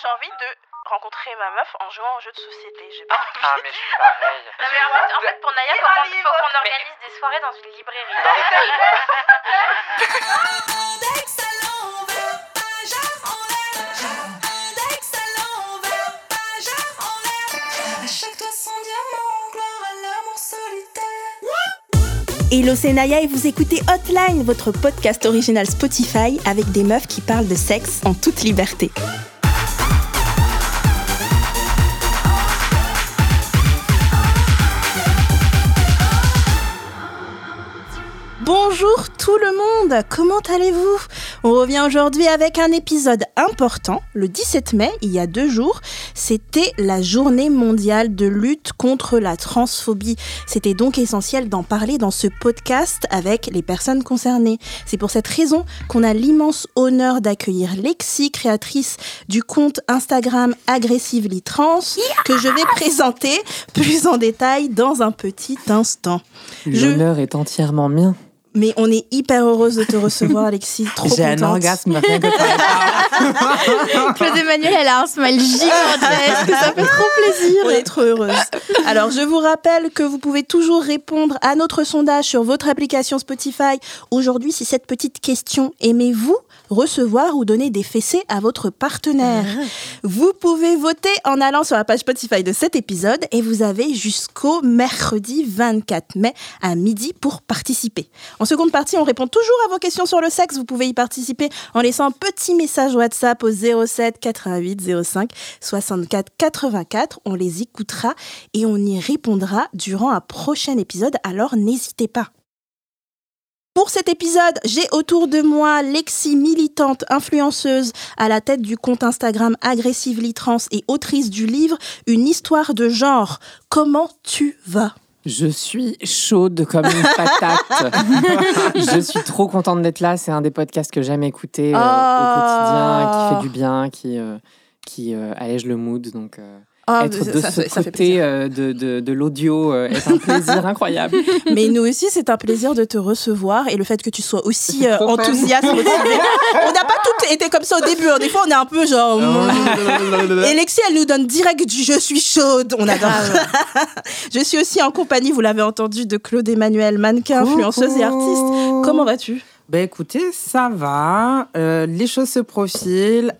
j'ai envie de rencontrer ma meuf en jouant aux jeux de société. J'ai pas envie. Ah, mais je suis pareil. Non, mais en fait, en fait, pour Naya, faut qu'on, faut qu'on Mais- organise des soirées dans une librairie. Hello, c'est Naya et vous écoutez Hotline, votre podcast original Spotify avec des meufs qui parlent de sexe en toute liberté. Comment allez-vous? On revient aujourd'hui avec un épisode important. Le 17 mai, il y a deux jours, c'était la journée mondiale de lutte contre la transphobie. C'était donc essentiel d'en parler dans ce podcast avec les personnes concernées. C'est pour cette raison qu'on a l'immense honneur d'accueillir Lexi, créatrice du compte Instagram Aggressively Trans, que je vais présenter plus en détail dans un petit instant. Je- L'honneur est entièrement mien. Mais on est hyper heureuse de te recevoir, Alexis. Trop J'ai un orgasme rien que par Claude Emmanuel, elle a un smile gigantesque, ça fait trop plaisir. On est trop heureuse? Alors, je vous rappelle que vous pouvez toujours répondre à notre sondage sur votre application Spotify. Aujourd'hui, c'est cette petite question. Aimez-vous recevoir ou donner des fessées à votre partenaire Vous pouvez voter en allant sur la page Spotify de cet épisode et vous avez jusqu'au mercredi 24 mai à midi pour participer. En seconde partie, on répond toujours à vos questions sur le sexe. Vous pouvez y participer en laissant un petit message WhatsApp au 07 88 05 64 84. On les écoutera et on y répondra durant un prochain épisode, alors n'hésitez pas. Pour cet épisode, j'ai autour de moi Lexi, militante, influenceuse, à la tête du compte Instagram Aggressively Trans et autrice du livre Une histoire de genre. Comment tu vas? Je suis chaude comme une patate. je suis trop contente d'être là. C'est un des podcasts que j'aime écouter euh, au quotidien, qui fait du bien, qui, euh, qui euh, allège le mood. Donc, Ah, être de ça- ce ça- côté euh, de, de, de l'audio euh, est un plaisir incroyable. Mais nous aussi, c'est un plaisir de te recevoir et le fait que tu sois aussi euh, enthousiaste. on n'a pas toutes été comme ça au début. hein. Des fois, on est un peu genre. Et Lexi, elle nous donne direct du je suis chaude. On adore. je suis aussi en compagnie, vous l'avez entendu, de Claude Emmanuel, mannequin, influenceuse et artiste. Comment vas-tu? Ben écoutez, ça va. Euh, les choses se profilent.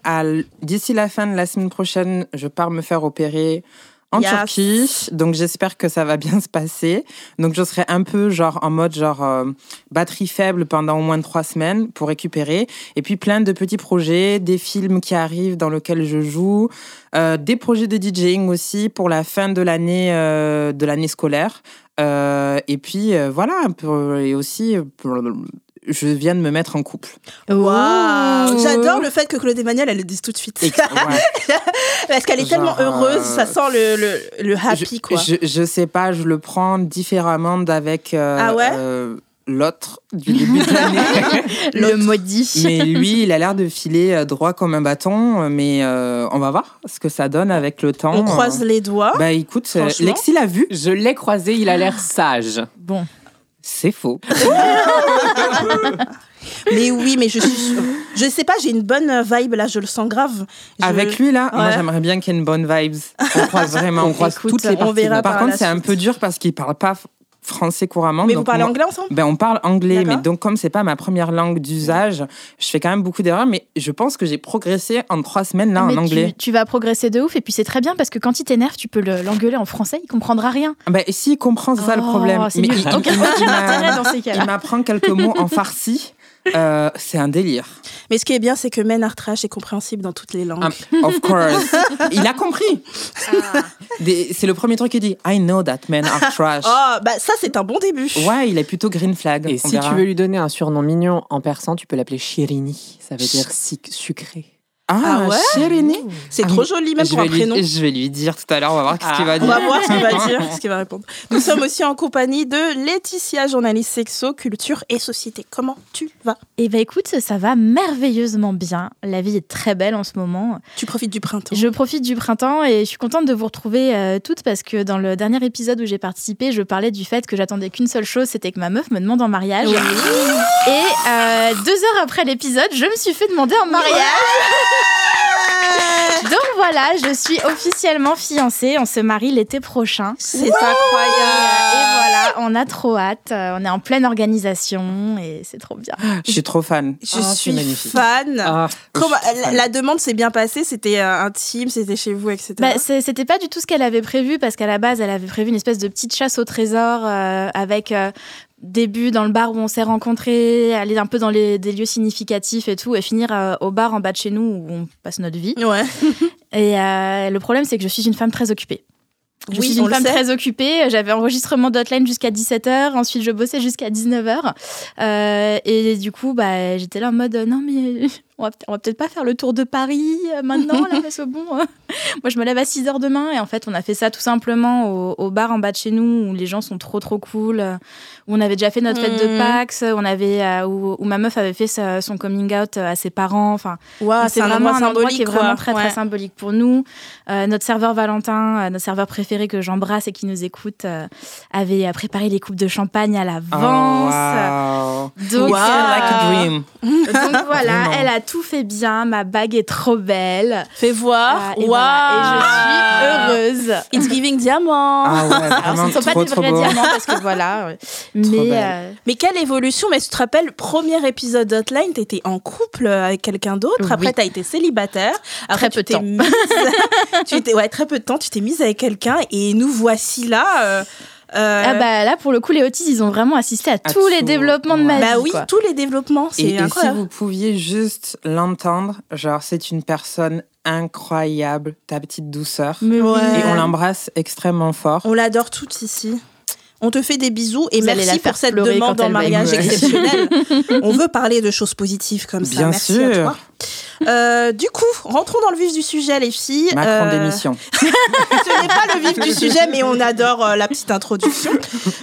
D'ici la fin de la semaine prochaine, je pars me faire opérer en Yes. Turquie. Donc j'espère que ça va bien se passer. Donc je serai un peu genre en mode genre euh, batterie faible pendant au moins trois semaines pour récupérer. Et puis plein de petits projets, des films qui arrivent dans lesquels je joue, euh, des projets de DJing aussi pour la fin de l'année euh, de l'année scolaire. Et puis voilà un peu et aussi je viens de me mettre en couple. Waouh J'adore le fait que Claude Emmanuel, elle le dise tout de suite. Ouais. Parce qu'elle est Genre, tellement heureuse, euh, ça sent le, le, le happy, je, quoi. Je, je sais pas, je le prends différemment d'avec euh, Ah ouais euh, l'autre du début de l'année. Le maudit. mais lui, il a l'air de filer euh, droit comme un bâton. Mais euh, on va voir ce que ça donne avec le temps. On croise les doigts. Bah écoute, euh. Lexi l'a vu. Je l'ai croisé, il a l'air sage. Bon, C'est faux. Mais oui, mais je suis. Je sais pas, j'ai une bonne vibe là, je le sens grave. Je- Avec lui là, moi j'aimerais bien qu'il y ait une bonne vibes. On croise vraiment, on croise Écoute, toutes les parties. Par par contre, c'est un peu dur parce qu'il parle pas français couramment. Mais vous donc parlez moi- anglais ensemble? Ben, on parle anglais, mais donc comme c'est pas ma première langue d'usage, je fais quand même beaucoup d'erreurs, mais je pense que j'ai progressé en trois semaines là mais en tu, anglais. tu vas progresser de ouf et puis c'est très bien parce que quand il t'énerve, tu peux le- l'engueuler en français, il comprendra rien. Ben, et s'il comprend, c'est ça le Oh, problème. Mais il, Aucun- il- il m'apprend quelques mots en farsi. Euh, c'est un délire. Mais ce qui est bien, c'est que Men Art Trash est compréhensible dans toutes les langues. Um, of course. Il a compris. Des- C'est le premier truc qu'il dit. I know that men are trash. Oh, bah ça, c'est un bon début. Ouais, il est plutôt green flag. Et si verra. tu veux lui donner un surnom mignon en persan, tu peux l'appeler Chirini. Ça veut dire sic- sucré. Ah, Ah ouais. C'est Ah, trop mais joli, même je pour un lui- prénom. Je vais lui dire tout à l'heure, on va voir ce qu'il va On dire. va voir ce qu'il va dire, ce qu'il va répondre. Nous sommes aussi en compagnie de Laetitia, journaliste sexo, culture et société. Comment tu vas? Et bah écoute, ça va merveilleusement bien. La vie est très belle en ce moment. Tu profites du printemps. Je profite du printemps et je suis contente de vous retrouver euh, toutes parce que dans le dernier épisode où j'ai participé, je parlais du fait que j'attendais qu'une seule chose, c'était que ma meuf me demande en mariage. Et euh, deux heures après l'épisode, je me suis fait demander en mariage. Voilà, je suis officiellement fiancée. On se marie l'été prochain. C'est Et incroyable. voilà, on a trop hâte. Euh, On est en pleine organisation et c'est trop bien. Je suis trop fan. Je Ah, suis magnifique. fan. Ah, Comment- je suis la, fan. la demande s'est bien passée, c'était euh, intime, c'était chez vous, etc. Bah, C'était pas du tout ce qu'elle avait prévu parce qu'à la base, elle avait prévu une espèce de petite chasse au trésor euh, avec euh, début dans le bar où on s'est rencontrés, aller un peu dans les, des lieux significatifs et tout, et finir euh, au bar en bas de chez nous où on passe notre vie. ouais. Et euh, le problème, c'est que je suis une femme très occupée. Je Oui, suis une femme très occupée. J'avais enregistrement d'Hotline jusqu'à 17h. Ensuite, je bossais jusqu'à 19h. Euh, et du coup, bah, j'étais là en mode non, mais on va, on va peut-être pas faire le tour de Paris euh, maintenant, là, parce que bon, euh, moi, je me lève à 6h demain. Et en fait, on a fait ça tout simplement au, au bar en bas de chez nous où les gens sont trop, trop cool. Où on avait déjà fait notre fête de Mhm. Pax. On avait, euh, où, où ma meuf avait fait sa- son coming out à ses parents. Enfin, c'est vraiment un endroit qui est quoi. vraiment très très Ouais. symbolique pour nous. Euh, notre serveur Valentin, notre serveur préféré que j'embrasse et qui nous écoute, avait préparé les coupes de champagne à l'avance. Oh, wow. Donc, Wow. Like a dream. donc voilà, elle a tout fait bien. Ma bague est trop belle. Fais voir. Euh, et, Waouh. voilà. Et je suis heureuse. It's giving diamant. Ah ouais, Alors, ce ne sont pas des vrais beau. diamants parce que voilà. euh, Mais euh, quelle évolution Mais tu te rappelles, premier épisode d'Hotline, t'étais en couple avec quelqu'un d'autre. Après, Oui. t'as été célibataire. Après, Très peu tu de temps. mise- tu étais, ouais, très peu de temps. Tu t'es mise avec quelqu'un et nous voici là. euh, euh, ah bah là, pour le coup, les Otis, ils ont vraiment assisté à, tous les développements de ma ouais. vie. bah oui, quoi. tous les développements, Et, c'est et si incroyable. vous pouviez juste l'entendre, genre c'est une personne incroyable, ta petite douceur. Mais oui. Ouais. Et on l'embrasse extrêmement fort. On l'adore toutes ici. On te fait des bisous et Vous merci pour cette demande en mariage exceptionnelle. On veut parler de choses positives comme ça. Bien merci sûr. à toi. Euh, du coup, rentrons dans le vif du sujet, les filles. Macron Euh, d'émission. Ce n'est pas le vif du sujet, mais on adore euh, la petite introduction.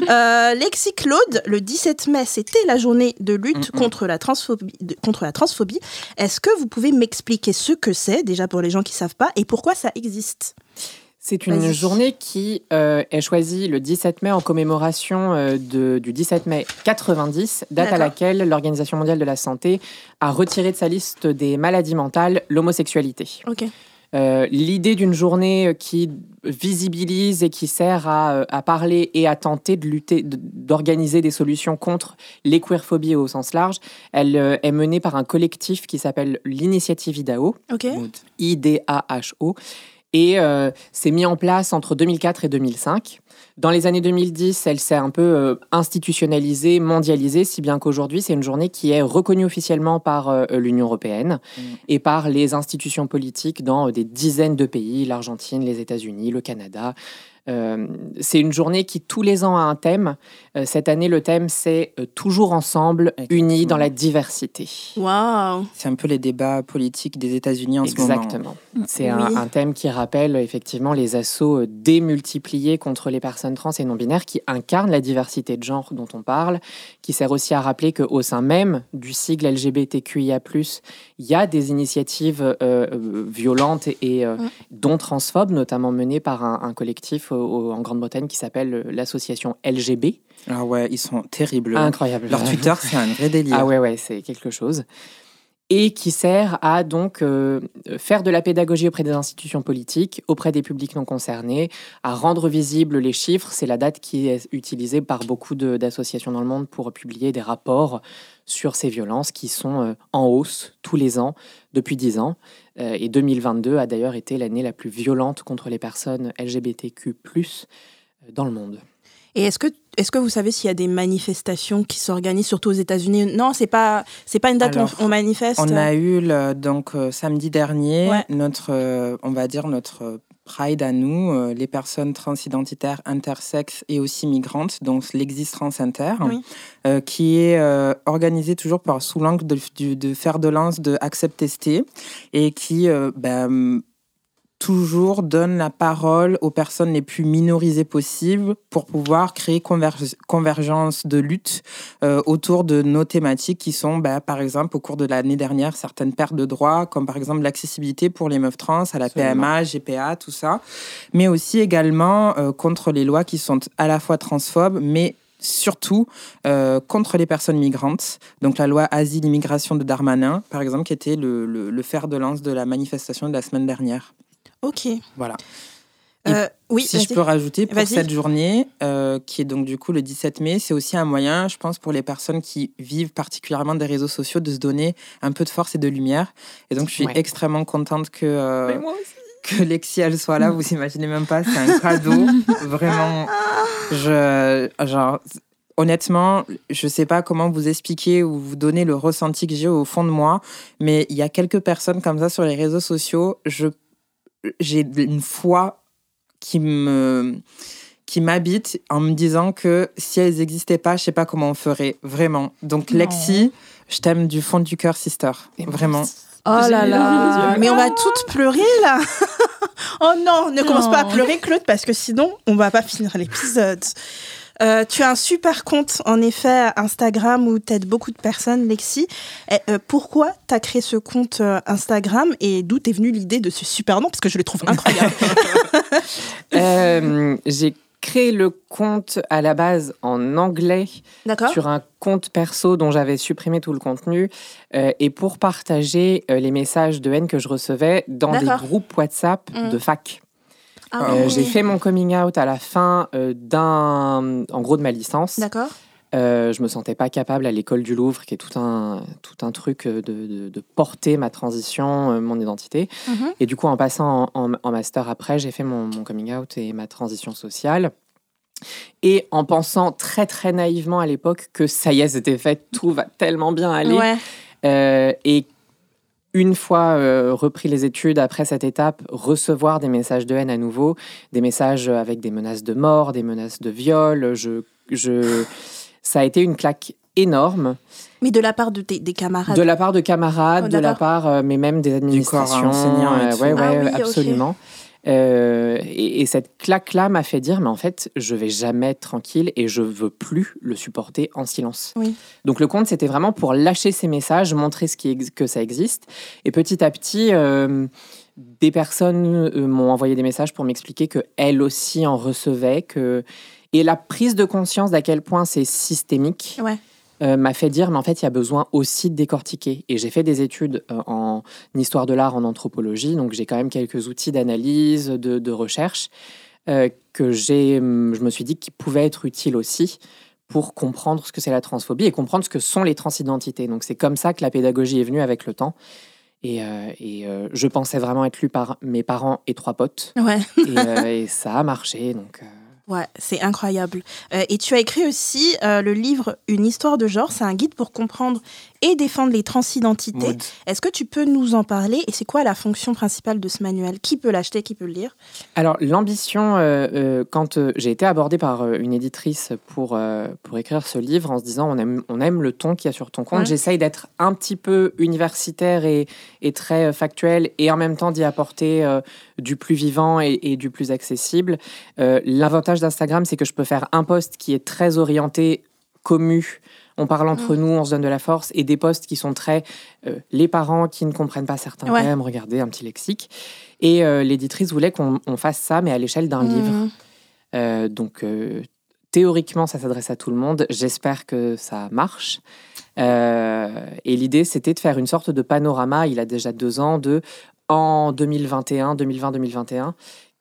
Euh, Lexi Claude, le 17 mai, c'était la journée de lutte contre la transphobie. de- contre la transphobie. Est-ce que vous pouvez m'expliquer ce que c'est, déjà pour les gens qui savent pas, et pourquoi ça existe? C'est une Vas-y. journée qui euh, est choisie le 17 mai en commémoration euh, de- du 17 mai 90, date à laquelle l'Organisation mondiale de la santé a retiré de sa liste des maladies mentales l'homosexualité. Ok. Euh, L'idée d'une journée qui visibilise et qui sert à, à parler et à tenter de lutter, d'organiser des solutions contre les queerphobies au sens large, elle euh, est menée par un collectif qui s'appelle l'Initiative IDAO. Ok. IDAHO. Et euh, c'est mis en place entre 2004 et 2005. Dans les années 2010, elle s'est un peu euh, institutionnalisée, mondialisée, si bien qu'aujourd'hui, c'est une journée qui est reconnue officiellement par euh, l'Union européenne Mm. et par les institutions politiques dans euh, des dizaines de pays, l'Argentine, les États-Unis, le Canada. Euh, c'est une journée qui tous les ans a un thème. Euh, cette année, le thème, c'est euh, Toujours ensemble, unis dans la diversité. Waouh. C'est un peu les débats politiques des États-Unis en ce moment. Exactement. C'est Oui. un, un thème qui rappelle effectivement les assauts démultipliés contre les personnes trans et non-binaires qui incarnent la diversité de genre dont on parle, qui sert aussi à rappeler qu'au sein même du sigle LGBTQIA+, il y a des initiatives violentes et, et, euh, Mm. dont transphobes, notamment menées par un, un collectif au- en Grande-Bretagne qui s'appelle euh, l'association LGB. Ah ouais, ils sont terribles. Incroyable. Leur Twitter, c'est un vrai délire. Ah ouais, ouais, c'est quelque chose. Et qui sert à donc euh, faire de la pédagogie auprès des institutions politiques, auprès des publics non concernés, à rendre visibles les chiffres. C'est la date qui est utilisée par beaucoup d'associations dans le monde pour publier des rapports sur ces violences qui sont euh, en hausse tous les ans depuis 10 ans. Euh, et 2022 a d'ailleurs été l'année la plus violente contre les personnes LGBTQ+ euh, dans le monde. Et est-ce que, est-ce que vous savez s'il y a des manifestations qui s'organisent surtout aux États-Unis? Non, c'est pas, c'est pas une date où Alors, on, on manifeste. On a eu le- donc euh, samedi dernier Ouais. notre, euh, on va dire notre Pride à nous, euh, les personnes transidentitaires, intersexes et aussi migrantes, donc l'Existence Inter, Oui. euh, qui est euh, organisé toujours par sous l'angle de, du- de fer de lance de Accept Testé et qui ben, toujours donne la parole aux personnes les plus minorisées possibles pour pouvoir créer converg- convergence de lutte euh, autour de nos thématiques qui sont, bah, par exemple, au cours de l'année dernière, certaines pertes de droits, comme par exemple l'accessibilité pour les meufs trans à la Absolument. PMA, GPA, tout ça, mais aussi également euh, contre les lois qui sont à la fois transphobes, mais surtout euh, contre les personnes migrantes. Donc la loi Asile-Immigration de Darmanin, par exemple, qui était le, le- le fer de lance de la manifestation de la semaine dernière. Ok. Voilà. Euh, oui, si je peux rajouter, pour cette journée, euh, qui est donc du coup le 17 mai, c'est aussi un moyen, je pense, pour les personnes qui vivent particulièrement des réseaux sociaux, de se donner un peu de force et de lumière. Et donc, je suis Ouais. extrêmement contente que, euh, Mais moi aussi. que Lexi, elle soit là. Vous imaginez même pas, c'est un cadeau. Vraiment, je, genre, honnêtement, je sais pas comment vous expliquer ou vous donner le ressenti que j'ai au fond de moi, mais il y a quelques personnes comme ça sur les réseaux sociaux. Je, j'ai une foi qui me qui m'habite en me disant que si elles n'existaient pas, je sais pas comment on ferait vraiment. Donc Non. Lexi, je t'aime du fond du cœur, sister. Et Vraiment. Oh là là, mais on va toutes pleurer là. oh non, ne commence Non. pas à pleurer Claude parce que sinon on va pas finir l'épisode. Euh, tu as un super compte en effet Instagram où t'aides beaucoup de personnes, Lexi. Et, euh, pourquoi t'as créé ce compte euh, Instagram et d'où t'es venue l'idée de ce super nom? Parce que je le trouve incroyable. Euh, J'ai créé le compte à la base en anglais sur un compte perso dont j'avais supprimé tout le contenu euh, et pour partager euh, les messages de haine que je recevais dans des groupes WhatsApp Mm. de fac. Ah Euh, oui. J'ai fait mon coming out à la fin euh, d'un, en gros, de ma licence. D'accord. Euh, je me sentais pas capable à l'école du Louvre, qui est tout un, tout un truc euh, de, de- de porter ma transition, euh, mon identité. Mhm. Et du coup, en passant en, en- en master après, j'ai fait mon, mon coming out et ma transition sociale. Et en pensant très très naïvement à l'époque que ça y est, c'était fait, tout va tellement bien aller. Ouais. Euh, et une fois euh, repris les études, après cette étape, recevoir des messages de haine à nouveau, des messages avec des menaces de mort, des menaces de viol, je, je... ça a été une claque énorme Mais de la part de tes, des camarades. de la part de camarades, Oh, de la part, euh, mais même des administrations. enseignant et euh, tout. ouais, ouais, Ah oui, absolument. Euh, et, et cette claque-là m'a fait dire, mais en fait, je vais jamais être tranquille et je veux plus le supporter en silence. Oui. Donc le compte, c'était vraiment pour lâcher ces messages, montrer ce qui que ça existe. Et petit à petit, euh, des personnes euh, m'ont envoyé des messages pour m'expliquer que elles aussi en recevaient, que et la prise de conscience d'à quel point c'est systémique Ouais. Euh, m'a fait dire, mais en fait, il y a besoin aussi de décortiquer. Et j'ai fait des études euh, en histoire de l'art, en anthropologie, donc j'ai quand même quelques outils d'analyse, de, de recherche, euh, que j'ai, hum, je me suis dit qu'ils pouvaient être utiles aussi pour comprendre ce que c'est la transphobie et comprendre ce que sont les transidentités. Donc c'est comme ça que la pédagogie est venue avec le temps. Et, euh, et, euh, je pensais vraiment être lu par mes parents et trois potes. Ouais. Et, euh, et ça a marché. Donc, Ouais, c'est incroyable. Euh, et tu as écrit aussi euh, le livre Une histoire de genre. C'est un guide pour comprendre et défendre les transidentités. Est-ce que tu peux nous en parler Et c'est quoi la fonction principale de ce manuel? Qui peut l'acheter? Qui peut le lire? Alors, l'ambition, euh, euh, quand euh, j'ai été abordée par euh, une éditrice pour, euh, pour écrire ce livre en se disant on aime, on aime le ton qu'il y a sur ton compte, Ouais. j'essaye d'être un petit peu universitaire et, et très euh, factuel et en même temps d'y apporter euh, du plus vivant et, et du plus accessible. Euh, L'avantage d'Instagram, c'est que je peux faire un post qui est très orienté commu. On parle entre nous, on se donne de la force, et des posts qui sont très euh, les parents qui ne comprennent pas certains Ouais. thèmes, regardez un petit lexique. Et euh, l'éditrice voulait qu'on on fasse ça, mais à l'échelle d'un livre. Mmh. Euh, donc, théoriquement, ça s'adresse à tout le monde. J'espère que ça marche. Et l'idée, c'était de faire une sorte de panorama, il a déjà deux ans, de en 2021, 2020-2021.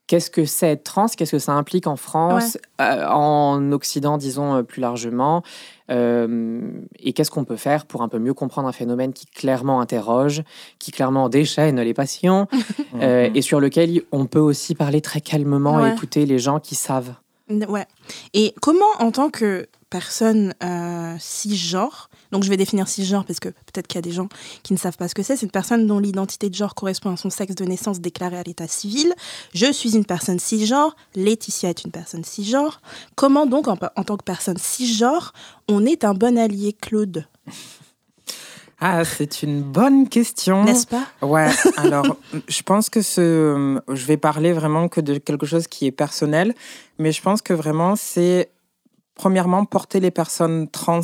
Qu'est-ce que c'est être trans? Qu'est-ce que ça implique en France, euh, en Occident, disons euh, plus largement? Euh, Et qu'est-ce qu'on peut faire pour un peu mieux comprendre un phénomène qui clairement interroge, qui clairement déchaîne les passions, euh, et sur lequel on peut aussi parler très calmement Ouais. et écouter les gens qui savent. Ouais. Et comment, en tant que personne euh, cisgenre, donc je vais définir cisgenre parce que peut-être qu'il y a des gens qui ne savent pas ce que c'est, c'est une personne dont l'identité de genre correspond à son sexe de naissance déclaré à l'état civil. Je suis une personne cisgenre, Laetitia est une personne cisgenre. Comment donc, en, en tant que personne cisgenre, on est un bon allié, Claude? Ah, c'est une bonne question. N'est-ce pas? Ouais, alors je pense que ce, je vais parler vraiment que de quelque chose qui est personnel, mais je pense que vraiment c'est premièrement porter les personnes trans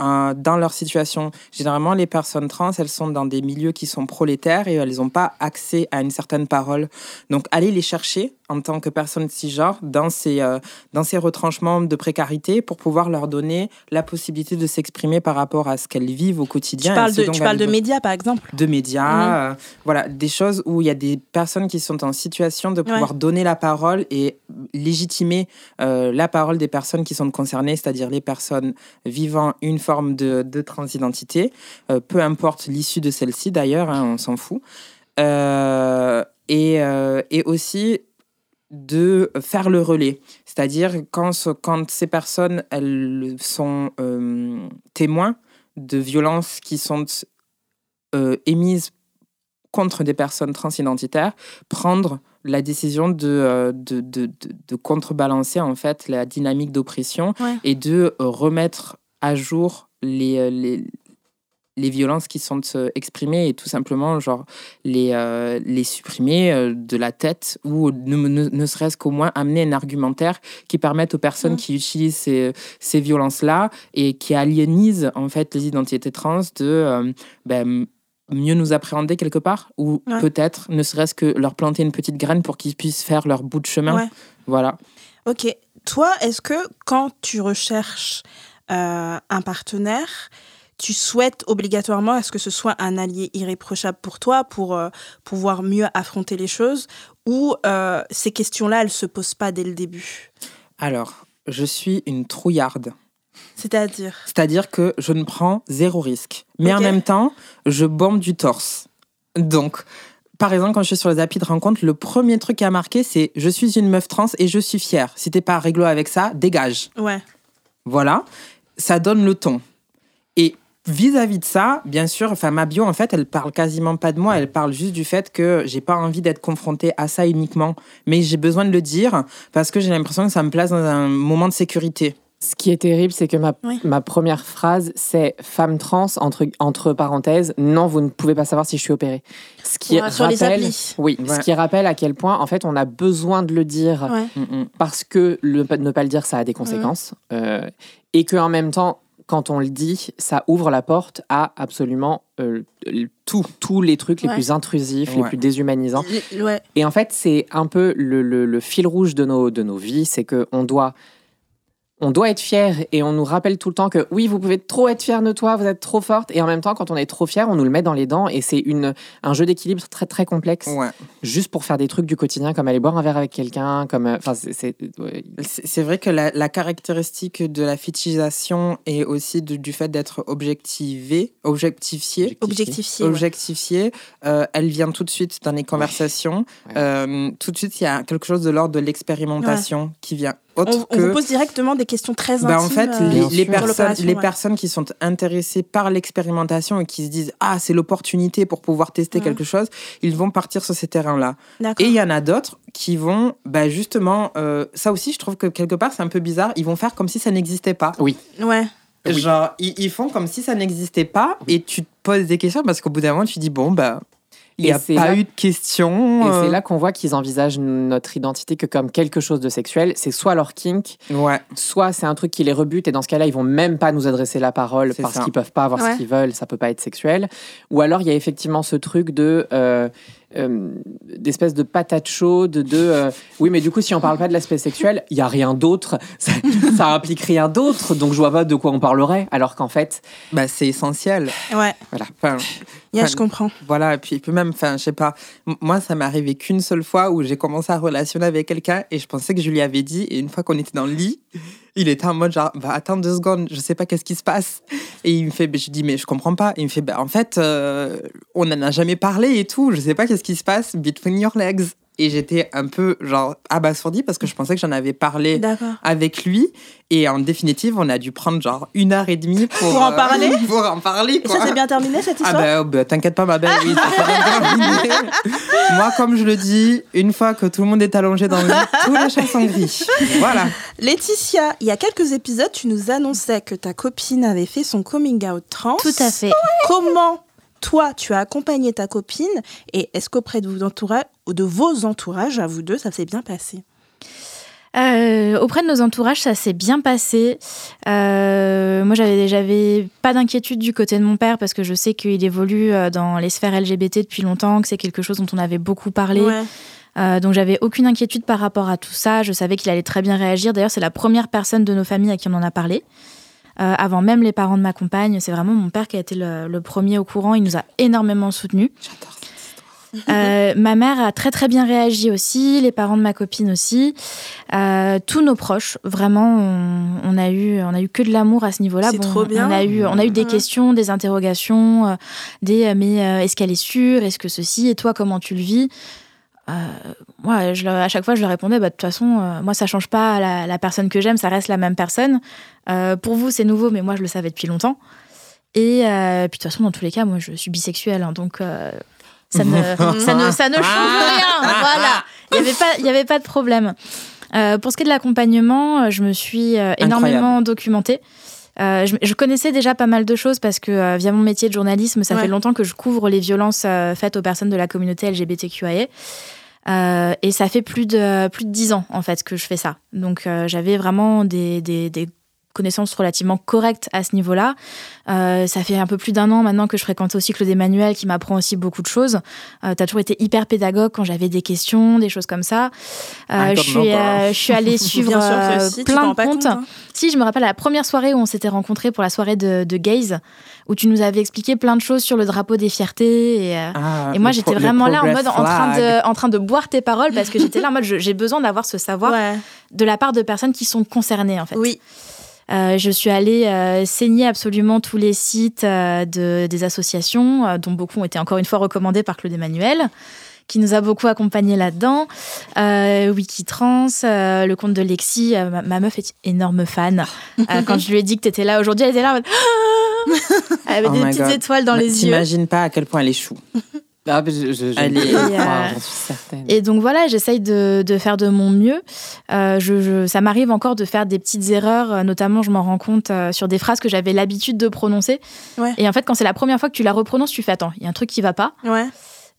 euh, dans leur situation. Généralement, les personnes trans, elles sont dans des milieux qui sont prolétaires et elles n'ont pas accès à une certaine parole. Donc, allez les chercher en tant que personne cisgenre dans ces, euh, dans ces retranchements de précarité pour pouvoir leur donner la possibilité de s'exprimer par rapport à ce qu'elles vivent au Tu quotidien. parles de, tu parles de médias, par exemple de médias, Mhm. euh, voilà, des choses où il y a des personnes qui sont en situation de pouvoir donner la parole et légitimer euh, la parole des personnes qui sont concernées, c'est-à-dire les personnes vivant une forme de, de transidentité, euh, peu importe l'issue de celle-ci d'ailleurs, hein, on s'en fout. Euh, et, euh, et aussi de faire le relais. C'est-à-dire quand, ce- quand ces personnes elles sont témoins de violences qui sont émises contre des personnes transidentitaires, prendre la décision de, de, de, de- contrebalancer en fait la dynamique d'oppression Ouais. et de remettre à jour les, euh, les, les violences qui sont euh, exprimées et tout simplement genre les, euh, les supprimer de la tête ou ne, ne, ne serait-ce qu'au moins amener un argumentaire qui permette aux personnes Mm. qui utilisent ces, ces violences-là et qui aliénisent en fait les identités trans de euh, ben, mieux nous appréhender quelque part ou Ouais. peut-être ne serait-ce que leur planter une petite graine pour qu'ils puissent faire leur bout de chemin. Ouais. Voilà. Ok. Toi, est-ce que quand tu recherches un partenaire, tu souhaites obligatoirement à ce que ce soit un allié irréprochable pour toi pour euh, pouvoir mieux affronter les choses ou euh, ces questions-là, elles se posent pas dès le début? Alors, je suis une trouillarde. C'est-à-dire? C'est-à-dire que je ne prends zéro risque. Mais en même temps, je bombe du torse. Donc, par exemple, quand je suis sur les applis de rencontre, le premier truc qui a marqué, c'est je suis une meuf trans et je suis fière. Si t'es pas réglo avec ça, dégage. Ouais. Voilà. Ça donne le ton. Et vis-à-vis de ça, bien sûr, enfin, ma bio, en fait, elle parle quasiment pas de moi. Elle parle juste du fait que j'ai pas envie d'être confrontée à ça uniquement. Mais j'ai besoin de le dire parce que j'ai l'impression que ça me place dans un moment de sécurité. Ce qui est terrible, c'est que ma, Oui. ma première phrase, c'est femme trans, entre, entre parenthèses, non, vous ne pouvez pas savoir si je suis opérée. Ce qui Ouais, rappelle, oui, Ouais. ce qui rappelle à quel point, en fait, on a besoin de le dire Ouais. Mm, mm. parce que le, ne pas le dire, ça a des conséquences. euh, et que en même temps, quand on le dit, ça ouvre la porte à absolument euh, tout, tous les trucs les Ouais. plus intrusifs, les plus déshumanisants. Ouais. Et en fait, c'est un peu le, le- le fil rouge de nos, de nos vies, c'est qu'on doit, on doit être fier et on nous rappelle tout le temps que oui, vous pouvez trop être fier de toi, vous êtes trop forte. Et en même temps, quand on est trop fier, on nous le met dans les dents et c'est une, un jeu d'équilibre très très complexe, Ouais. juste pour faire des trucs du quotidien, comme aller boire un verre avec quelqu'un, comme, euh, enfin, c'est, c'est- ouais. C'est c'est vrai que la, la caractéristique de la fétichisation et aussi de- du fait d'être objectivé, objectifié, Objectifié. ouais. objectifié, euh, elle vient tout de suite dans les conversations. Ouais. Euh, tout de suite, il y a quelque chose de l'ordre de l'expérimentation qui vient. Autre On, on que vous pose directement des questions très intimes. bah, en fait, euh, les, personnes, les ouais. personnes qui sont intéressées par l'expérimentation et qui se disent ah c'est l'opportunité pour pouvoir tester Ouais. quelque chose, ils vont partir sur ces terrains-là. Et il y en a d'autres qui vont, bah, justement, euh, ça aussi, je trouve que quelque part, c'est un peu bizarre. Ils vont faire comme si ça n'existait pas. Ouais. Oui. Genre, ils, ils font comme si ça n'existait pas et tu te poses des questions parce qu'au bout d'un moment, tu dis, bon, bah, il n'y a c'est pas là- eu de questions. Et euh, c'est là qu'on voit qu'ils envisagent notre identité que comme quelque chose de sexuel. C'est soit leur kink, Ouais, soit c'est un truc qui les rebute et dans ce cas-là, ils vont même pas nous adresser la parole parce qu'ils peuvent pas avoir Ouais. ce qu'ils veulent, ça peut pas être sexuel. Ou alors il y a effectivement ce truc de euh, euh, d'espèce de patate chaude de euh, oui mais du coup si on parle pas de l'aspect sexuel, il y a rien d'autre, ça, ça implique rien d'autre, donc je vois pas de quoi on parlerait. Alors qu'en fait, bah, c'est essentiel. Ouais. Voilà. Enfin, Yeah, Enfin, je comprends. Voilà, et puis, puis même, enfin, je sais pas, moi, ça m'est arrivé qu'une seule fois où j'ai commencé à relationner avec quelqu'un et je pensais que je lui avais dit, et une fois qu'on était dans le lit, il était en mode genre, bah, attends deux secondes, je sais pas qu'est-ce qui se passe. Et il me fait, je dis, mais je comprends pas. il me fait, bah, en fait, euh, on en a jamais parlé et tout, je sais pas qu'est-ce qui se passe between your legs. Et j'étais un peu, genre, abasourdie parce que je pensais que j'en avais parlé avec lui. Et en définitive, on a dû prendre genre une heure et demie pour, Pour en euh, parler pour en parler, Et ça s'est bien terminé cette Ah histoire bah, bah, t'inquiète pas ma belle, oui, ça s'est bien terminé. Moi, comme je le dis, une fois que tout le monde est allongé dans le lit, tous les chats sont gris. Voilà. Laetitia, il y a quelques épisodes, tu nous annonçais que ta copine avait fait son coming out trans. Tout à fait. Comment toi, tu as accompagné ta copine et est-ce qu'auprès de vos entourages, de vos entourages, à vous deux, ça s'est bien passé Euh, auprès de nos entourages, ça s'est bien passé. Euh, moi, j'avais, j'avais pas d'inquiétude du côté de mon père parce que je sais qu'il évolue euh, dans les sphères LGBT depuis longtemps, que c'est quelque chose dont on avait beaucoup parlé. Ouais. Euh, donc, j'avais aucune inquiétude par rapport à tout ça. Je savais qu'il allait très bien réagir. D'ailleurs, c'est la première personne de nos familles à qui on en a parlé. Avant même les parents de ma compagne, c'est vraiment mon père qui a été le, le premier au courant. Il nous a énormément soutenus. J'adore ça. Euh, ma mère a très très bien réagi aussi, les parents de ma copine aussi, Euh, tous nos proches. Vraiment, on, on a eu on a eu que de l'amour à ce niveau-là. C'est trop bien. On a eu on a eu des Ouais. questions, des interrogations, euh, des mais est-ce qu'elle est sûre, est-ce que ceci? Et toi comment tu le vis? Moi, je, à chaque fois, je leur répondais, bah, de toute façon, moi, ça change pas la, la personne que j'aime, ça reste la même personne. Pour vous, c'est nouveau, mais moi, je le savais depuis longtemps. Et euh, puis, de toute façon, dans tous les cas, moi, je suis bisexuelle, hein, donc euh, ça, ne, ça, ne, ça ne change rien. Voilà, il n'y avait, pas- y avait pas de problème. Euh, pour ce qui est de l'accompagnement, euh, je me suis euh, énormément documentée. Euh, je, je connaissais déjà pas mal de choses parce que via mon métier de journalisme, ça Ouais. fait longtemps que je couvre les violences faites aux personnes de la communauté LGBTQIA. Euh, et ça fait plus de plus de dix ans en fait que je fais ça. Donc j'avais vraiment des, des, des connaissances relativement correctes à ce niveau-là. Euh, ça fait un peu plus d'un an maintenant que je fréquente au cycle d'Emmanuel qui m'apprend aussi beaucoup de choses. Euh, T'as toujours été hyper pédagogue quand j'avais des questions, des choses comme ça. Euh, je, suis, know, euh, je suis allée suivre si, tu plein de comptes. compte, hein. Si, je me rappelle la première soirée où on s'était rencontrés pour la soirée de, de Gaze, où tu nous avais expliqué plein de choses sur le drapeau des fiertés. Et, euh, Ah, et moi, j'étais vraiment là en mode en train, de, en train de boire tes paroles parce que j'étais là en mode j'ai besoin d'avoir ce savoir Ouais. de la part de personnes qui sont concernées en fait. Oui. Euh, je suis allée euh, saigner absolument tous les sites euh, de, des associations, euh, dont beaucoup ont été encore une fois recommandés par Claude Emmanuel, qui nous a beaucoup accompagnés là-dedans. Euh, Wikitrans, euh, le compte de Lexi, euh, ma, ma meuf est énorme fan. Euh, quand je lui ai dit que tu étais là aujourd'hui, elle était là en mode Elle avait Oh des my petites God. étoiles dans Mais les yeux. T'imagines pas à quel point elle est chou. Ah, mais je, Et, euh, certaine. Et donc voilà, j'essaye de, de faire de mon mieux. Euh, je, je- ça m'arrive encore de faire des petites erreurs, euh, notamment je m'en rends compte euh, sur des phrases que j'avais l'habitude de prononcer. Ouais. Et en fait, quand c'est la première fois que tu la reprononces, tu fais attends, il y a un truc qui va pas. Ouais.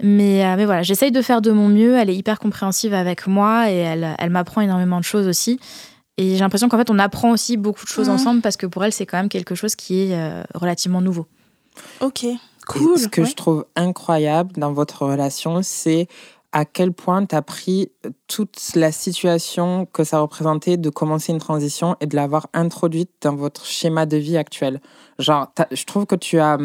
Mais, euh, mais voilà, j'essaye de faire de mon mieux. Elle est hyper compréhensive avec moi et elle, elle m'apprend énormément de choses aussi. Et j'ai l'impression qu'en fait, on apprend aussi beaucoup de choses Mhm. ensemble parce que pour elle, c'est quand même quelque chose qui est euh, relativement nouveau. Ok. Et ce que Ouais. je trouve incroyable dans votre relation, c'est à quel point tu as pris toute la situation que ça représentait de commencer une transition et de l'avoir introduite dans votre schéma de vie actuel. Genre, je trouve que tu as.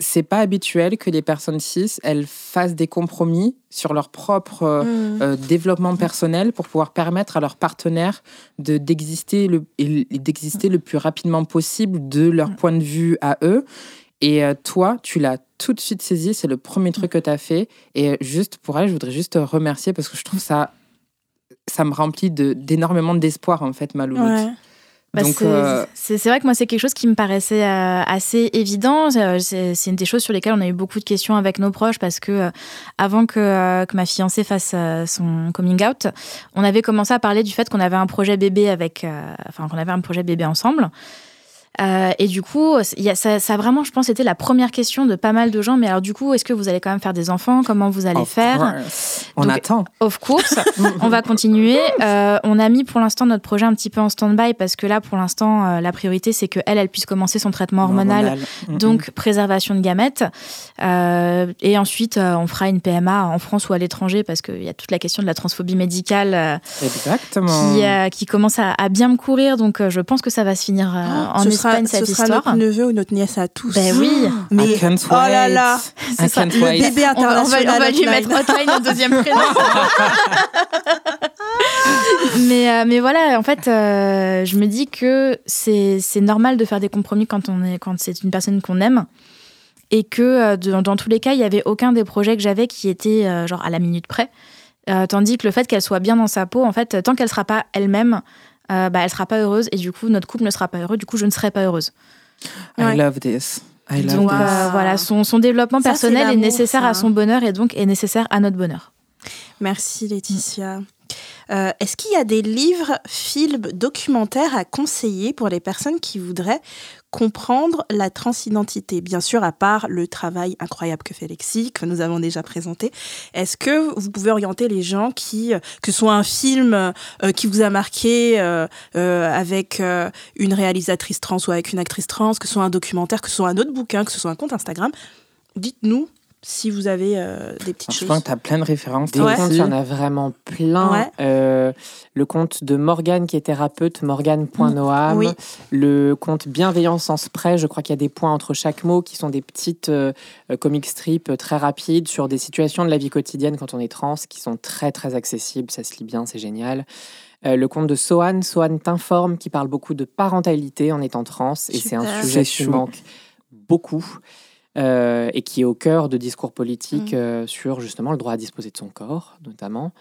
C'est pas habituel que les personnes cis, elles fassent des compromis sur leur propre euh, Mm. euh, développement personnel pour pouvoir permettre à leurs partenaires de d'exister le d'exister le plus rapidement possible de leur point de vue à eux et euh, toi tu l'as tout de suite saisi c'est le premier truc que tu as fait et euh, juste pour elle je voudrais juste te remercier parce que je trouve ça ça me remplit de d'énormément d'espoir en fait ma louloute Ouais. Bah, c'est euh, c'est- vrai que moi, c'est quelque chose qui me paraissait euh, assez évident. C'est- une des choses sur lesquelles on a eu beaucoup de questions avec nos proches parce que euh, avant que, que ma fiancée fasse son coming out, on avait commencé à parler du fait qu'on avait un projet bébé avec, enfin qu'on avait un projet bébé ensemble. Euh, et du coup, y a, ça, ça a vraiment, je pense, été la première question de pas mal de gens. Mais alors, du coup, est-ce que vous allez quand même faire des enfants? Comment vous allez of faire? course. on Donc, attend Of course, on va continuer. Euh, on a mis pour l'instant notre projet un petit peu en stand-by parce que là, pour l'instant, euh, la priorité, c'est qu'elle, elle puisse commencer son traitement hormonal, donc préservation de gamètes. Euh, et ensuite, on fera une PMA en France ou à l'étranger parce qu'il y a toute la question de la transphobie médicale exactement qui, qui commence à, à bien me courir. Donc, je pense que ça va se finir euh, en Espagne, sera, cette ce sera histoire. notre neveu ou notre nièce à tous. Ben oui. Mais I can't oh là là, C'est ça. le wait. bébé on va- international. on va lui mettre hotline au deuxième prénom. mais, euh, mais voilà, en fait, euh, je me dis que c'est c'est normal de faire des compromis quand, on est, quand c'est une personne qu'on aime. Et que euh, de- dans tous les cas, il n'y avait aucun des projets que j'avais qui était euh, genre à la minute près. Euh, tandis que le fait qu'elle soit bien dans sa peau, en fait, tant qu'elle sera pas elle-même, euh, bah, elle sera pas heureuse. Et du coup, notre couple ne sera pas heureux. Du coup, je ne serai pas heureuse. I Ouais. love this I love Donc this euh, voilà, son, son développement Ça, personnel est nécessaire ça. à son bonheur et donc est nécessaire à notre bonheur. Merci Laetitia. Euh, Est-ce qu'il y a des livres, films, documentaires à conseiller pour les personnes qui voudraient comprendre la transidentité Bien sûr, à part le travail incroyable que fait Lexi, que nous avons déjà présenté. Est-ce que vous pouvez orienter les gens qui, euh, que ce soit un film euh, qui vous a marqué euh, avec une réalisatrice trans ou avec une actrice trans, que ce soit un documentaire, que ce soit un autre bouquin, que ce soit un compte Instagram Dites-nous si vous avez euh, des petites Je choses. pense que tu as plein de références. Des Ouais. comptes, il y en a vraiment plein. Ouais. Euh, le compte de Morgane qui est thérapeute, morgane.noam. Oui. Le compte Bienveillance en spray, je crois qu'il y a des points entre chaque mot qui sont des petites euh, comic strips très rapides sur des situations de la vie quotidienne quand on est trans qui sont très très accessibles. Ça se lit bien, c'est génial. Euh, le compte de Sohan, Sohan t'informe, qui parle beaucoup de parentalité en étant trans. Et c'est un sujet qui manque beaucoup. Euh, et qui est au cœur de discours politiques Mm. euh, sur justement le droit à disposer de son corps, notamment.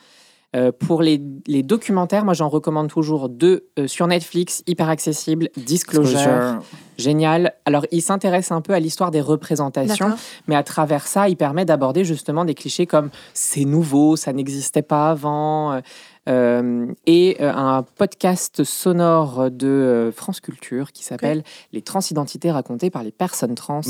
Euh, pour les, les documentaires, moi j'en recommande toujours deux euh, sur Netflix, hyper accessibles, Disclosure, Disclosure. génial. Alors il s'intéresse un peu à l'histoire des représentations, mais à travers ça, il permet d'aborder justement des clichés comme c'est nouveau, ça n'existait pas avant. euh, et euh, un podcast sonore de euh, France Culture qui s'appelle Les transidentités racontées par les personnes trans.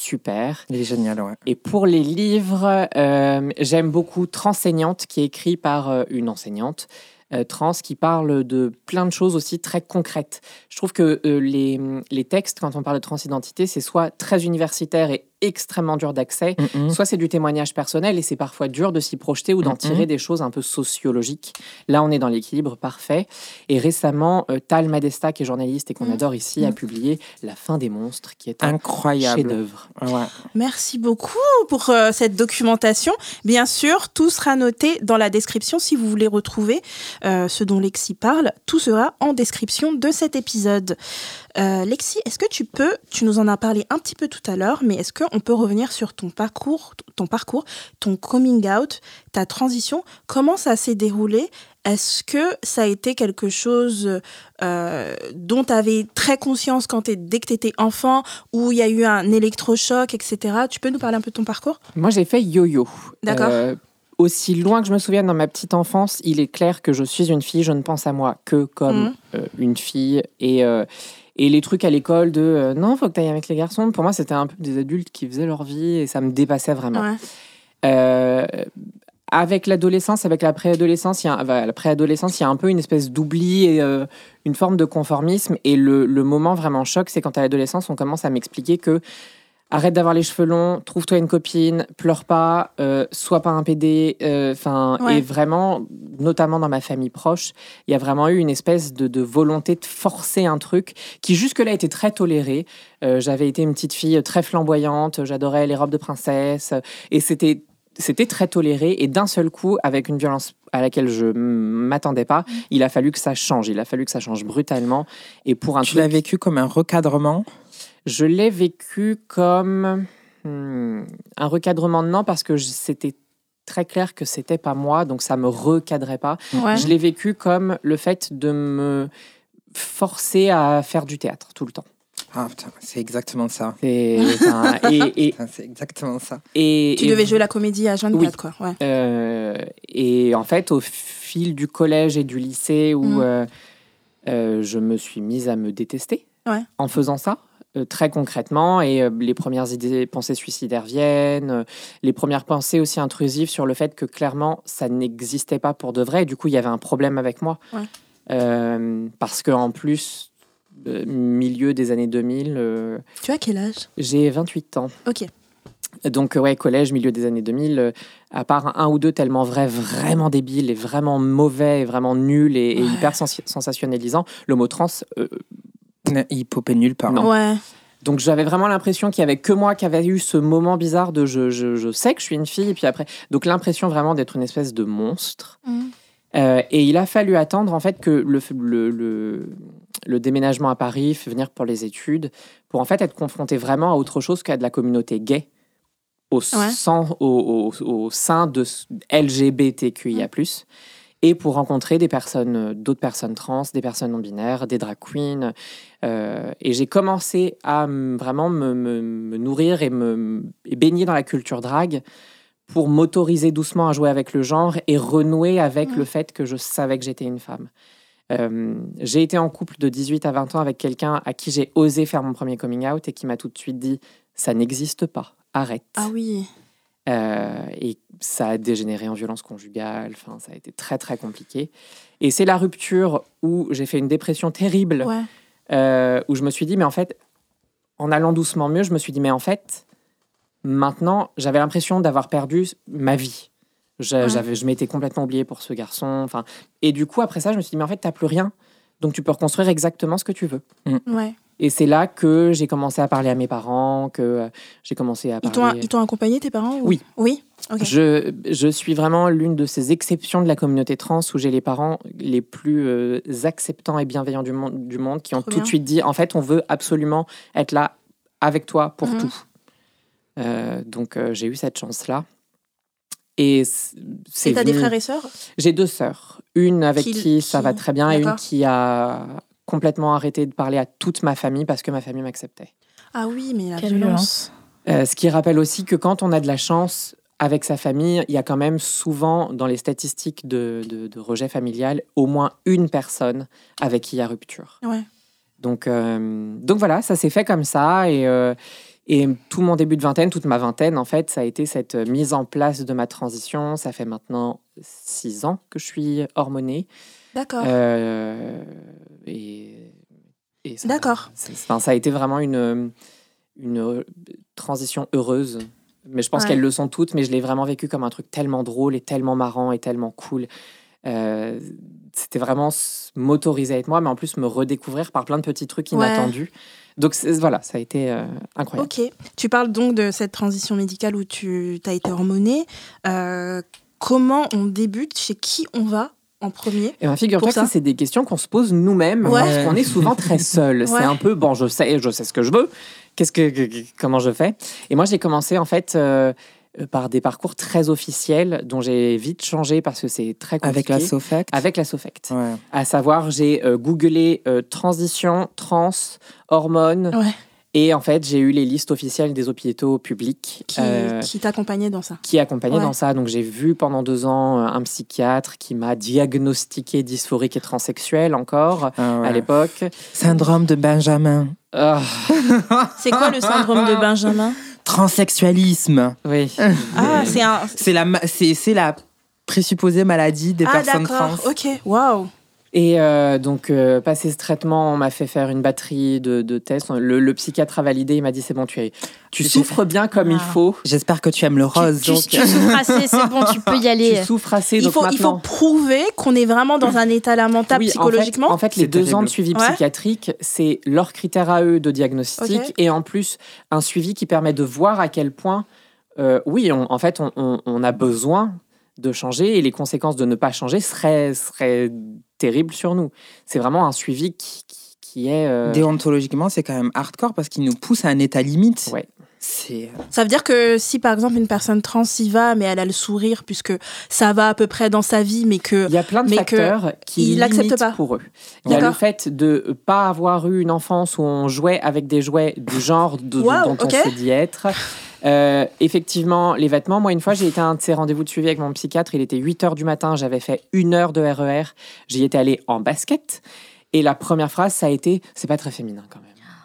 Super. Il est génial, ouais. Et pour les livres, euh, j'aime beaucoup Transeignante, qui est écrit par euh, une enseignante euh, trans qui parle de plein de choses aussi très concrètes. Je trouve que les, les textes, quand on parle de transidentité, c'est soit très universitaire et extrêmement dur d'accès, Mhm. soit c'est du témoignage personnel et c'est parfois dur de s'y projeter ou d'en Mhm. tirer des choses un peu sociologiques. Là, on est dans l'équilibre parfait. Et récemment, euh, Tal Madesta, qui est journaliste et qu'on adore ici, a publié La fin des monstres, qui est un Incroyable. chef-d'œuvre. Ouais. Merci beaucoup pour euh, cette documentation. Bien sûr, tout sera noté dans la description si vous voulez retrouver euh, ce dont Lexi parle. Tout sera en description de cet épisode. Euh, Lexi, est-ce que tu peux, tu nous en as parlé un petit peu tout à l'heure, mais est-ce qu'on peut revenir sur ton parcours, ton parcours, ton coming out, ta transition? Comment ça s'est déroulé? Est-ce que ça a été quelque chose euh, dont tu avais très conscience quand t'es- dès que tu étais enfant, où il y a eu un électrochoc, etc. Tu peux nous parler un peu de ton parcours? Moi, j'ai fait yo-yo. D'accord. Euh, aussi loin que je me souvienne dans ma petite enfance, il est clair que je suis une fille, je ne pense à moi que comme euh, une fille. Et, euh, et les trucs à l'école de euh, non, faut que tu ailles avec les garçons, pour moi, c'était un peu des adultes qui faisaient leur vie et ça me dépassait vraiment. Ouais. Euh, avec l'adolescence, avec la préadolescence, il y a, enfin, la préadolescence, il y a un peu une espèce d'oubli et euh, une forme de conformisme. Et le, le moment vraiment choc, c'est quand à l'adolescence, on commence à m'expliquer que arrête d'avoir les cheveux longs, trouve-toi une copine, pleure pas, euh, sois pas un PD. euh, Enfin, Ouais. et vraiment, notamment dans ma famille proche, il y a vraiment eu une espèce de, de volonté de forcer un truc qui jusque-là était très toléré. Euh, J'avais été une petite fille très flamboyante, j'adorais les robes de princesse, et c'était c'était très toléré et d'un seul coup, avec une violence à laquelle je m'attendais pas, il a fallu que ça change. Il a fallu que ça change brutalement. Et pour un Tu truc, l'as vécu comme un recadrement? Je l'ai vécu comme hmm, un recadrement non parce que je- c'était très clair que c'était pas moi, donc ça me recadrait pas. Ouais. Je l'ai vécu comme le fait de me forcer à faire du théâtre tout le temps. Ah putain, c'est exactement ça. Et, C'est exactement ça. et- Tu et- devais jouer la comédie à 24, Oui. quoi. Ouais. Euh, et en fait, au fil du collège et du lycée, où Mm. euh, euh, je me suis mise à me détester Ouais. en faisant ça. Euh, très concrètement, et euh, les premières idées, pensées suicidaires viennent, euh, les premières pensées aussi intrusives sur le fait que clairement ça n'existait pas pour de vrai, et du coup il y avait un problème avec moi. Ouais. Euh, parce que en plus, euh, milieu des années 2000, euh, Tu as quel âge? j'ai 28 ans. Ok. Donc, ouais, collège, milieu des années 2000, euh, à part un ou deux tellement vrais, vraiment débiles et vraiment mauvais et vraiment nuls et, et Ouais. hyper sens- sensationnalisants, le mot trans. Il popait nulle part. Non. Ouais. donc, j'avais vraiment l'impression qu'il y avait que moi qui avait eu ce moment bizarre de je, je, je sais que je suis une fille, et puis après. Donc, l'impression vraiment d'être une espèce de monstre. Mhm. Euh, et il a fallu attendre en fait que le, le, le, le déménagement à Paris, venir pour les études, pour en fait être confronté vraiment à autre chose qu'à de la communauté gay au, Ouais. au, au- au sein de LGBTQIA+, et pour rencontrer des personnes, euh, d'autres personnes trans, des personnes non binaires, des drag queens. Euh, et j'ai commencé à vraiment me, me- me nourrir et me et baigner dans la culture drag pour m'autoriser doucement à jouer avec le genre et renouer avec le fait que je savais que j'étais une femme. Euh, j'ai été en couple de 18 à 20 ans avec quelqu'un à qui j'ai osé faire mon premier coming out et qui m'a tout de suite dit ça n'existe pas, arrête. Ah oui. Euh, et ça a dégénéré en violence conjugale, enfin, ça a été très très compliqué. Et c'est la rupture où j'ai fait une dépression terrible, Ouais. euh, où je me suis dit, mais en fait, en allant doucement mieux, je me suis dit, mais en fait, maintenant, j'avais l'impression d'avoir perdu ma vie. Je, Ouais. j'avais, je m'étais complètement oubliée pour ce garçon. Enfin, et du coup, après ça, je me suis dit, mais en fait, t'as plus rien. Donc, tu peux reconstruire exactement ce que tu veux. Ouais. Et c'est là que j'ai commencé à parler à mes parents, que euh, j'ai commencé à parler. ils t'ont accompagné, tes parents ou- Oui. Oui? Je, je suis vraiment l'une de ces exceptions de la communauté trans où j'ai les parents les plus euh, acceptants et bienveillants du monde, du monde qui ont Trop tout bien. de suite dit en fait, on veut absolument être là avec toi pour Mhm. tout. Euh, donc euh, j'ai eu cette chance-là. Et c'est Et t'as des venu- frères et sœurs? J'ai deux sœurs. Une avec Qui- qui, ça qui- va très bien et une qui a complètement arrêté de parler à toute ma famille parce que ma famille m'acceptait. Ah oui, mais la Quelle violence. Euh, ce qui rappelle aussi que quand on a de la chance avec sa famille, il y a quand même souvent dans les statistiques de, de- de rejet familial au moins une personne avec qui il y a rupture. Ouais. Donc, euh, donc voilà, ça s'est fait comme ça et, euh, et tout mon début de vingtaine, toute ma vingtaine en fait, ça a été cette mise en place de ma transition. Ça fait maintenant six ans que je suis hormonée. D'accord. Euh, et, et ça- D'accord. c'est- enfin, ça a été vraiment une, une transition heureuse. Mais je pense Ouais. qu'elles le sont toutes, mais je l'ai vraiment vécu comme un truc tellement drôle et tellement marrant et tellement cool. Euh, C'était vraiment m'autoriser à être moi, mais en plus me redécouvrir par plein de petits trucs Ouais. inattendus. Donc c'est- voilà, ça a été euh, incroyable. Ok. Tu parles donc de cette transition médicale où tu as été hormonée. Euh, comment on débute? Chez qui on va? En premier Et bien, figure-toi que c'est des questions qu'on se pose nous-mêmes Ouais. parce qu'on est souvent très seul. Ouais. C'est un peu, bon, je sais, je sais ce que je veux. Qu'est-ce que, comment je fais? Et moi, j'ai commencé en fait euh, euh, par des parcours très officiels dont j'ai vite changé parce que c'est très compliqué. Avec la Sofect. Avec la Sofect. Ouais. À savoir, j'ai euh, googlé euh, transition, trans, hormones. Ouais. Et en fait, j'ai eu les listes officielles des hôpitaux publics Qui, euh, qui t'accompagnait dans ça qui accompagnait Ouais. dans ça. Donc j'ai vu pendant deux ans euh, un psychiatre qui m'a diagnostiqué dysphorique et transsexuel encore Ah ouais. à l'époque. Syndrome de Benjamin. Ah, C'est quoi le syndrome de Benjamin? Transsexualisme. oui. Ah, c'est un. C'est la, ma- c'est, c'est la présupposée maladie des Ah, personnes d'accord. trans. Ok. Waouh. Et euh, donc, euh, passé ce traitement, on m'a fait faire une batterie de, de tests. Le, le psychiatre a validé, il m'a dit c'est bon, tu, es, tu souffres bien comme il Ah. faut. J'espère que tu aimes le rose. Tu, donc- tu souffres assez, c'est bon, tu peux y aller. Tu souffres assez, Il donc faut, il faut prouver qu'on est vraiment dans un état lamentable Oui, psychologiquement. En fait, en fait, les deux terrible. ans de suivi Ouais. psychiatrique, c'est leur critère à eux de diagnostic et en plus un suivi qui permet de voir à quel point, euh, oui, on- en fait, on, on- on a besoin de changer et les conséquences de ne pas changer seraient, seraient terribles sur nous. C'est vraiment un suivi qui, qui, qui est... euh, Déontologiquement, c'est quand même hardcore parce qu'il nous pousse à un état limite. Ouais. C'est. Ça veut dire que si par exemple une personne trans y va, mais elle a le sourire puisque ça va à peu près dans sa vie, mais que Il y a plein de Mais que facteurs qui l'acceptent limitent pas. pour eux. Il y a le fait de pas avoir eu une enfance où on jouait avec des jouets du genre de- dont on se dit être. Euh, effectivement, les vêtements. Moi, une fois, j'ai été à un de ces rendez-vous de suivi avec mon psychiatre. Il était 8 heures du matin. J'avais fait une heure de RER. J'y étais allée en basket. Et la première phrase, ça a été C'est pas très féminin quand même.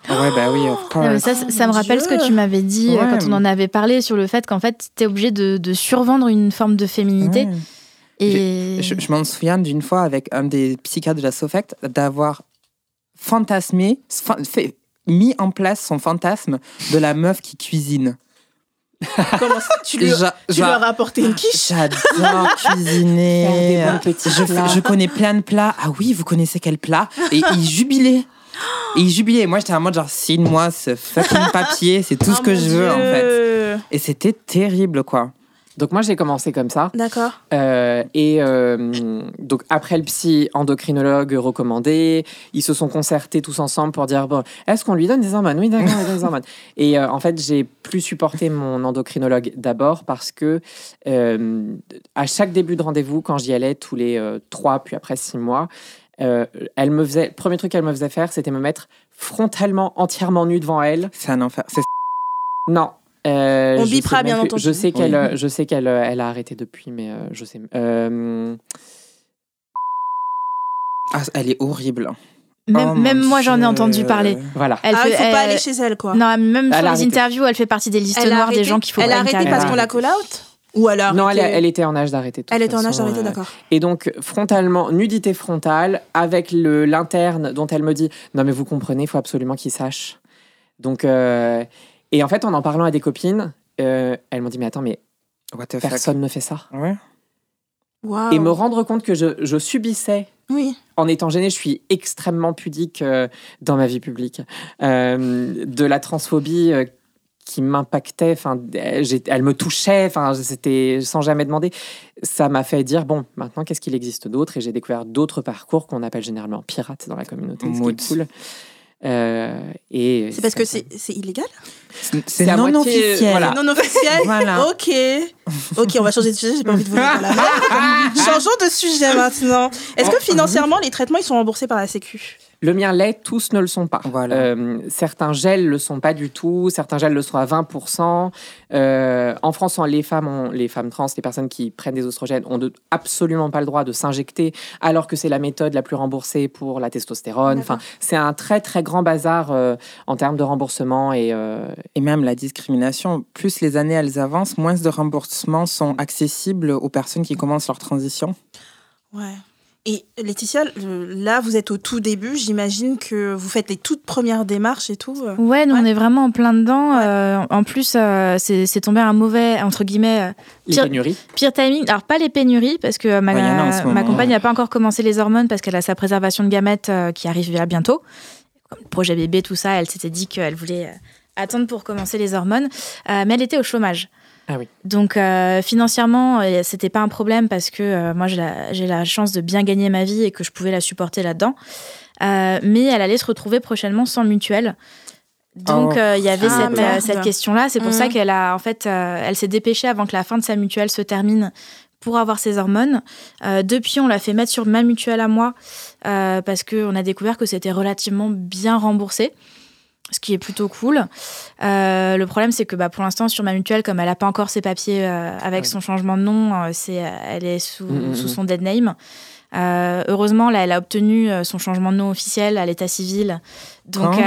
Ah ouais, bah oui, of Non, ça, ça- ça me rappelle ce que tu m'avais dit euh, Ouais. quand on en avait parlé sur le fait qu'en fait, tu es obligé de, de survendre une forme de féminité. Ouais. Et Je, je m'en souviens d'une fois avec un des psychiatres de la Sofect d'avoir fantasmé, fa- fait, mis en place son fantasme de la meuf qui cuisine. Comment ça- tu lui, tu genre- lui as rapporté une quiche? J'adore cuisiner. Faire des bons petits je, je connais plein de plats. Ah oui, vous connaissez quel plat? Et il jubilait. Et il jubilait. Moi, j'étais en mode genre, signe-moi ce fucking papier. C'est tout ce Oh que mon je veux, en fait. Et c'était terrible, quoi. Donc, moi, j'ai commencé comme ça. D'accord. Euh, et euh, donc après le psy endocrinologue recommandé, ils se sont concertés tous ensemble pour dire bon, est-ce qu'on lui donne des hormones? Oui, d'accord, on lui donne des hormones. Et euh, en fait, j'ai plus supporté mon endocrinologue d'abord parce que euh, à chaque début de rendez-vous, quand j'y allais tous les euh, trois puis après six mois, euh, elle me faisait, le premier truc qu'elle me faisait faire, c'était me mettre frontalement, entièrement nu devant elle. C'est un enfer. C'est Non, Euh, On je bipera, bien plus. entendu. Je sais qu'elle, Oui. je sais qu'elle, elle a arrêté depuis, mais euh, je sais. euh, Ah, elle est horrible. Même, Oh, même moi, j'en ai entendu parler. voilà. Elle ah, il fait- faut pas aller chez elle, quoi. Non, même Elle sur les arrêté. interviews, elle fait partie des listes noires des gens qu'il faut elle a arrêté parce qu'on l'a call out Ou elle a Non, elle, était en âge d'arrêter. Elle était en âge d'arrêter, euh, d'accord. Et donc, frontalement, nudité frontale, avec le l'interne dont elle me dit Non, mais vous comprenez, il faut absolument qu'il sache. Donc, euh, et en fait, en en parlant à des copines, euh, elles m'ont dit Mais attends, mais What the fuck? personne ne fait ça. Ouais. Et me rendre compte que je, je subissais Oui. en étant gênée, je suis extrêmement pudique euh, dans ma vie publique. Euh, de la transphobie euh, qui m'impactait, enfin, elle me touchait, enfin, c'était sans jamais demander. Ça m'a fait dire bon, maintenant qu'est-ce qu'il existe d'autre? Et j'ai découvert d'autres parcours qu'on appelle généralement pirates dans la communauté, ce qui est cool. Euh, et C'est parce que c'est illégal? C'est non moitié- officiel. voilà. Non officiel Voilà. Ok. Ok, on va changer de sujet, j'ai pas envie de vous dire la Changeons de sujet maintenant. Est-ce que financièrement, les traitements, ils sont remboursés par la Sécu? Le mien l'est, tous ne le sont pas. Voilà. Euh, certains gels le sont pas du tout, certains gels le sont à 20%. Euh, en France, les femmes, ont, les femmes trans, les personnes qui prennent des oestrogènes ont de- absolument pas le droit de s'injecter, alors que c'est la méthode la plus remboursée pour la testostérone. Enfin, c'est un très très grand bazar euh, en termes de remboursement et euh, Et même la discrimination, plus les années elles avancent, moins de remboursements sont accessibles aux personnes qui commencent leur transition. Ouais. Et Laetitia, le- là, vous êtes au tout début. J'imagine que vous faites les toutes premières démarches et tout. euh. Ouais, nous Ouais. on est vraiment en plein dedans. Euh, en plus, euh, c'est c'est tombé un mauvais, entre guillemets, euh, les Pire- pénuries. pire timing. Alors, pas les pénuries, parce que ma, Ouais, compagne ouais. n'a pas encore commencé les hormones parce qu'elle a sa préservation de gamètes euh, qui arrive là bientôt. Comme le projet bébé, tout ça, elle s'était dit qu'elle voulait euh, attendre pour commencer les hormones. Euh, mais elle était au chômage. Ah oui. Donc euh, financièrement, euh, c'était pas un problème parce que euh, moi j'ai la, chance de bien gagner ma vie et que je pouvais la supporter là-dedans. Euh, mais elle allait se retrouver prochainement sans mutuelle. Donc Oh. il y avait Ah, cette, question-là. C'est pour ça qu'elle a en fait, elle s'est dépêchée avant que la fin de sa mutuelle se termine pour avoir ses hormones. Euh, depuis, on l'a fait mettre sur ma mutuelle à moi euh, parce qu'on a découvert que c'était relativement bien remboursé. Ce qui est plutôt cool. Euh, le problème, c'est que bah, pour l'instant, sur ma mutuelle, comme elle n'a pas encore ses papiers euh, avec Ouais. son changement de nom, euh, c'est, elle est sous, Mm, mm, sous mm. son dead name. Heureusement, là, elle a obtenu son changement de nom officiel à l'état civil. Donc, euh, elle,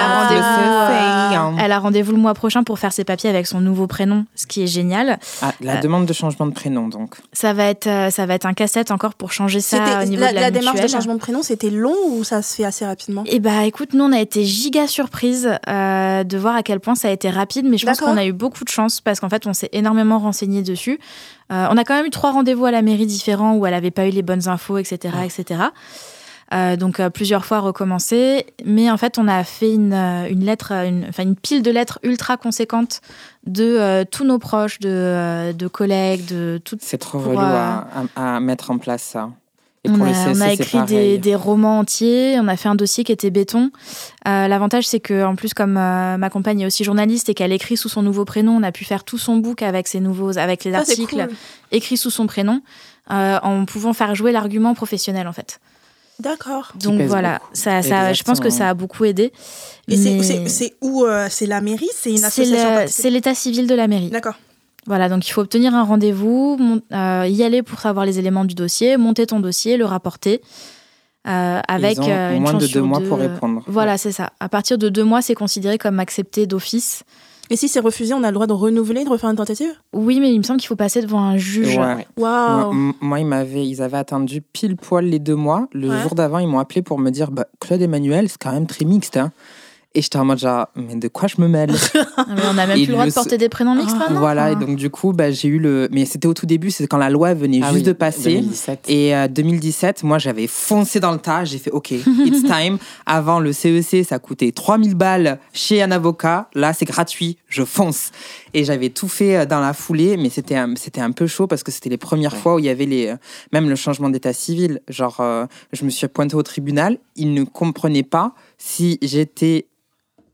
a rendez-vous, euh, elle a rendez-vous le mois prochain pour faire ses papiers avec son nouveau prénom, ce qui est génial. Ah, la Euh, demande de changement de prénom, donc. Ça va être, euh, ça va être un casse-tête encore pour changer ça C'était- au niveau la, de la, la démarche de changement de prénom, c'était long ou ça se fait assez rapidement? Eh bah écoute, nous on a été giga surprise euh, de voir à quel point ça a été rapide, mais je pense qu'on a eu beaucoup de chance parce qu'en fait on s'est énormément renseigné dessus. Euh, on a quand même eu trois rendez-vous à la mairie différents où elle avait pas eu les bonnes infos, etc., etc. Euh, donc euh, plusieurs fois recommencé, mais en fait on a fait une, euh, une lettre, une, enfin une pile de lettres ultra conséquente de euh, tous nos proches, de, de collègues, de toutes C'est trop Pour, relou euh, à, à- à mettre en place, ça. Et on a, CSC, on a écrit des, romans entiers, on a fait un dossier qui était béton. Euh, L'avantage, c'est que en plus, comme euh, ma compagne est aussi journaliste et qu'elle écrit sous son nouveau prénom, on a pu faire tout son book avec ses nouveaux, avec les articles cool. écrits sous son prénom, euh, en pouvant faire jouer l'argument professionnel en fait. D'accord. Donc voilà, beaucoup. ça, ça, je pense que ça a beaucoup aidé. Et c'est- Mais c'est c'est où euh, C'est la mairie? C'est une association c'est l'état civil de la mairie. D'accord. Voilà, donc il faut obtenir un rendez-vous, mon- euh, y aller pour savoir les éléments du dossier, monter ton dossier, le rapporter. euh, avec Ils ont euh, une moins de deux mois deux. pour répondre. Voilà, c'est ça. À partir de deux mois, c'est considéré comme accepté d'office. Et si c'est refusé, on a le droit de renouveler, de refaire une tentative? Oui, mais il me semble qu'il faut passer devant un juge. Ouais. Waouh Moi, ils, m'avaient- ils avaient attendu pile poil les deux mois. Le Ouais. jour d'avant, ils m'ont appelé pour me dire bah, Claude Emmanuel, c'est quand même très mixte. Hein. Et j'étais en mode genre, mais de quoi je me mêle Ah, mais on n'a même Et plus le droit de porter des prénoms mixtes maintenant. Voilà, et donc du coup, bah, j'ai eu le. Mais c'était au tout début, c'est quand la loi venait Ah juste oui, de passer. 2017. Et euh, 2017, moi, j'avais foncé dans le tas. J'ai fait, OK, it's time. Avant, le CEC, ça coûtait 3000 balles chez un avocat. Là, c'est gratuit. Je fonce. Et j'avais tout fait euh, dans la foulée, mais c'était un, c'était un peu chaud parce que c'était les premières Ouais. fois où il y avait les, euh, même le changement d'état civil. Genre, euh, je me suis pointée au tribunal. Ils ne comprenaient pas si j'étais.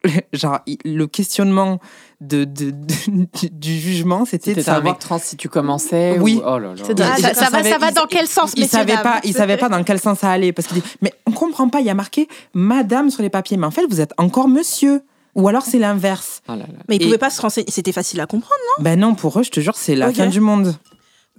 Genre, le questionnement de, de- de- du jugement, c'était de C'était un savoir mec trans si tu commençais Oui. ou- Oh là là. Ah, ça, va, ça va dans quel sens, il savait dames pas, il savait pas dans quel sens ça allait parce qu'il dit mais on comprend pas, il y a marqué madame sur les papiers, mais en fait vous êtes encore monsieur. Ou alors c'est l'inverse. Ah. Mais ils Et- pouvaient pas se renseigner. C'était facile à comprendre. Ben non, pour eux, je te jure, c'est la fin du monde.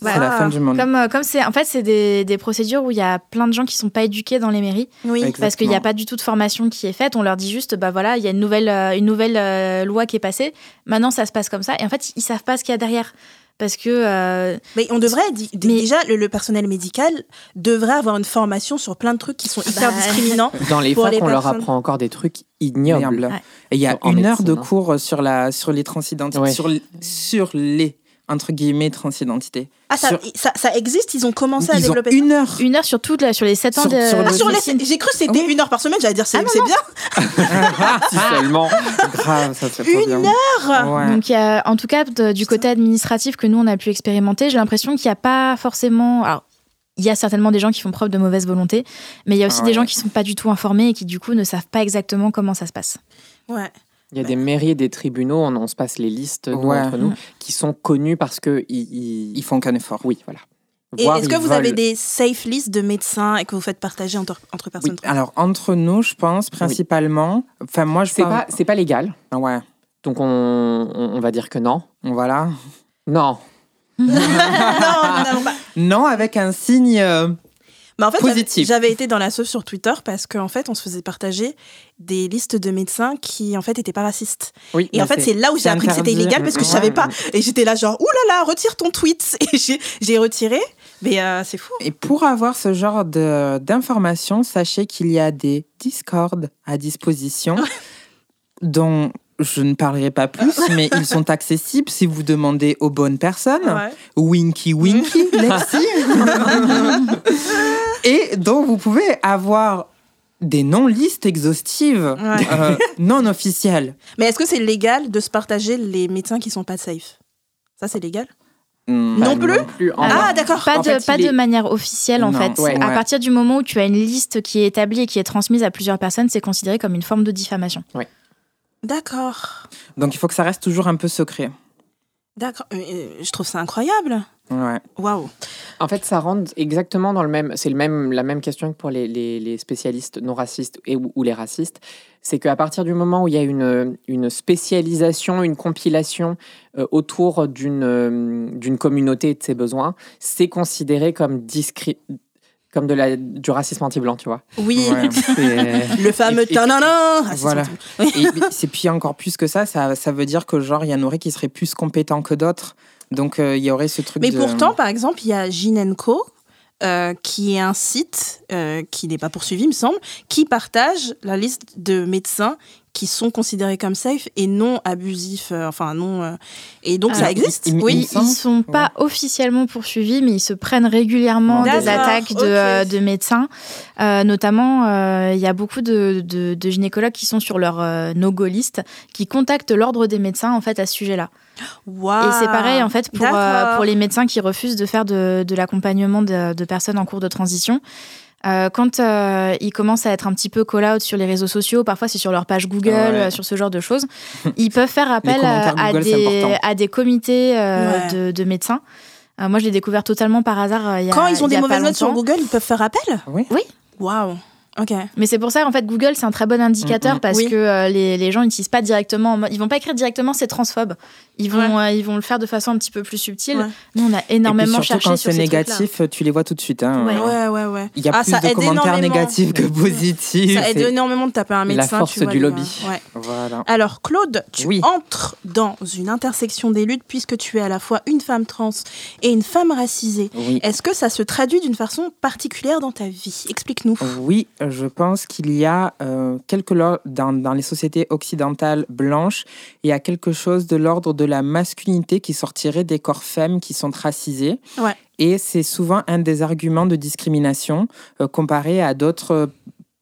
C'est la fin du monde. Comme euh, comme c'est en fait c'est des, des procédures où il y a plein de gens qui sont pas éduqués dans les mairies Oui. parce qu'il n'y a pas du tout de formation qui est faite. On leur dit juste bah voilà il y a une nouvelle euh, une nouvelle euh, loi qui est passée. Maintenant ça se passe comme ça et en fait ils savent pas ce qu'il y a derrière parce que euh, Mais on devrait, Mais- déjà, le, le personnel médical devrait avoir une formation sur plein de trucs qui sont hyper Bah, discriminants. Dans les facs, on leur personnes. apprend encore des trucs ignobles. Ignoble. Ouais. Et il y a En une heure de hein. cours sur, la, sur les transidentités, Ouais. sur, sur les, entre guillemets, transidentités. Ah, ça, Sur- ça, ça existe Ils ont commencé à ont développer ça une heure. une heure sur toute la- sur les 7 ans Sur- de sur le- Ah, sur les-. J'ai cru que c'était Ah oui. une heure par semaine. J'allais dire, c'est Ah, bien. si seulement. Grave, ça fait Une bien. heure Ouais. Donc, il y a- en tout cas, de- du côté administratif que nous, on a pu expérimenter, j'ai l'impression qu'il n'y a pas forcément. Alors, il y a certainement des gens qui font preuve de mauvaise volonté, mais il y a aussi Ah des gens qui ne sont pas du tout informés et qui, du coup, ne savent pas exactement comment ça se passe. Ouais. Il y a des mairies et des tribunaux, on, on se passe les listes nous, Ouais. entre nous, qui sont connus parce que ils, ils- Ils font qu'un effort. Oui, voilà. Et est-ce que vous avez des safe lists de médecins et que vous faites partager entre, entre personnes Oui, alors entre nous, je pense principalement. Enfin, moi, je C'est parle- pas, c'est pas légal, Ah Ouais, donc on, on, on va dire que non. voilà. Non. non, non, non, bah, Non, avec un signe. euh, Mais en fait, j'avais- été dans la sauce sur Twitter parce qu'en fait, on se faisait partager des listes de médecins qui, en fait, étaient pas racistes. Oui. Et en fait, c'est là où j'ai appris que c'était illégal parce que je savais pas. Et j'étais là, genre, ouh là là, retire ton tweet. Et j'ai- j'ai retiré. Mais euh, c'est fou. Et pour avoir ce genre de- d'informations, sachez qu'il y a des Discord à disposition dont je ne parlerai pas plus, mais ils sont accessibles si vous demandez aux bonnes personnes. Ouais. Winky Winky, Lexi. Et dont vous pouvez avoir des non-listes exhaustives, Ouais. euh, non officielles. Mais est-ce que c'est légal de se partager les médecins qui sont pas safe? Ça, c'est légal? Non bah, plus? plus. En Ah, d'accord. Pas, de, fait, pas il de est- manière officielle, en Non. fait. Ouais. À Ouais. partir du moment où tu as une liste qui est établie et qui est transmise à plusieurs personnes, c'est considéré comme une forme de diffamation. D'accord. Donc il faut que ça reste toujours un peu secret. D'accord. Euh, euh, je trouve ça incroyable. Ouais. Waouh. En fait, ça rentre exactement dans le même. C'est le même, la même question que pour les, les- les spécialistes non racistes et, ou, ou les racistes. C'est qu'à partir du moment où il y a une, une spécialisation, une compilation euh, autour d'une euh, d'une communauté et de ses besoins, c'est considéré comme discri comme de la, du racisme anti-blanc, tu vois. Oui. Ouais. Le fameux Et- et- tanana. Voilà. Et c'est puis encore plus que ça, ça, ça veut dire que genre il y en aurait qui seraient plus compétents que d'autres. Donc euh, il y aurait ce truc Mais de... pourtant, par exemple, il y a Ginenco, euh, qui est un site euh, qui n'est pas poursuivi, il me semble, qui partage la liste de médecins qui sont considérés comme safe et non abusifs, euh, enfin non. euh, et donc ça Alors, existe. il- oui. il- Ils, ils sont pas officiellement poursuivis, mais ils se prennent régulièrement des attaques de, euh, de médecins. Euh, notamment, euh, il y a beaucoup de, de- de gynécologues qui sont sur leur euh, no-go list, qui contactent l'ordre des médecins en fait à ce sujet-là. Et c'est pareil en fait pour, euh, les médecins qui refusent de faire de, de l'accompagnement de, de personnes en cours de transition. Euh, quand euh, ils commencent à être un petit peu call-out sur les réseaux sociaux, parfois c'est sur leur page Google, Ouais. euh, sur ce genre de choses, ils peuvent faire appel à, Google, des, important. à des comités euh, Ouais. de, de médecins. Euh, moi, je l'ai découvert totalement par hasard euh, il y a Quand ils ont il y des a mauvaises notes sur. Google, ils peuvent faire appel? Oui. Oui. Waouh. Mais c'est pour ça, en fait, Google, c'est un très bon indicateur Mm, mm. parce Oui. que euh, les, les gens n'utilisent pas directement, ils vont pas écrire directement c'est transphobe. Ils vont, euh, ils vont le faire de façon un petit peu plus subtile. Ouais. Nous, on a Et puis énormément surtout cherché quand c'est négatif, tu les vois tout de suite. hein. Ouais. Ouais, ouais, ouais. Il y a Ah, plus ça de aide commentaires énormément. négatifs que positifs. Ça aide énormément de taper un La médecin. force tu vois, du lobby. gars. Ouais. Voilà. Alors, Claude, tu Oui. entres dans une intersection des luttes puisque tu es à la fois une femme trans et une femme racisée. Oui. Est-ce que ça se traduit d'une façon particulière dans ta vie? Explique-nous. Oui, je pense qu'il y a euh, quelque dans, dans les sociétés occidentales blanches, il y a quelque chose de l'ordre de la masculinité qui sortirait des corps femmes qui sont racisés. Ouais. Et c'est souvent un des arguments de discrimination euh, comparé à d'autres euh,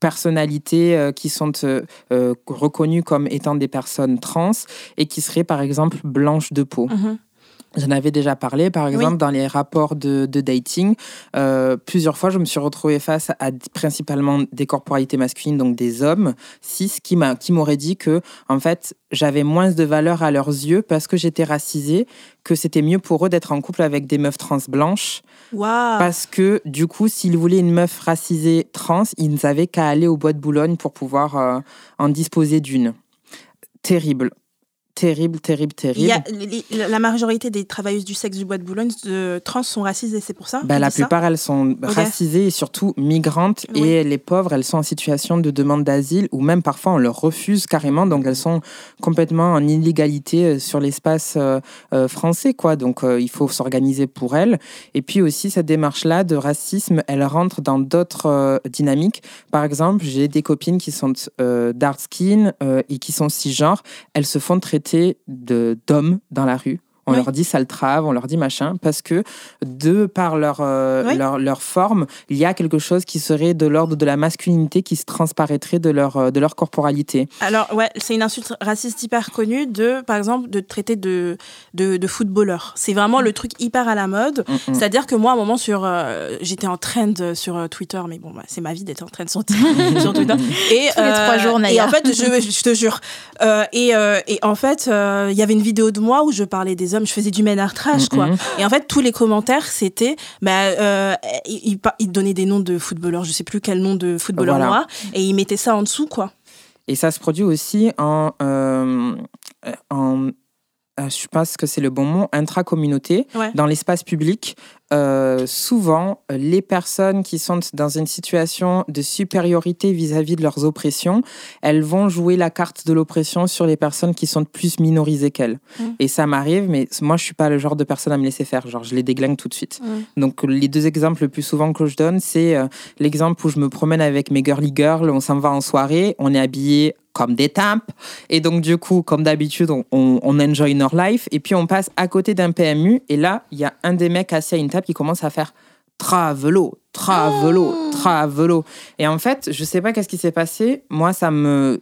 personnalités euh, qui sont euh, euh, reconnues comme étant des personnes trans et qui seraient par exemple blanches de peau. Mhm. J'en avais déjà parlé, par exemple, dans les rapports de, de dating. Euh, plusieurs fois, je me suis retrouvée face à principalement des corporalités masculines, donc des hommes cis, qui m'a- qui m'auraient dit que, en fait, j'avais moins de valeur à leurs yeux parce que j'étais racisée, que c'était mieux pour eux d'être en couple avec des meufs trans blanches. Parce que, du coup, s'ils voulaient une meuf racisée trans, ils n'avaient qu'à aller au bois de Boulogne pour pouvoir euh, en disposer d'une. terrible. Terrible, terrible, terrible. a, les- la majorité des travailleuses du sexe du bois de Boulogne de trans sont racisées, c'est pour ça Bah, la plupart, elles sont racisées et surtout migrantes. Oui. Et les pauvres, elles sont en situation de demande d'asile ou même parfois on leur refuse carrément. Donc elles sont complètement en illégalité euh, sur l'espace euh, euh, français. quoi. Donc euh, il faut s'organiser pour elles. Et puis aussi, cette démarche-là de racisme, elle rentre dans d'autres dynamiques. Par exemple, j'ai des copines qui sont dark skin et qui sont cisgenres. Elles se font traiter de- d'hommes dans la rue. On Oui. leur dit saltrave, on leur dit machin, parce que de par leur, euh, Oui. leur, leur forme, il y a quelque chose qui serait de l'ordre de la masculinité qui se transparaîtrait de leur, euh, de leur corporalité. Alors, ouais, c'est une insulte raciste hyper connue de, par exemple, de te traiter de, de, de footballeur. C'est vraiment le truc hyper à la mode. Mm, mm. C'est-à-dire que moi, à un moment, sur, euh, j'étais en trend sur Twitter, mais bon, bah, c'est ma vie d'être en trend sur, sur Twitter. Et, Tous les trois jours, Et en fait, je, je te jure. Euh, et, euh, et en fait, euh, il y avait une vidéo de moi où je parlais des hommes, je faisais du ménard trash, quoi. Mhm. Et en fait, tous les commentaires, c'était, bah, euh, ils, donnaient des noms de footballeurs, je sais plus quel nom de footballeur Voilà. noir, et ils mettaient ça en dessous, quoi. Et ça se produit aussi en, euh, en euh, je pense que c'est le bon mot, intracommunauté, Ouais. dans l'espace public. Euh, souvent, les personnes qui sont dans une situation de supériorité vis-à-vis de leurs oppressions, elles vont jouer la carte de l'oppression sur les personnes qui sont plus minorisées qu'elles. Mm. Et ça m'arrive, mais moi, je suis pas le genre de personne à me laisser faire. Genre, je les déglingue tout de suite. Mm. Donc, les deux exemples le plus souvent que je donne, c'est euh, l'exemple où je me promène avec mes girly girls, on s'en va en soirée, on est habillés comme des tempes. Et donc, du coup, comme d'habitude, on, on, on enjoy our life. Et puis, on passe à côté d'un PMU. Et là, il y a un des mecs assis à une table qui commence à faire travelo, travelo, travelo. Et en fait, je sais pas qu'est-ce qui s'est passé. Moi, ça me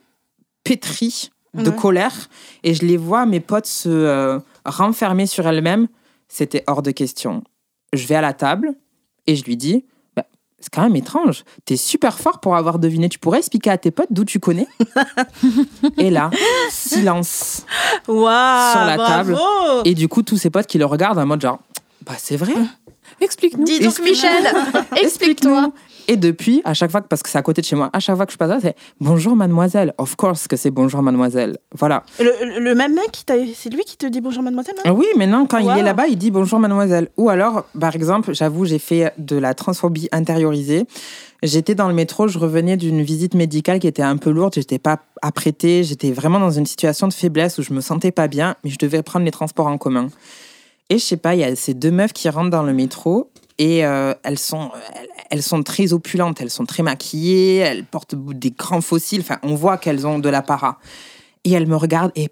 pétrit de Ouais. colère. Et je les vois, mes potes, se euh, renfermer sur elles-mêmes. C'était hors de question. Je vais à la table et je lui dis Bah, c'est quand même étrange. T'es super fort pour avoir deviné. Tu pourrais expliquer à tes potes d'où tu connais? Et là, silence. Waouh Sur la bravo Et du coup, tous ses potes qui le regardent en mode genre Bah, c'est vrai. Explique-nous. Dis donc. Michel, explique-toi. Et depuis, à chaque fois, parce que c'est à côté de chez moi, à chaque fois que je passe là, c'est bonjour mademoiselle. Of course que c'est bonjour mademoiselle. Voilà. Le, même mec, qui t'a- c'est lui qui te dit bonjour mademoiselle Ah Oui, maintenant, quand il est là-bas, il dit bonjour mademoiselle. Ou alors, par exemple, j'avoue, j'ai fait de la transphobie intériorisée. J'étais dans le métro, je revenais d'une visite médicale qui était un peu lourde, j'étais pas apprêtée, j'étais vraiment dans une situation de faiblesse où je me sentais pas bien, mais je devais prendre les transports en commun. Et je sais pas, il y a ces deux meufs qui rentrent dans le métro et euh, elles, sont, elles sont très opulentes, elles sont très maquillées, elles portent des grands fossiles, enfin on voit qu'elles ont de l'apparat. Et elles me regardent et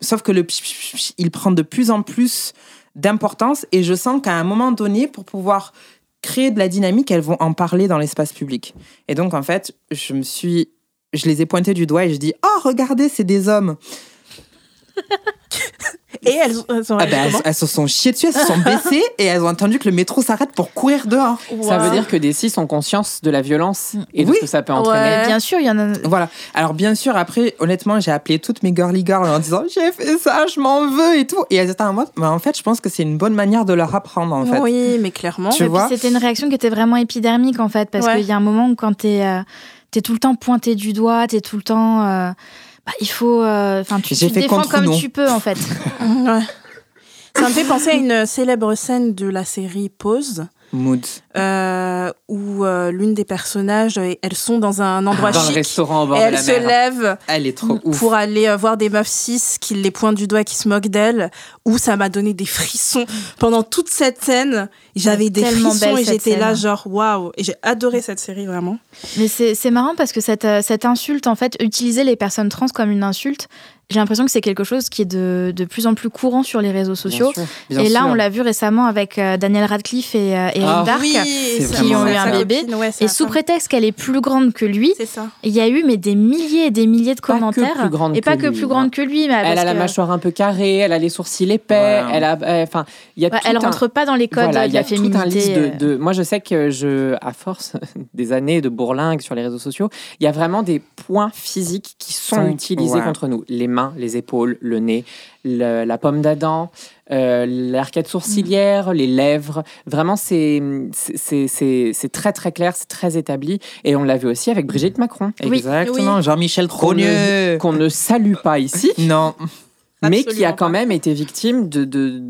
sauf que le il prend de plus en plus d'importance et je sens qu'à un moment donné pour pouvoir créer de la dynamique, elles vont en parler dans l'espace public. Et donc en fait, je me suis je les ai pointées du doigt et je dis "Oh, regardez, c'est des hommes." Et elles, elles sont Ah ben, elles, se sont chiées dessus, elles se sont baissées et elles ont attendu que le métro s'arrête pour courir dehors. Ça veut dire que des cis ont conscience de la violence et de Oui. ce que ça peut entraîner. Ouais. Bien sûr, il y en a. Voilà. Alors bien sûr, après, honnêtement, j'ai appelé toutes mes girly girls en disant j'ai fait ça, je m'en veux et tout. Et elles étaient en mode, mais en fait, je pense que c'est une bonne manière de leur apprendre en fait. Oui, mais clairement. Tu Et vois? c'était une réaction qui était vraiment épidermique en fait, parce Ouais. qu'il y a un moment où quand t'es euh, t'es tout le temps pointé du doigt, t'es tout le temps. euh, bah, il faut. euh, Enfin, tu, te défends comme non. tu peux en fait. Ouais. Ça me fait penser à une célèbre scène de la série Pause. Mood. euh, où euh, l'une des personnages, euh, elles sont dans un endroit Dans le chic restaurant au bord et de elles la se mer. lèvent Elle est trop ouf. pour aller euh, voir des meufs cis qui les pointent du doigt, qui se moquent d'elles, où ça m'a donné des frissons. Pendant toute cette scène, j'avais des Tellement frissons belle, et j'étais là genre waouh. Et j'ai adoré cette série vraiment. Mais c'est c'est marrant parce que cette, cette insulte, en fait, utiliser les personnes trans comme une insulte, j'ai l'impression que c'est quelque chose qui est de, de plus en plus courant sur les réseaux sociaux. Bien sûr. Bien et là, sûr. on l'a vu récemment avec euh, Daniel Radcliffe et euh, Erin Ah. Dark. qui ont eu un bébé. copine, ouais, c'est Et sous prétexte qu'elle est plus grande que lui, il y a eu mais des milliers et des milliers de Pas que commentaires. et pas que plus grande que lui. Mais Elle parce a la que- mâchoire un peu carrée, elle a les sourcils épais, Voilà. elle a, euh, enfin, il y a Ouais, elle un- rentre pas dans les codes Voilà, de il y a la tout un féminité. liste de, euh. de- Moi, je sais que je, à force des années de bourlingue sur les réseaux sociaux, il y a vraiment des points physiques qui sont utilisés contre nous. Les mains, les épaules, le nez, le- la pomme d'Adam, euh, l'arcade sourcilière, les lèvres. Vraiment, c'est c'est- c'est c'est très très clair, c'est très établi. Et on l'a vu aussi avec Brigitte Macron, Exactement, Jean-Michel qu'on ne, Trogneux. qu'on ne salue pas ici, Non, mais qui a quand pas. même été victime de, de,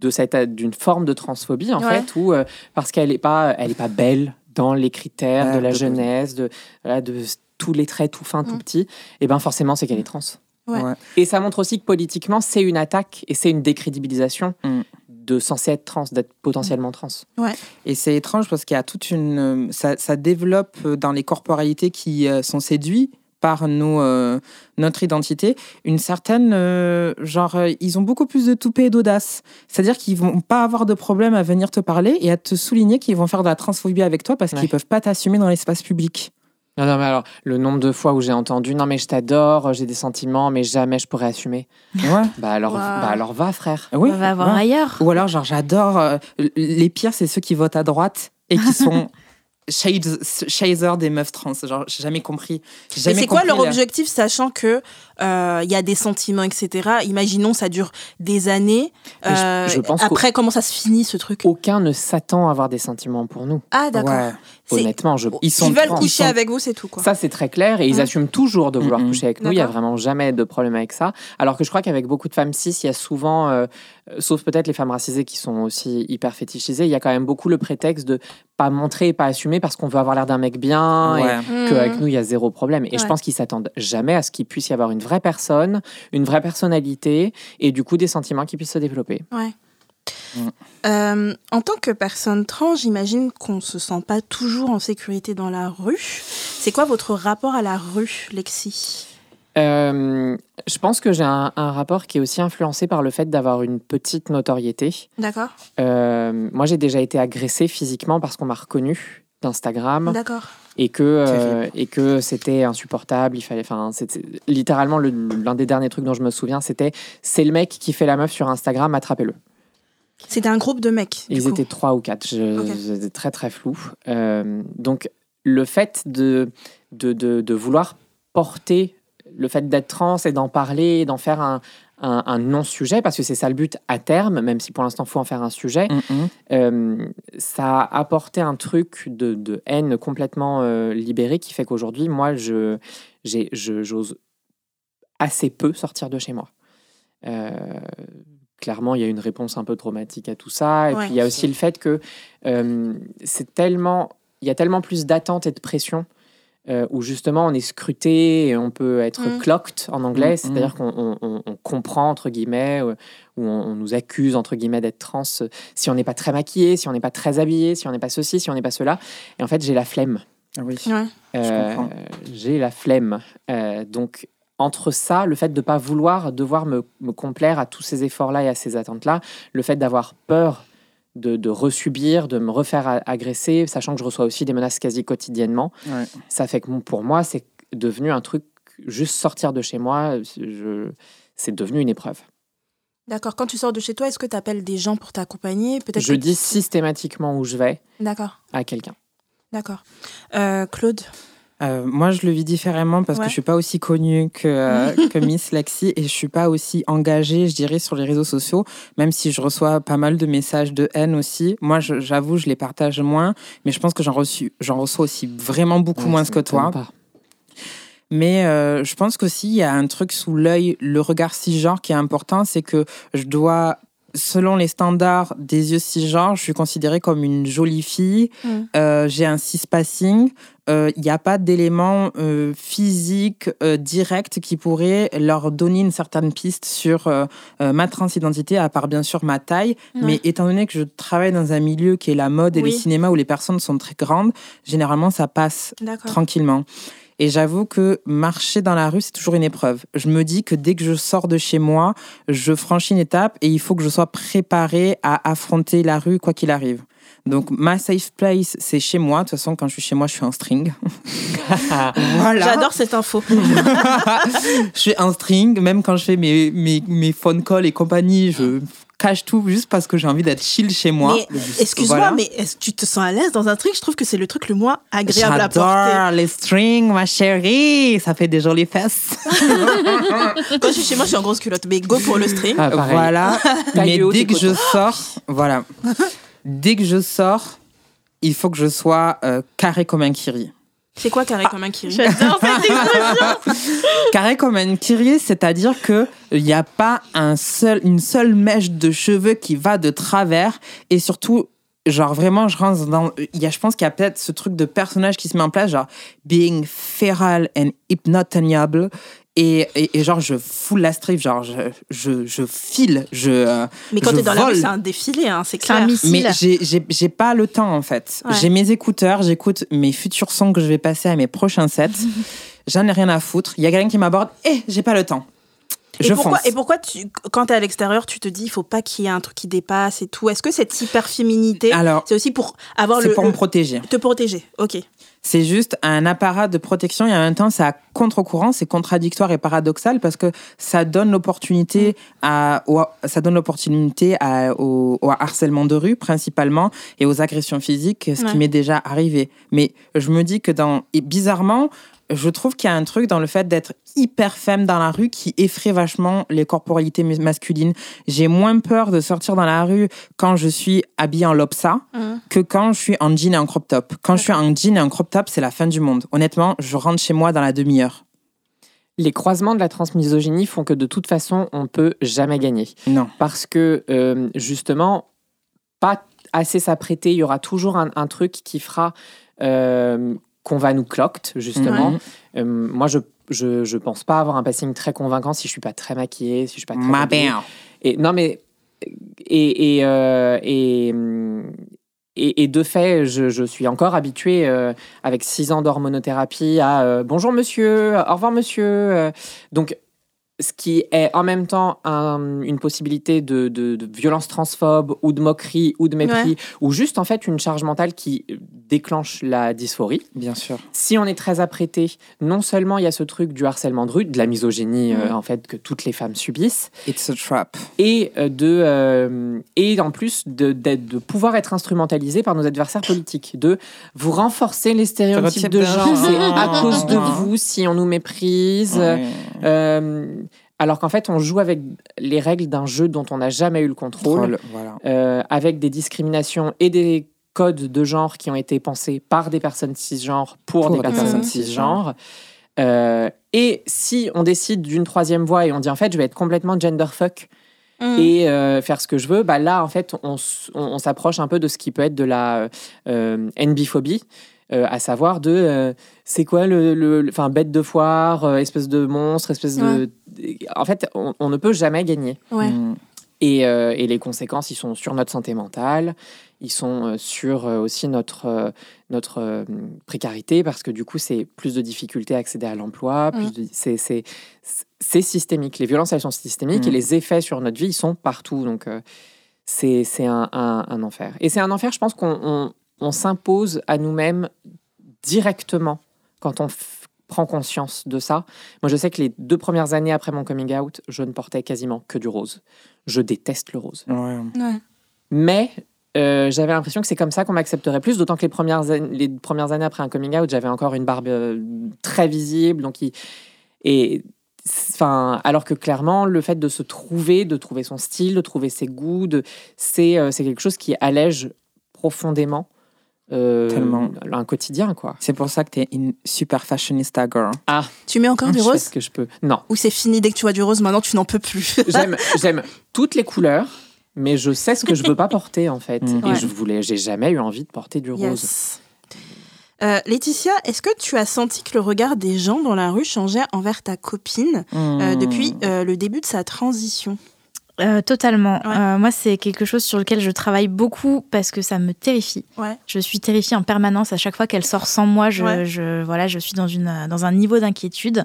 de cette d'une forme de transphobie en Ouais. fait, où euh, parce qu'elle est pas elle est pas belle dans les critères Ouais, de la de- jeunesse, de de tous les traits tout fins, tout Mm. petits, et ben forcément c'est qu'elle est trans. Ouais. Ouais. Et ça montre aussi que politiquement c'est une attaque et c'est une décrédibilisation Mm. de censé être trans, d'être potentiellement trans. Et c'est étrange parce qu'il y a toute une. euh, Ça, ça développe euh, dans les corporalités qui euh, sont séduits par nos, euh, notre identité une certaine. euh, genre, euh, ils ont beaucoup plus de toupet et d'audace. C'est-à-dire qu'ils vont pas avoir de problème à venir te parler et à te souligner qu'ils vont faire de la transphobie avec toi parce Ouais. qu'ils peuvent pas t'assumer dans l'espace public. Non, non, mais alors, le nombre de fois où j'ai entendu non, mais je t'adore, j'ai des sentiments, mais jamais je pourrais assumer. Ouais. Bah alors, Wow. bah alors va, frère. Oui. On va voir ouais. ailleurs. Ou alors, genre, j'adore. euh, les pires, c'est ceux qui votent à droite et qui sont shades, des meufs trans. Genre, j'ai jamais compris. J'ai Mais jamais c'est quoi compris leur la- objectif, sachant que euh, il y a des sentiments, etc. Imaginons ça dure des années. Je- Euh, je pense après, comment ça se finit ce truc? Aucun ne s'attend à avoir des sentiments pour nous. Ah d'accord. Ouais. Honnêtement, je... Ils sont veulent trans. coucher Ils sont- avec vous, c'est tout quoi. ça c'est très clair et ils Ouais. assument toujours de vouloir coucher avec nous. Il y a vraiment jamais de problème avec ça. Alors que je crois qu'avec beaucoup de femmes cis, il y a souvent, euh, sauf peut-être les femmes racisées qui sont aussi hyper fétichisées, il y a quand même beaucoup le prétexte de pas montrer et pas assumer parce qu'on veut avoir l'air d'un mec bien. et-. Mhm. qu'avec nous, il y a zéro problème. Et je pense qu'ils s'attendent jamais à ce qu'il puisse y avoir une vraie personne, une vraie personnalité, et du coup des sentiments qui puissent se développer. Euh, en tant que personne trans, j'imagine qu'on se sent pas toujours en sécurité dans la rue. C'est quoi votre rapport à la rue, Lexi? Euh, je pense que j'ai un, un rapport qui est aussi influencé par le fait d'avoir une petite notoriété. D'accord. Euh, moi, j'ai déjà été agressée physiquement parce qu'on m'a reconnu d'Instagram D'accord. Et que euh, et que c'était insupportable. Il fallait, enfin, c'était littéralement le- l'un des derniers trucs dont je me souviens, c'était c'est le mec qui fait la meuf sur Instagram, attrapez-le. C'était un groupe de mecs. du Ils coup. étaient trois ou quatre. C'était très très flou. Euh, donc le fait de, de, de, de vouloir porter le fait d'être trans et d'en parler, d'en faire un, un, un non-sujet, parce que c'est ça le but à terme, même si pour l'instant il faut en faire un sujet, Mhm. euh, ça a apporté un truc de, de haine complètement euh, libéré qui fait qu'aujourd'hui, moi, je, j'ai- je- j'ose assez peu sortir de chez moi. Euh, clairement, il y a une réponse un peu traumatique à tout ça. Et Ouais. puis, il y a aussi le fait que euh, c'est tellement, il y a tellement plus d'attentes et de pression. Euh, où justement on est scruté et on peut être Mm. clocked en anglais, Mm, c'est-à-dire qu'on on- on- on comprend entre guillemets, ou on, on nous accuse entre guillemets d'être trans euh, si on n'est pas très maquillé, si on n'est pas très habillé, si on n'est pas ceci, si on n'est pas cela. Et en fait, j'ai la flemme. Ah oui. Ouais. Euh, comprends. j'ai la flemme. Euh, donc, entre ça, le fait de ne pas vouloir devoir me, me complaire à tous ces efforts-là et à ces attentes-là, le fait d'avoir peur de, de resubir, de me refaire agresser, sachant que je reçois aussi des menaces quasi quotidiennement, Ouais. ça fait que pour moi, c'est devenu un truc, juste sortir de chez moi, je, c'est devenu une épreuve. D'accord. Quand tu sors de chez toi, est-ce que tu appelles des gens pour t'accompagner? Peut-être. Je que dis systématiquement où je vais D'accord. à quelqu'un. D'accord. Euh, Claude? Euh, moi, je le vis différemment parce Ouais. que je suis pas aussi connue que, euh, que Miss Lexi et je suis pas aussi engagée, je dirais, sur les réseaux sociaux, même si je reçois pas mal de messages de haine aussi. Moi, j'avoue, je les partage moins, mais je pense que j'en reçois aussi vraiment beaucoup Ouais, moins que toi. pas. Mais euh, je pense qu'aussi, il y a un truc sous l'œil, le regard cisgenre qui est important, c'est que je dois, selon les standards des yeux cisgenres, je suis considérée comme une jolie fille, Mm. euh, j'ai un cis-passing, il n'y a pas d'éléments euh, physiques euh, directs qui pourraient leur donner une certaine piste sur euh, euh, ma transidentité, à part bien sûr ma taille. Ouais. Mais étant donné que je travaille dans un milieu qui est la mode et Oui. le cinéma où les personnes sont très grandes, généralement ça passe tranquillement. Et j'avoue que marcher dans la rue, c'est toujours une épreuve. Je me dis que dès que je sors de chez moi, je franchis une étape et il faut que je sois préparée à affronter la rue quoi qu'il arrive. Donc ma safe place, c'est chez moi. De toute façon, quand je suis chez moi, je suis en string. voilà. J'adore cette info. je suis en string. Même quand je fais mes, mes, mes phone calls et compagnie, je cache tout juste parce que j'ai envie d'être chill chez moi. Excuse-moi, Voilà. mais est-ce que tu te sens à l'aise dans un truc? Je trouve que c'est le truc le moins agréable à porter. J'adore les strings, ma chérie. Ça fait des jolies fesses. Quand je suis chez moi, je suis en grosse culotte, mais go pour le string. Ah. Voilà. Mais dès que je sors, voilà. Dès que je sors, il faut que je sois euh, carré comme un kiri. C'est quoi carré comme un kiri? J'adore cette expression. Carré comme un kiri, c'est-à-dire que il n'y a pas un seul, une seule mèche de cheveux qui va de travers et surtout. Genre vraiment, je rentre dans. Il y a, je pense qu'il y a peut-être ce truc de personnage qui se met en place, genre being feral and hypnotoniable. Et, et, et genre, je fous la strip, genre, je, je, je file, je. euh, Mais quand je t'es dans la rue, vole. c'est un défilé, hein, c'est C'est un clair. missile. Mais j'ai- j'ai j'ai pas le temps en fait. Ouais. J'ai mes écouteurs, j'écoute mes futurs sons que je vais passer à mes prochains sets. J'en ai rien à foutre. Il y a quelqu'un qui m'aborde, et j'ai pas le temps. Et Je pourquoi, fonce. et pourquoi tu, quand t'es à l'extérieur, tu te dis, il faut pas qu'il y ait un truc qui dépasse et tout? Est-ce que cette hyper féminité, Alors, c'est aussi pour avoir c'est le, pour le- me protéger. te protéger Ok. C'est juste un apparat de protection et en même temps, c'est à contre-courant, c'est contradictoire et paradoxal parce que ça donne l'opportunité à, au, ça donne l'opportunité à- au, au harcèlement de rue principalement et aux agressions physiques, ce Ouais. qui m'est déjà arrivé. Mais je me dis que dans, et bizarrement, je trouve qu'il y a un truc dans le fait d'être hyper femme dans la rue qui effraie vachement les corporalités mas- masculines. J'ai moins peur de sortir dans la rue quand je suis habillée en lopsa Mhm. que quand je suis en jean et en crop top. Quand je suis en jean et en crop top, c'est la fin du monde. Honnêtement, je rentre chez moi dans la demi-heure. Les croisements de la transmisogynie font que de toute façon, on peut jamais gagner. Non. Parce que, euh, justement, pas assez s'apprêter, il y aura toujours un, un truc qui fera euh, qu'on va nous clocte, justement. Euh, moi, je, je, je pense pas avoir un passing très convaincant si je suis pas très maquillée, si je suis pas très Ma. Et non, mais et et euh, et, et, et de fait, je, je suis encore habituée euh, avec six ans d'hormonothérapie à euh, bonjour monsieur, au revoir monsieur. euh, donc ce qui est en même temps un- une possibilité de, de- de violence transphobe ou de moquerie ou de mépris ou juste en fait une charge mentale qui déclenche la dysphorie. Bien sûr. Si on est très apprêté, non seulement il y a ce truc du harcèlement de rue, de la misogynie euh, en fait que toutes les femmes subissent, It's a trap. et euh, de euh, et en plus de, de pouvoir être instrumentalisé par nos adversaires politiques, de vous renforcer les stéréotypes de genre, c'est à cause de vous si on nous méprise. Ouais. Euh, alors qu'en fait, on joue avec les règles d'un jeu dont on n'a jamais eu le contrôle, Troll, Voilà. euh, avec des discriminations et des codes de genre qui ont été pensés par des personnes cisgenres pour, Pour des des personnes personnes cisgenres. Euh, et si on décide d'une troisième voie et on dit en fait je vais être complètement genderfuck Mhm. et euh, faire ce que je veux, bah là en fait on, s- on- on s'approche un peu de ce qui peut être de la euh, NB-phobie, euh, à savoir de euh, c'est quoi le, enfin bête de foire, euh, espèce de monstre, espèce de, en fait on, on ne peut jamais gagner. Ouais. Mm. Et, euh, et les conséquences, ils sont sur notre santé mentale, ils sont euh, sur euh, aussi notre, euh, notre euh, précarité, parce que du coup, c'est plus de difficultés à accéder à l'emploi, plus Mm. de- c'est- c'est c'est systémique. Les violences, elles sont systémiques, Mm. et les effets sur notre vie, ils sont partout. Donc, euh, c'est c'est un, un- un enfer. Et c'est un enfer, je pense qu'on on- on s'impose à nous-mêmes directement quand on prend conscience de ça. Moi, je sais que les deux premières années après mon coming out, je ne portais quasiment que du rose. Je déteste le rose. Ouais. Ouais. Mais euh, j'avais l'impression que c'est comme ça qu'on m'accepterait plus, d'autant que les premières, les premières années après un coming out, j'avais encore une barbe euh, très visible. Donc il- et, enfin, alors que clairement, le fait de se trouver, de trouver son style, de trouver ses goûts, de, c'est, euh, c'est quelque chose qui allège profondément euh, Tellement. un quotidien. quoi. C'est pour ça que t'es une super fashionista girl. Tu mets encore du rose ce que je peux. Non, Ou c'est fini dès que tu vois du rose, maintenant tu n'en peux plus j'aime, j'aime toutes les couleurs. Mais je sais ce que je veux pas porter en fait, Mm. et Ouais. je voulais, j'ai jamais eu envie de porter du rose. Yes. Euh, Laetitia, est-ce que tu as senti que le regard des gens dans la rue changeait envers ta copine euh, Mm. depuis euh, le début de sa transition? Euh, totalement. Ouais. Euh, moi, c'est quelque chose sur lequel je travaille beaucoup parce que ça me terrifie. Ouais. Je suis terrifiée en permanence. À chaque fois qu'elle sort sans moi, je, Ouais. je- voilà, je suis dans, une, dans un niveau d'inquiétude.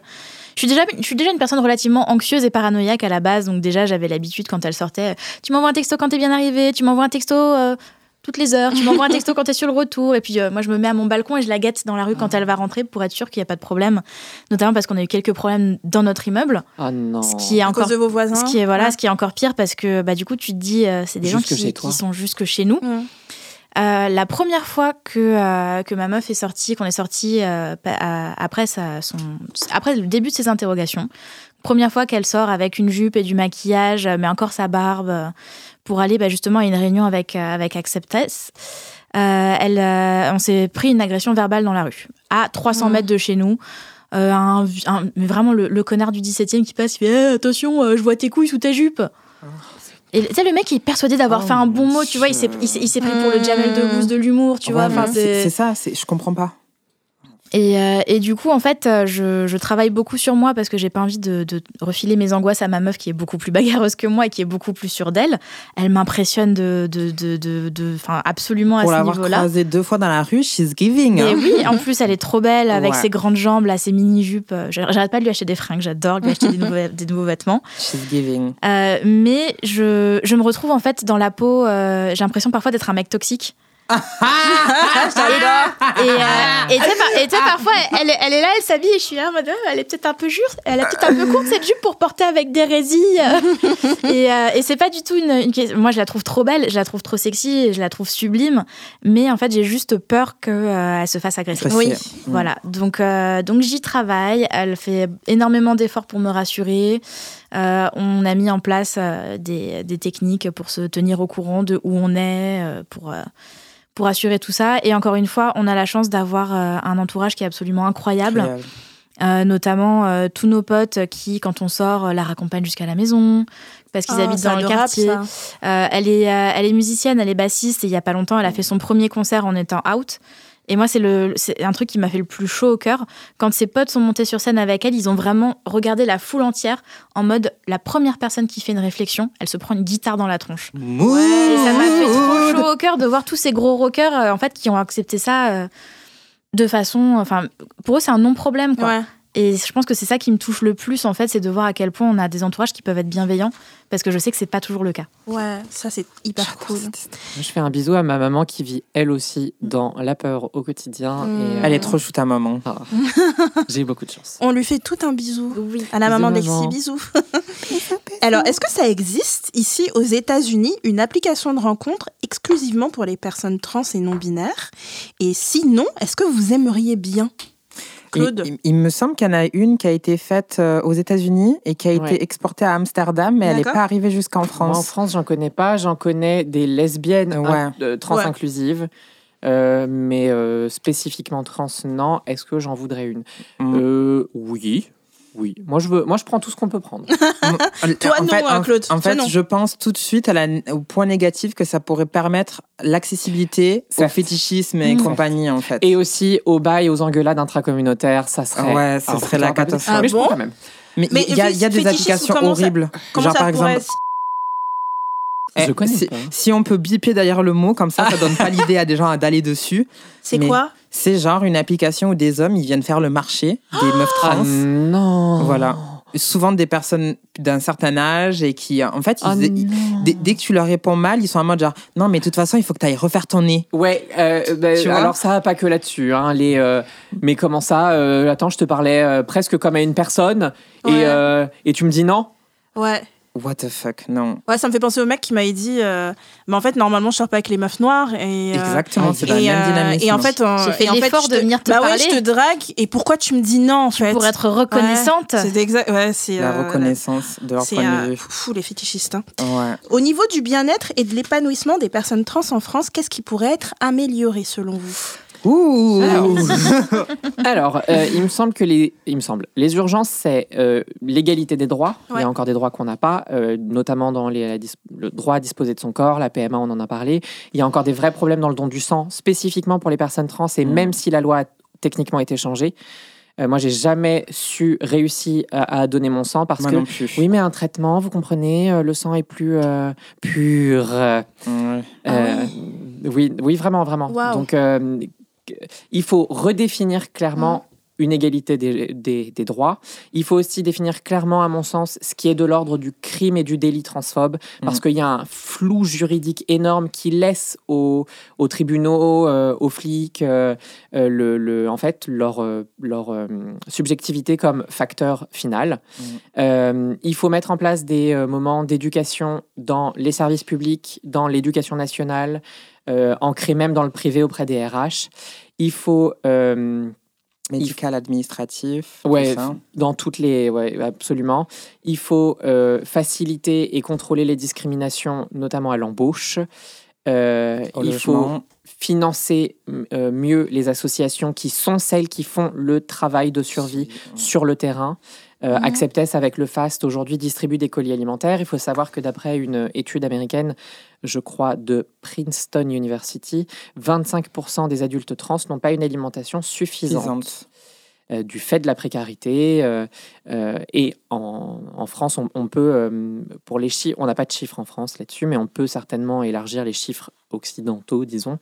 Je suis, déjà, je suis déjà une personne relativement anxieuse et paranoïaque à la base. Donc, déjà, j'avais l'habitude quand elle sortait Tu m'envoies un texto quand t'es bien arrivé, tu m'envoies un texto. euh, toutes les heures. Tu m'envoies un texto quand t'es sur le retour. Et puis euh, moi, je me mets à mon balcon et je la guette dans la rue quand elle va rentrer pour être sûre qu'il n'y a pas de problème. Notamment parce qu'on a eu quelques problèmes dans notre immeuble. Ah non. Ce qui est À encore cause de vos voisins. ce qui est voilà, Ouais. ce qui est encore pire parce que bah du coup tu te dis euh, c'est des gens qui, sont jusque chez nous. Mm. Euh, la première fois que euh, que ma meuf est sortie, qu'on est sorti euh, après sa, son après le début de ses interrogations, première fois qu'elle sort avec une jupe et du maquillage, mais encore sa barbe euh, pour aller bah, justement à une réunion avec euh, avec Acceptess. Euh, elle, euh, on s'est pris une agression verbale dans la rue, à 300 Mm. mètres de chez nous. Un, un- mais vraiment le, le connard du 17e qui passe, il fait Eh, attention, je vois tes couilles sous ta jupe. Et tu sais, le mec il est persuadé d'avoir Oh, fait un bon mot, tu vois, il s'est, pris pour le Jamel Debbouze de l'humour, tu vois. Ouais, c'est ça, je comprends pas. Et, euh, et du coup, en fait, euh, je, je travaille beaucoup sur moi parce que j'ai pas envie de, de refiler mes angoisses à ma meuf qui est beaucoup plus bagarreuse que moi et qui est beaucoup plus sûre d'elle. Elle m'impressionne de, de, de, de, absolument Pour à ce l'avoir niveau-là. croisée deux fois dans la rue, she's giving. Et hein. oui, en plus, elle est trop belle avec Ouais. ses grandes jambes, là, ses mini-jupes. Euh, J'arrête pas de lui acheter des fringues, j'adore lui acheter des nouveaux, des nouveaux vêtements. She's giving. Euh, mais je, je me retrouve en fait dans la peau, euh, j'ai l'impression parfois d'être un mec toxique. Et, euh, et tu sais, sais, parfois, elle, est- elle est là, elle s'habille et je suis là en mode, Ah, elle est peut-être un peu jure, elle a peut-être un peu courte cette jupe pour porter avec des résilles. et euh, et c'est pas du tout une, une question- Moi, je la trouve trop belle, je la trouve trop sexy, je la trouve sublime, mais en fait, j'ai juste peur qu'elle se fasse agresser. Oui. Mm. Voilà, donc, euh, donc j'y travaille. Elle fait énormément d'efforts pour me rassurer. Euh, on a mis en place euh, des, des techniques pour se tenir au courant de où on est, euh, pour, euh, pour assurer tout ça. Et encore une fois, on a la chance d'avoir euh, un entourage qui est absolument incroyable. Incroyable. Euh, notamment euh, tous nos potes qui, quand on sort, euh, la raccompagnent jusqu'à la maison parce qu'ils Ah, habitent dans le quartier. Euh, elle, est, euh, elle est musicienne, elle est bassiste et il y a pas longtemps, elle a fait son premier concert en étant out. Et moi, c'est le, c'est un truc qui m'a fait le plus chaud au cœur. Quand ses potes sont montés sur scène avec elle, ils ont vraiment regardé la foule entière en mode la première personne qui fait une réflexion, elle se prend une guitare dans la tronche. Et ça m'a fait trop chaud au cœur de voir tous ces gros rockers euh, en fait qui ont accepté ça euh, de façon, enfin, pour eux c'est un non problème quoi. Ouais. Et je pense que c'est ça qui me touche le plus en fait, c'est de voir à quel point on a des entourages qui peuvent être bienveillants parce que je sais que c'est pas toujours le cas. Ouais, ça c'est hyper cool. Je fais un bisou à ma maman qui vit elle aussi dans la peur au quotidien. Mm. Et, euh, Elle est trop chou ta maman. ah, J'ai beaucoup de chance. On lui fait tout un bisou. Oui. À la Bisous, maman. d'Alexis, bisous. Alors, est-ce que ça existe ici aux États-Unis une application de rencontre exclusivement pour les personnes trans et non binaires Et sinon, est-ce que vous aimeriez bien? Claude Il, il- il me semble qu'il y en a une qui a été faite euh, aux États-Unis et qui a Ouais. été exportée à Amsterdam, mais elle n'est pas arrivée jusqu'en Moi, en France. France, j'en connais pas. J'en connais des lesbiennes Ouais. in- euh, trans Ouais. inclusives. Euh, mais euh, spécifiquement trans, non. Est-ce que j'en voudrais une? Mm. Euh, Oui. Oui. Moi, je, veux, moi, je prends tout ce qu'on peut prendre. Toi, en non, fait, hein, Claude. En Toi, fait, non. je pense tout de suite à la, au point négatif que ça pourrait permettre l'accessibilité au fétichisme et Mm. compagnie, en fait. Et aussi au bail, aux engueulades intracommunautaires, ça serait. Ouais, ça serait la catastrophe. Mais je Ah prends bon quand même. Mais il y a, il y a des applications ça- horribles. Genre, ça par exemple, Je eh, connais si, pas. si on peut biper derrière le mot, comme ça, ça donne pas l'idée à des gens d'aller dessus. C'est quoi? C'est genre une application où des hommes, ils viennent faire le marché des meufs Ah trans. non. Voilà. Souvent des personnes d'un certain âge et qui, en fait, ils- Ah ils- dès, dès que tu leur réponds mal, ils sont en mode genre, non, mais de toute façon, il faut que tu ailles refaire ton nez. Ouais, euh, bah, Tu vois? alors ça, pas que là-dessus. Hein, les, euh, mais comment ça euh, Attends, je te parlais euh, presque comme à une personne Ouais. et, euh, et tu me dis non? Ouais. What the fuck, non. Ouais, ça me fait penser au mec qui m'avait dit euh, Mais en fait, normalement, je sors pas avec les meufs noires. Et, euh, Exactement, c'est la même euh, dynamique. et en fait, on- J'ai fait et en fait, l'effort je de te- venir te bah ouais, je te drague. Et pourquoi tu me dis non en fait? Pour être reconnaissante. Ouais, c'est exact. Ouais, c'est la euh, reconnaissance de leur point euh, de vue. fou les fétichistes. hein. Ouais. Au niveau du bien-être et de l'épanouissement des personnes trans en France, qu'est-ce qui pourrait être amélioré selon vous? Ouh Alors, Alors, euh, il me semble que les, il me semble, les urgences, c'est euh, l'égalité des droits. Il y a encore des droits qu'on n'a pas, euh, notamment dans les, la le droit à disposer de son corps, la PMA, on en a parlé. Il y a encore des vrais problèmes dans le don du sang, spécifiquement pour les personnes trans, et Mm. même si la loi a techniquement été changée. euh, moi, j'ai jamais su réussir à, à donner mon sang parce Moi que non plus. oui, mais un traitement, vous comprenez, euh, le sang est plus euh, pur. euh, Ouais. Ah oui, oui, vraiment, vraiment. Donc, euh, il faut redéfinir clairement une égalité des, des- des droits. Il faut aussi définir clairement, à mon sens, ce qui est de l'ordre du crime et du délit transphobe, parce Mhm. qu'il y a un flou juridique énorme qui laisse aux, aux tribunaux, euh, aux flics, euh, euh, le, le- en fait, leur, leur euh, subjectivité comme facteur final. Euh, il faut mettre en place des moments d'éducation dans les services publics, dans l'éducation nationale, ancrés même dans le privé auprès des RH. Il faut Médical, administratif. tout Ouais, ça. f- dans toutes les. Ouais, absolument. Il faut euh, faciliter et contrôler les discriminations, notamment à l'embauche. Euh, il faut financer euh, mieux les associations qui sont celles qui font le travail de survie sur le terrain. Euh. Acceptess, avec le FAST, aujourd'hui distribue des colis alimentaires. Il faut savoir que d'après une étude américaine, je crois, de Princeton University, 25% des adultes trans n'ont pas une alimentation suffisante Suffisante. euh, du fait de la précarité. euh, euh, et en, en France, on, on peut, pour les chiffres, on n'a pas de chiffres en France là-dessus, mais on peut certainement élargir les chiffres occidentaux, disons.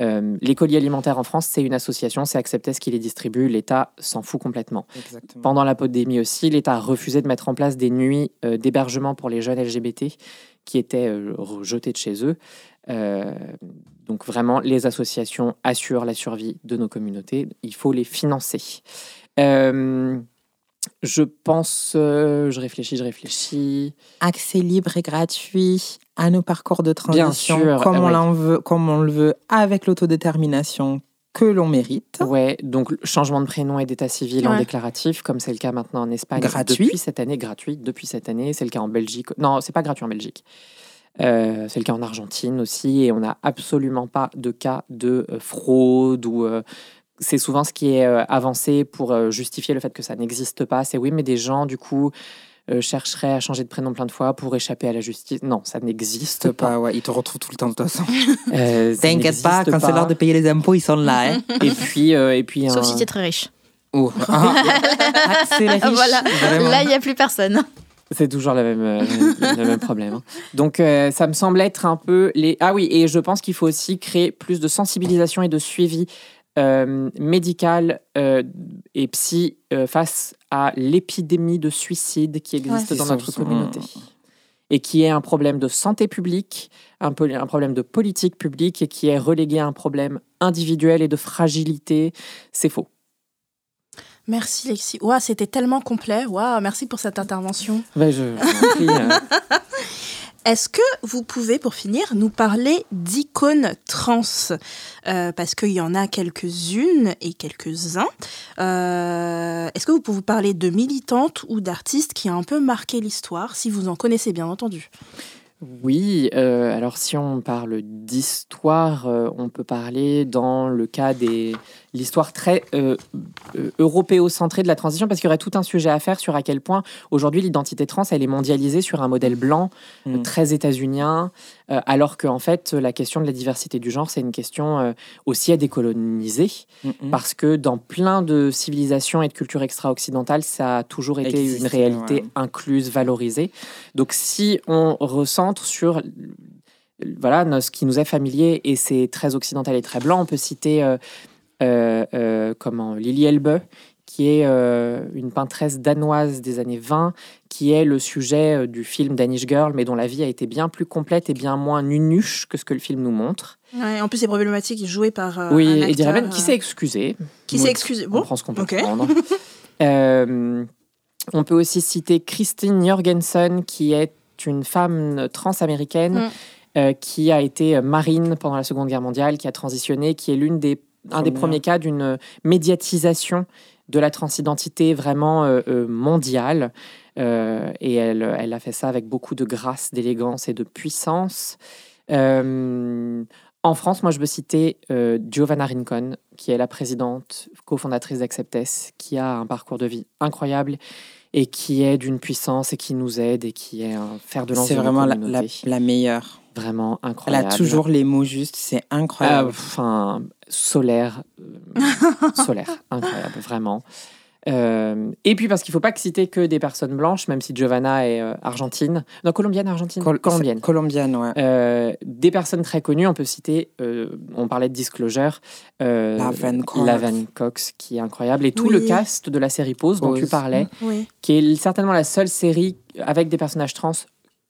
Euh, les colis alimentaires en France, c'est une association, c'est Acceptess qui les distribue, l'État s'en fout complètement. Exactement. Pendant la pandémie aussi, l'État a refusé de mettre en place des nuits euh, d'hébergement pour les jeunes LGBT qui étaient euh, rejetés de chez eux. Euh, donc vraiment, les associations assurent la survie de nos communautés. Il faut les financer. Euh, je pense, euh, je réfléchis, je réfléchis. accès libre et gratuit à nos parcours de transition sûr, comme, on l'en veut, comme on le veut, avec l'autodétermination que l'on mérite. Ouais, donc changement de prénom et d'état civil en Ouais. déclaratif, comme c'est le cas maintenant en Espagne. Gratuit. Depuis cette année, gratuit. Depuis cette année, c'est le cas en Belgique. Non, c'est pas gratuit en Belgique. Euh, c'est le cas en Argentine aussi, et on n'a absolument pas de cas de euh, fraude ou. euh, c'est souvent ce qui est avancé pour justifier le fait que ça n'existe pas. C'est oui, mais des gens, du coup, euh, chercheraient à changer de prénom plein de fois pour échapper à la justice. Non, ça n'existe pas. Pas, ouais, ils te retrouvent tout le temps de toute façon. Euh, ça T'inquiète pas, quand c'est l'heure de payer les impôts, ils sont là. Hein. Et puis, euh, et puis Sauf un- si t'es très riche. Oh. Ah, ah, Voilà. vraiment. Là, il n'y a plus personne. C'est toujours le même, euh, le même problème. hein. Donc, euh, ça me semble être un peu les. Ah oui, et je pense qu'il faut aussi créer plus de sensibilisation et de suivi euh, médical euh, et psy euh, face à l'épidémie de suicide qui existe Ouais, dans notre communauté. Et qui est un problème de santé publique, un, peu, un problème de politique publique et qui est relégué à un problème individuel et de fragilité. C'est faux. Merci Lexi. C'était tellement complet. Merci pour cette intervention. Ben, je, Est-ce que vous pouvez, pour finir, nous parler d'icônes trans? Euh, Parce qu'il y en a quelques-unes et quelques-uns. Euh, Est-ce que vous pouvez vous parler de militantes ou d'artistes qui ont un peu marqué l'histoire, si vous en connaissez bien entendu? Oui, euh, alors si on parle d'histoire, on peut parler dans le cas des l'histoire très euh, euh, européocentrée de la transition, parce qu'il y aurait tout un sujet à faire sur à quel point aujourd'hui l'identité trans elle est mondialisée sur un modèle blanc euh, Mm. très états-unien, euh, alors qu'en fait la question de la diversité du genre c'est une question euh, aussi à décoloniser, Mm, mm. parce que dans plein de civilisations et de cultures extra-occidentales, ça a toujours été une réalité ouais. incluse, valorisée. Donc si on recentre sur voilà ce qui nous est familier et c'est très occidental et très blanc, on peut citer euh, comment Lily Elbe qui est euh, une peintresse danoise des années 20, qui est le sujet euh, du film Danish Girl, mais dont la vie a été bien plus complète et bien moins nunuche que ce que le film nous montre. Ouais, En plus, c'est problématique joué par euh, oui, Eddie Redmayne qui euh, s'est excusé. qui s'est Bon, excusé. On Bon, prend ce qu'on peut prendre. Euh, on peut aussi citer Christine Jorgensen, qui est une femme trans-américaine Mm. euh, qui a été marine pendant la Seconde Guerre mondiale, qui a transitionné, qui est l'une des un des premiers cas d'une médiatisation de la transidentité vraiment euh, euh, mondiale. Euh, et elle, elle a fait ça avec beaucoup de grâce, d'élégance et de puissance. Euh, en France, moi, je veux citer euh, Giovanna Rincon, qui est la présidente, cofondatrice d'Acceptess, qui a un parcours de vie incroyable et qui est d'une puissance et qui nous aide et qui est un fer de lance C'est vraiment la, la, communautés. la meilleure. Vraiment Elle incroyable. a toujours les mots justes, c'est Ah, incroyable. Enfin, euh, solaire, incroyable, vraiment. Euh, et puis parce qu'il ne faut pas que citer que des personnes blanches, même si Giovanna est euh, argentine. Non, colombienne, argentine? Col- Colombienne. Colombienne, ouais. Euh, des personnes très connues, on peut citer, euh, on parlait de Disclosure, euh, Laverne Cox. Laverne Cox, qui est incroyable, et tout Oui. le cast de la série Pause dont tu parlais, Oui. qui est certainement la seule série avec des personnages trans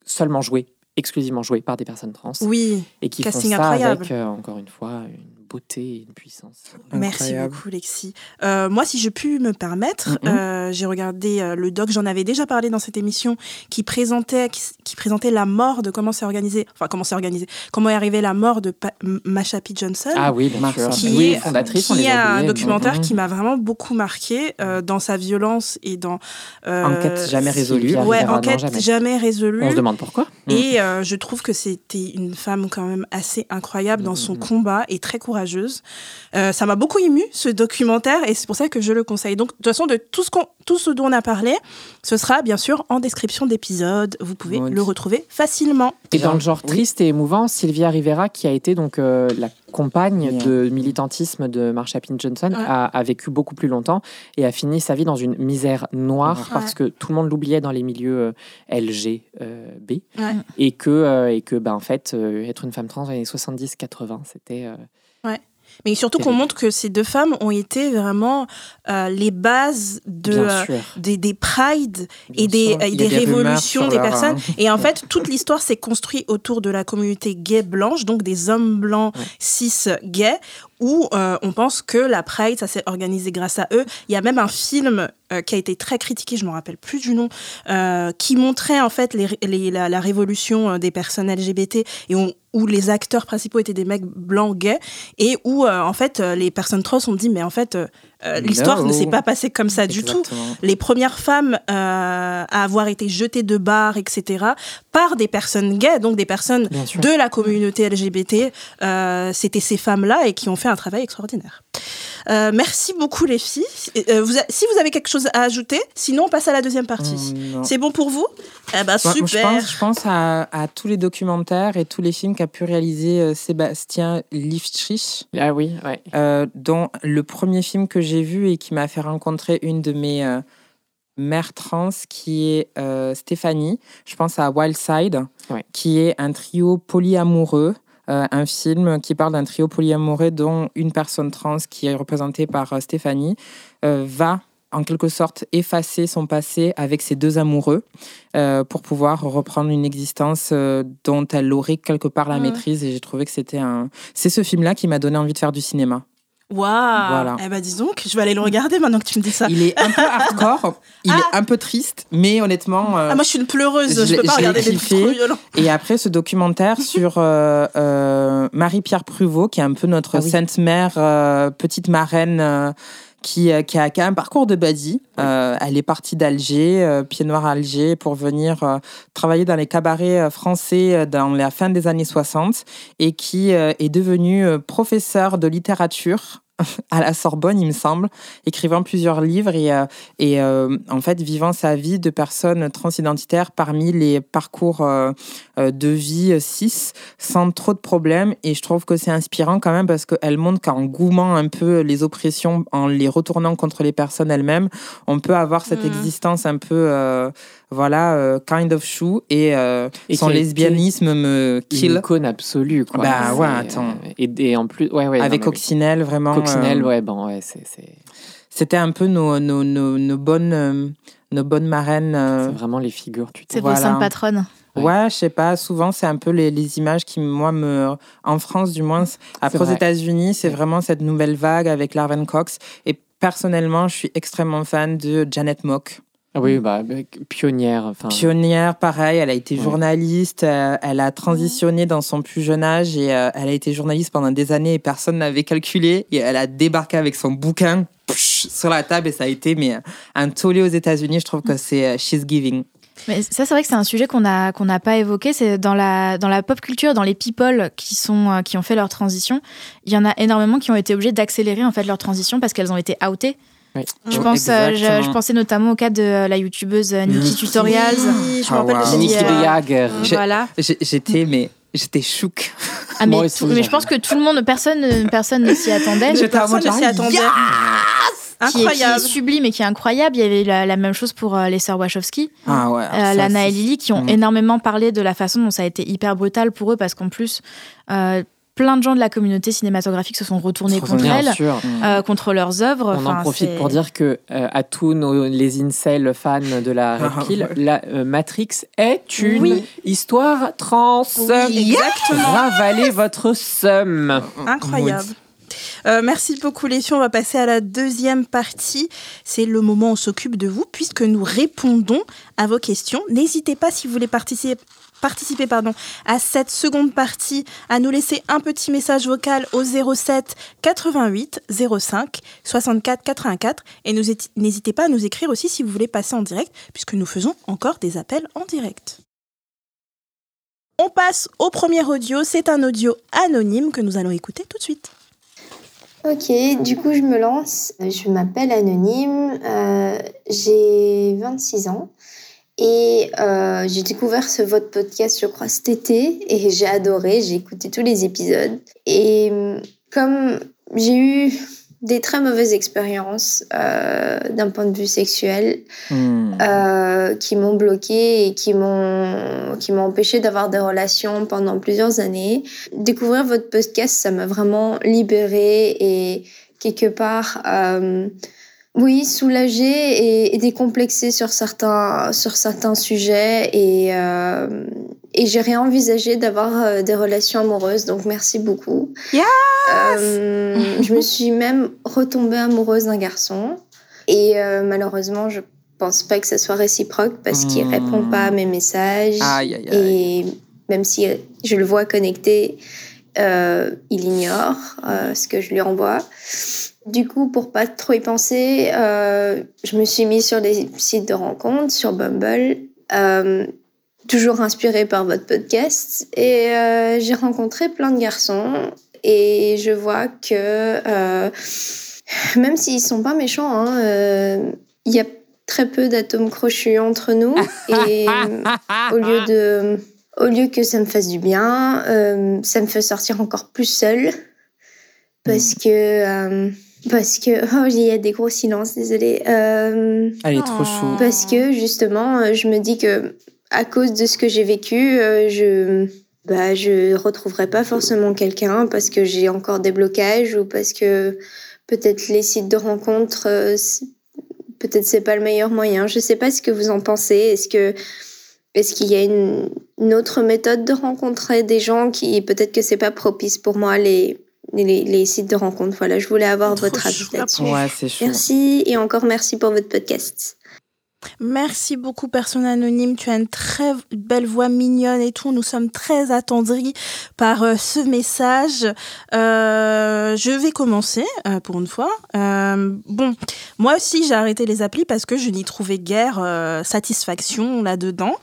seulement joués, exclusivement joués par des personnes trans, Oui. et qui casting font ça incroyable. avec, euh, encore une fois, une beauté et une puissance. Merci Incroyable. beaucoup, Lexi. Euh, moi, si je puis me permettre, Mhm. euh, j'ai regardé euh, le doc, j'en avais déjà parlé dans cette émission, qui présentait, qui, qui présentait la mort de comment s'est organisé, enfin comment s'est organisé, comment est arrivée la mort de Pa- Masha P. Johnson. Ah oui, bien sûr. qui oui, est, fondatrice, on qui est a un documentaire qui m'a vraiment beaucoup marqué euh, dans sa violence et dans euh, Enquête jamais résolue. Ouais, enquête jamais. jamais, résolue. On se demande pourquoi. Et euh, je trouve que c'était une femme quand même assez incroyable dans son Mhm. combat et très courageuse. Euh, ça m'a beaucoup ému ce documentaire et c'est pour ça que je le conseille. Donc de toute façon de tout ce, qu'on- tout ce dont on a parlé, ce sera bien sûr en description d'épisode. Vous pouvez le retrouver facilement. Et dans le genre Oui. triste et émouvant, Sylvia Rivera, qui a été donc euh, la compagne Yeah. de militantisme de Marsha P. Johnson, Ouais. a, a vécu beaucoup plus longtemps et a fini sa vie dans une misère noire Ouais. parce que tout le monde l'oubliait dans les milieux euh, LGB Ouais. et que euh, et que bah, en fait euh, être une femme trans dans les années 70-80, c'était euh, Mais surtout qu'on montre que ces deux femmes ont été vraiment euh, les bases de, euh, des, des prides et des, des révolutions des personnes. hein. Et en fait, toute l'histoire s'est construite autour de la communauté gay blanche, donc des hommes blancs Ouais. cis gays, où euh, on pense que la Pride, ça s'est organisé grâce à eux. Il y a même un film euh, qui a été très critiqué, je ne me rappelle plus du nom, euh, qui montrait en fait la, révolution des personnes LGBT et où les acteurs principaux étaient des mecs blancs gays et où en fait les personnes trans ont dit mais en fait euh, l'histoire ne s'est pas passée comme ça du tout les premières femmes euh, à avoir été jetées de bars, etc., par des personnes gays, donc des personnes de la communauté LGBT, euh, c'était ces femmes-là et qui ont fait un travail extraordinaire. Euh, merci beaucoup les filles. Euh, vous a- si vous avez quelque chose à ajouter, sinon on passe à la deuxième partie. Hum. C'est bon pour vous? Eh ben Moi, super. Je pense, je pense à, à tous les documentaires et tous les films qu'a pu réaliser euh, Sébastien Liftrich, Ah oui, ouais. euh, dont le premier film que j'ai vu et qui m'a fait rencontrer une de mes euh, mères trans, qui est euh, Stéphanie. Je pense à Wild Side, Ouais. qui est un trio polyamoureux. euh, un film qui parle d'un trio polyamoureux dont une personne trans qui est représentée par Stéphanie va en quelque sorte effacer son passé avec ses deux amoureux euh, pour pouvoir reprendre une existence euh, dont elle aurait quelque part la Ouais. maîtrise et j'ai trouvé que c'était un c'est ce film là qui m'a donné envie de faire du cinéma Waouh. Voilà. Eh ben dis donc, je vais aller le regarder maintenant que tu me dis ça. il est un peu hardcore il est un peu triste mais honnêtement euh, Ah, moi je suis une pleureuse, je je, peux pas regarder des trucs trop violents. Et après, ce documentaire sur euh, euh, Marie-Pierre Pruvot, qui est un peu notre Ah oui. sainte mère, euh, petite marraine, qui, euh, qui, a, un parcours de buddy. Euh, elle est partie d'Alger, euh, pied noir à Alger, pour venir euh, travailler dans les cabarets français dans la fin des années 60 et qui est devenue professeure de littérature à la Sorbonne, il me semble, écrivant plusieurs livres et, euh, et euh, en fait vivant sa vie de personne transidentitaire parmi les parcours euh, de vie euh, cis sans trop de problèmes. Et je trouve que c'est inspirant quand même parce qu'elle montre qu'en goumant un peu les oppressions, en les retournant contre les personnes elles-mêmes, on peut avoir cette Mhm. existence un peu, euh, voilà, euh, kind of chou. Et, euh, Et son lesbianisme me Une kill. icône absolue, quoi. Bah ouais, attends. euh, et, et en plus, ouais, ouais. non, Avec oui. Coccinelle, vraiment. Coccinelle, euh, ouais, bon, ouais, c'est C'était un peu nos, nos, nos, nos bonnes, euh, nos bonnes marraines. euh, c'est vraiment les figures, tu C'est vos Voilà. saintes patronnes. Ouais. Ouais, je sais pas. Souvent, c'est un peu les, les images qui, moi, me. En France, du moins. Après, aux. États-Unis, c'est vraiment cette nouvelle vague avec Larven Cox. Et personnellement, je suis extrêmement fan de Janet Mock. Ah Oui, bah, bah, pionnière. Pionnière, pareil, elle a été Ouais. journaliste, euh, elle a transitionné dans son plus jeune âge et euh, elle a été journaliste pendant des années et personne n'avait calculé. Et elle a débarqué avec son bouquin psh, sur la table et ça a été mais, un tollé aux États-Unis. Je trouve que c'est euh, She's Giving. Mais ça, c'est vrai que c'est un sujet qu'on a qu'on n'a pas évoqué. C'est dans la dans la pop culture, dans les people qui sont euh, qui ont fait leur transition. Il y en a énormément qui ont été obligés d'accélérer en fait leur transition parce qu'elles ont été outées. Oui. Je Oui, pense, euh, je, je pensais notamment au cas de euh, la youtubeuse Nikki. Tutorials. Oui, je me Ah, rappelle wow. Nikki Jager. J'ai- Voilà. J'étais mais j'étais chouque. Ah, mais, tout- je pense que tout le monde, personne, personne ne s'y attendait. En Personne ne s'y attendait. Yes qui est, qui est sublime et qui est incroyable. Il y avait la, la même chose pour euh, les sœurs Wachowski, Ah ouais. euh, ça, Lana et Lily, qui ont Mm. énormément parlé de la façon dont ça a été hyper brutal pour eux, parce qu'en plus, euh, plein de gens de la communauté cinématographique se sont retournés contre elles, euh, contre leurs œuvres. On en profite pour dire que euh, à tous nos, les incels fans de la Red Ah, Pill, ouais. la euh, Matrix est une Oui. histoire trans. exactement. Ravalez votre somme. Incroyable. Euh, merci beaucoup les filles. On va passer à la deuxième partie. C'est le moment où on s'occupe de vous puisque nous répondons à vos questions. N'hésitez pas si vous voulez participer, participer pardon, à cette seconde partie à nous laisser un petit message vocal au 07 88 05 64 84 et n'hésitez pas à nous écrire aussi si vous voulez passer en direct puisque nous faisons encore des appels en direct. On passe au premier audio. C'est un audio anonyme que nous allons écouter tout de suite. Ok, du coup, je me lance. Je m'appelle Anonyme, euh, j'ai 26 ans et euh, j'ai découvert ce votre podcast, je crois, cet été et j'ai adoré. J'ai écouté tous les épisodes et comme j'ai eu des très mauvaises expériences euh, d'un point de vue sexuel, Hmm. euh, qui m'ont bloqué et qui m'ont qui m'ont empêché d'avoir des relations pendant plusieurs années. Découvrir votre podcast, ça m'a vraiment libérée et quelque part, euh, oui, soulagée et, et décomplexée sur certains sur certains sujets et euh, et j'ai réenvisagé d'avoir euh, des relations amoureuses. Donc merci beaucoup. Yes Euh, je me suis même retombée amoureuse d'un garçon et euh, malheureusement je pense pas que ça soit réciproque parce qu'il Hmm. répond pas à mes messages Aïe, aïe, aïe. et même si je le vois connecté, il ignore ce que je lui envoie. Du coup, pour pas trop y penser, euh, je me suis mise sur les sites de rencontres, sur Bumble, euh, toujours inspirée par votre podcast, et euh, j'ai rencontré plein de garçons et je vois que même s'ils sont pas méchants, hein, il y a très peu d'atomes crochus entre nous. Et au lieu de au lieu que ça me fasse du bien ça me fait sortir encore plus seule. Parce que euh, parce que oh il y a des gros silences désolée Euh, Elle est trop Oh. chou. parce que justement euh, je me dis que à cause de ce que j'ai vécu euh, je bah je retrouverai pas forcément quelqu'un parce que j'ai encore des blocages ou parce que peut-être les sites de rencontres peut-être c'est pas le meilleur moyen je sais pas ce que vous en pensez est-ce que est-ce qu'il y a une, une autre méthode de rencontrer des gens qui peut-être que c'est pas propice pour moi les les, les sites de rencontres. Voilà je voulais avoir Trop votre avis là-dessus. Ouais, merci et encore merci pour votre podcast Merci beaucoup, personne anonyme. Tu as une très belle voix mignonne et tout. Nous sommes très attendris par euh, ce message. Euh, je vais commencer euh, pour une fois. Euh, bon, moi aussi, j'ai arrêté les applis parce que je n'y trouvais guère satisfaction là-dedans.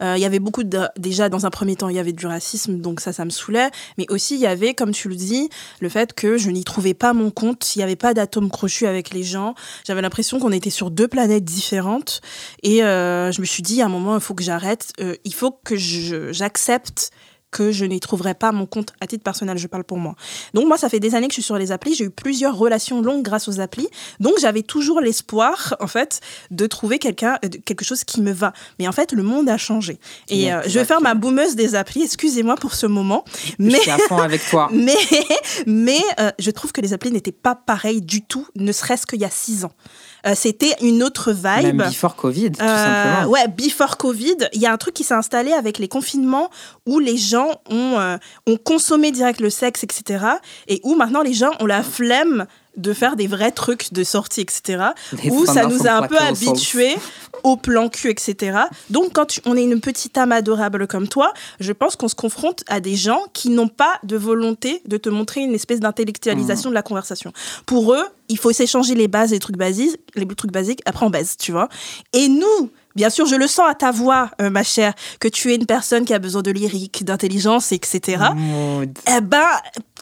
Il y avait beaucoup de... Déjà, dans un premier temps, il y avait du racisme, donc ça, ça me saoulait. Mais aussi, il y avait, comme tu le dis, le fait que je n'y trouvais pas mon compte. Il n'y avait pas d'atome crochu avec les gens. J'avais l'impression qu'on était sur deux planètes différentes. Et euh, je me suis dit, à un moment, il faut que j'arrête. Euh, il faut que j'accepte que je n'y trouverai pas mon compte à titre personnel, je parle pour moi. Donc moi, ça fait des années que je suis sur les applis, j'ai eu plusieurs relations longues grâce aux applis, donc j'avais toujours l'espoir, en fait, de trouver quelqu'un, euh, quelque chose qui me va. Mais en fait, le monde a changé. Et euh, je vais faire ma boumeuse des applis, excusez-moi pour ce moment, mais... Je suis à fond avec toi. Mais, mais euh, je trouve que les applis n'étaient pas pareilles du tout, ne serait-ce qu'il y a six ans. Euh, C'était une autre vibe. Même before Covid, tout Euh, simplement. ouais, before Covid, il y a un truc qui s'est installé avec les confinements où les gens ont, euh, ont consommé direct le sexe, etc. Et où maintenant les gens ont la flemme de faire des vrais trucs de sortie, etc. Les où ça nous a un peu habitués au plan cul, etc. Donc, quand on est une petite âme adorable comme toi, je pense qu'on se confronte à des gens qui n'ont pas de volonté de te montrer une espèce d'intellectualisation Mmh. de la conversation. Pour eux, il faut s'échanger les bases, les trucs basiques, les trucs basiques, après on baise, tu vois. Et nous, bien sûr, je le sens à ta voix, euh, ma chère, que tu es une personne qui a besoin de lyrique, d'intelligence, etc. Eh ben,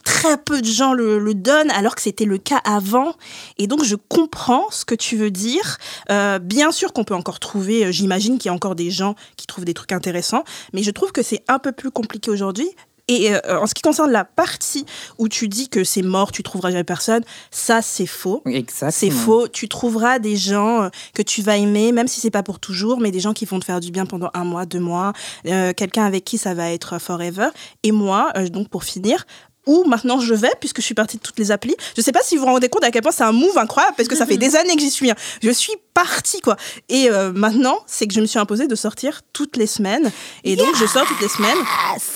très peu de gens le, le donnent, alors que c'était le cas avant. Et donc, je comprends ce que tu veux dire. Euh, bien sûr qu'on peut encore trouver, euh, j'imagine qu'il y a encore des gens qui trouvent des trucs intéressants, mais je trouve que c'est un peu plus compliqué aujourd'hui. Et euh, en ce qui concerne la partie où tu dis que c'est mort, tu trouveras jamais personne, ça c'est faux. Exactement. C'est faux. Tu trouveras des gens que tu vas aimer, même si c'est pas pour toujours, mais des gens qui vont te faire du bien pendant un mois, deux mois, euh, quelqu'un avec qui ça va être forever. Et moi, euh, donc pour finir, où maintenant je vais, puisque je suis partie de toutes les applis. Je sais pas si vous vous rendez compte à quel point c'est un move incroyable, parce que ça fait des années que j'y suis. hein. Je suis partie, quoi. Et euh, maintenant, c'est que je me suis imposée de sortir toutes les semaines. Et donc, je sors toutes les semaines.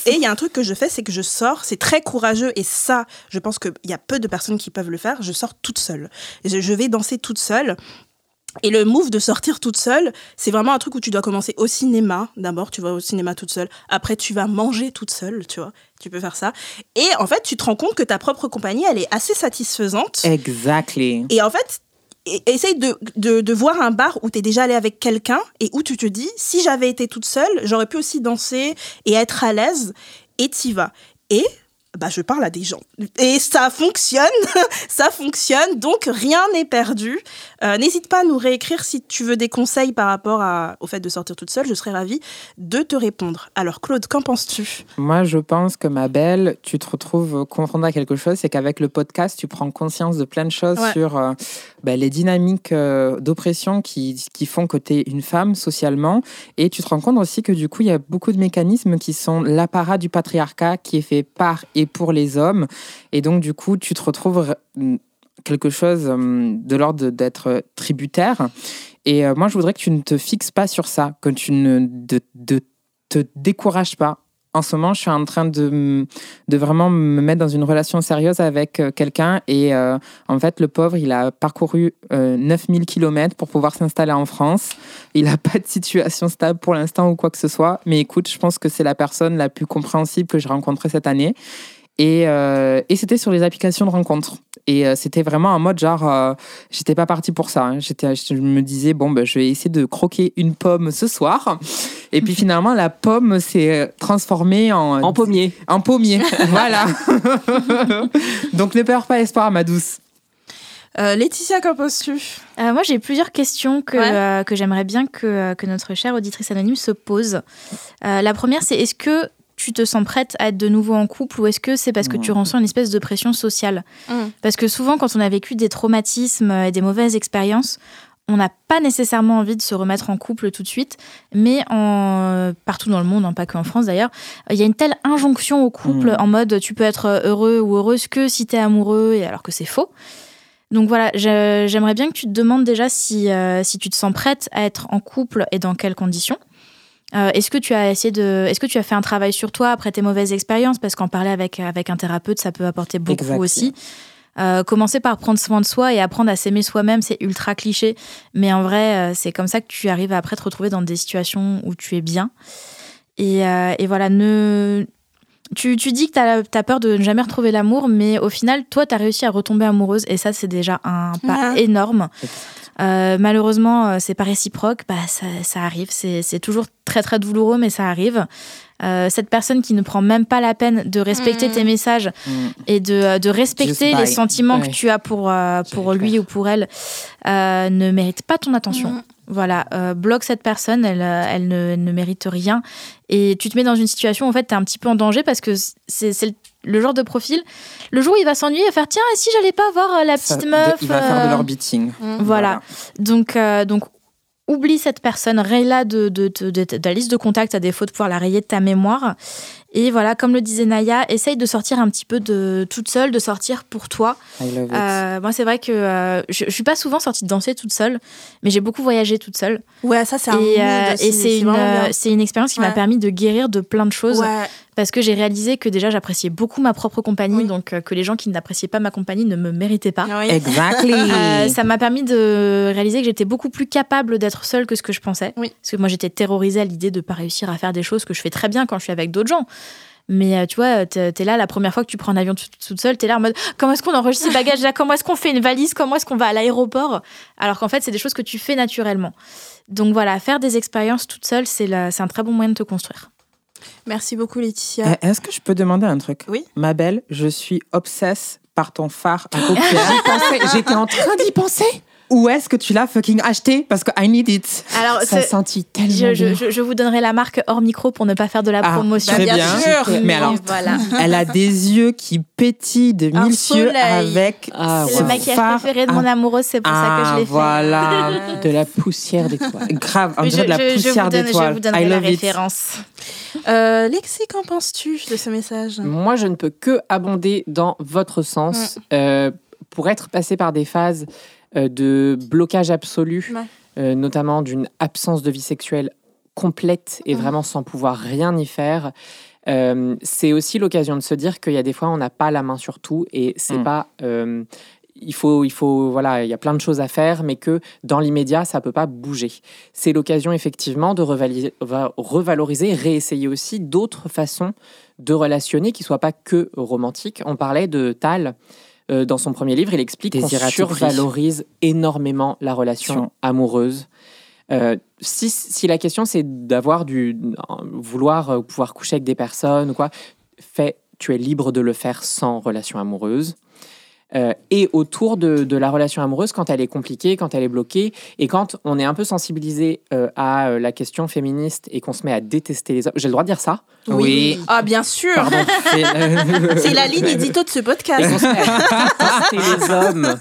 Et il y a un truc que je fais, c'est que je sors. C'est très courageux. Et ça, je pense qu'il y a peu de personnes qui peuvent le faire. Je sors toute seule. Je vais danser toute seule. Et le move de sortir toute seule, c'est vraiment un truc où tu dois commencer au cinéma. D'abord, tu vas au cinéma toute seule. Après, tu vas manger toute seule, tu vois. Tu peux faire ça. Et en fait, tu te rends compte que ta propre compagnie, elle est assez satisfaisante. Exactly. Et en fait, essaye de, de, de voir un bar où tu es déjà allé avec quelqu'un et où tu te dis, si j'avais été toute seule, j'aurais pu aussi danser et être à l'aise. Et t'y vas. Et bah, je parle à des gens. Et ça fonctionne, ça fonctionne, donc rien n'est perdu. Euh, N'hésite pas à nous réécrire si tu veux des conseils par rapport à- au fait de sortir toute seule, je serais ravie de te répondre. Alors Claude, qu'en penses-tu? Moi, je pense que ma belle, tu te retrouves confrontée à quelque chose, c'est qu'avec le podcast, tu prends conscience de plein de choses Ouais. sur euh, bah, les dynamiques euh, d'oppression qui, qui font que tu es une femme socialement. Et tu te rends compte aussi que du coup, il y a beaucoup de mécanismes qui sont l'apparat du patriarcat qui est fait par et pour les hommes. Et donc, du coup, tu te retrouves quelque chose euh, de l'ordre d'être tributaire. Et euh, moi, je voudrais que tu ne te fixes pas sur ça, que tu ne te décourages pas. En ce moment, je suis en train de, de vraiment me mettre dans une relation sérieuse avec euh, quelqu'un. Et en fait, le pauvre, il a parcouru euh, 9000 km pour pouvoir s'installer en France. Il n'a pas de situation stable pour l'instant ou quoi que ce soit. Mais écoute, je pense que c'est la personne la plus compréhensible que j'ai rencontrée cette année. Et, euh, et c'était sur les applications de rencontres. Et euh, c'était vraiment en mode genre, euh, j'étais pas partie pour ça. hein. J'étais, je me disais, bon, ben, je vais essayer de croquer une pomme ce soir. Et puis finalement, la pomme s'est transformée en, En pommier. en pommier. voilà. Donc ne perds pas espoir, ma douce. Euh, Laetitia, qu'en penses-tu? Euh, moi, j'ai plusieurs questions que, Ouais. euh, que j'aimerais bien que, euh, que notre chère auditrice anonyme se pose. Euh, la première, c'est est-ce que tu te sens prête à être de nouveau en couple ou est-ce que c'est parce que tu ressens une espèce de pression sociale Mm. Parce que souvent, quand on a vécu des traumatismes et des mauvaises expériences, on n'a pas nécessairement envie de se remettre en couple tout de suite, mais en, partout dans le monde, hein, pas qu'en France d'ailleurs, il y a une telle injonction au couple Mm. en mode tu peux être heureux ou heureuse que si tu es amoureux, et alors que c'est faux. Donc voilà, j'aimerais bien que tu te demandes déjà si, euh, si tu te sens prête à être en couple et dans quelles conditions. Euh, est-ce que tu as essayé de, est-ce que tu as fait un travail sur toi après tes mauvaises expériences? Parce qu'en parler avec avec un thérapeute ça peut apporter beaucoup Exact. aussi. Euh, commencer par prendre soin de soi et apprendre à s'aimer soi-même, c'est ultra cliché, mais en vrai, euh, c'est comme ça que tu arrives à après te retrouver dans des situations où tu es bien. Et, euh, et voilà, ne... tu, tu dis que tu as, peur de ne jamais retrouver l'amour, mais au final, toi, tu as réussi à retomber amoureuse, et ça, c'est déjà un pas Ouais. énorme. Euh, malheureusement, euh, c'est pas réciproque, bah, ça, ça arrive, c'est toujours très très douloureux, mais ça arrive. Euh, cette personne qui ne prend même pas la peine de respecter tes messages Mm. et de, de respecter les sentiments Ouais. que tu as pour, euh, pour lui ou pour elle, euh, ne mérite pas ton attention. Mhm. Voilà, euh, bloque cette personne, elle, elle ne, elle ne mérite rien. Et tu te mets dans une situation où en fait, tu es un petit peu en danger parce que c'est c'est le, genre de profil. Le jour où il va s'ennuyer, il va faire tiens, et si j'allais pas voir euh, la Ça- petite de- meuf il va faire euh, de l'orbiting. Voilà. Donc, euh, donc, oublie cette personne, raye-la de, de, de, de- de la liste de contacts à défaut de pouvoir la rayer de ta mémoire. Et voilà, comme le disait Naya, essaye de sortir un petit peu de toute seule, de sortir pour toi. I love it. Euh, moi, c'est vrai que euh, je, je suis pas souvent sortie de danser toute seule, mais j'ai beaucoup voyagé toute seule. Ouais, ça c'est un Et, euh, et c'est une, euh, une expérience qui m'a permis de guérir de plein de choses Ouais. Parce que j'ai réalisé que déjà j'appréciais beaucoup ma propre compagnie, Oui. donc euh, que les gens qui n'appréciaient pas ma compagnie ne me méritaient pas. Oui. Exactly. Euh, ça m'a permis de réaliser que j'étais beaucoup plus capable d'être seule que ce que je pensais. Oui. Parce que moi, j'étais terrorisée à l'idée de pas réussir à faire des choses que je fais très bien quand je suis avec d'autres gens. Mais euh, tu vois, t'es t'es là la première fois que tu prends un avion toute, seule, t'es là en mode comment est-ce qu'on enregistre ses bagages là, comment est-ce qu'on fait une valise, comment est-ce qu'on va à l'aéroport, alors qu'en fait c'est des choses que tu fais naturellement. Donc voilà, faire des expériences toute seule, c'est un très bon moyen de te construire. Merci beaucoup Laetitia. Eh, Est-ce que je peux demander un truc? Oui. Ma belle, je suis obsesse par ton phare à J'étais en train d'y penser. Où est-ce que tu l'as fucking acheté? Parce que I need it. Alors, Ça scintille tellement je, je- bien. je- je vous donnerai la marque hors micro pour ne pas faire de la Ah, promotion. très bien bien. sûr. Mais alors, voilà. elle a des yeux qui pétillent de mille yeux avec Ah, ouais. le maquillage phare. préféré de mon amoureuse, c'est pour ça que je Ah, l'ai fait. voilà. De la poussière d'étoiles. Grave, on dirait de la poussière donne- je d'étoile. vous donnerai I la love it. référence. Euh, Lexi, qu'en penses-tu de ce message? Moi, je ne peux que abonder dans votre sens euh, pour être passé par des phases de blocage absolu, Ouais. euh, notamment d'une absence de vie sexuelle complète et Mhm. vraiment sans pouvoir rien y faire. euh, c'est aussi l'occasion de se dire qu'il y a des fois on n'a pas la main sur tout et c'est Mhm. pas euh, il faut, il faut, voilà, il y a plein de choses à faire, mais que dans l'immédiat, ça peut pas bouger. C'est l'occasion effectivement de revaloriser, réessayer aussi d'autres façons de relationner qui soient pas que romantiques. On parlait de Tal euh, dans son premier livre, il explique qu'on survalorise énormément la relation amoureuse. Euh, si, si la question c'est d'avoir du vouloir euh, pouvoir coucher avec des personnes ou quoi, fais, tu es libre de le faire sans relation amoureuse. Euh, et autour de, de la relation amoureuse, quand elle est compliquée, quand elle est bloquée, et quand on est un peu sensibilisé euh, à la question féministe et qu'on se met à détester les hommes, j'ai le droit de dire ça Oui. Ah, bien sûr Pardon, c'est C'est la ligne édito de ce et podcast. qu'on se met à détester les hommes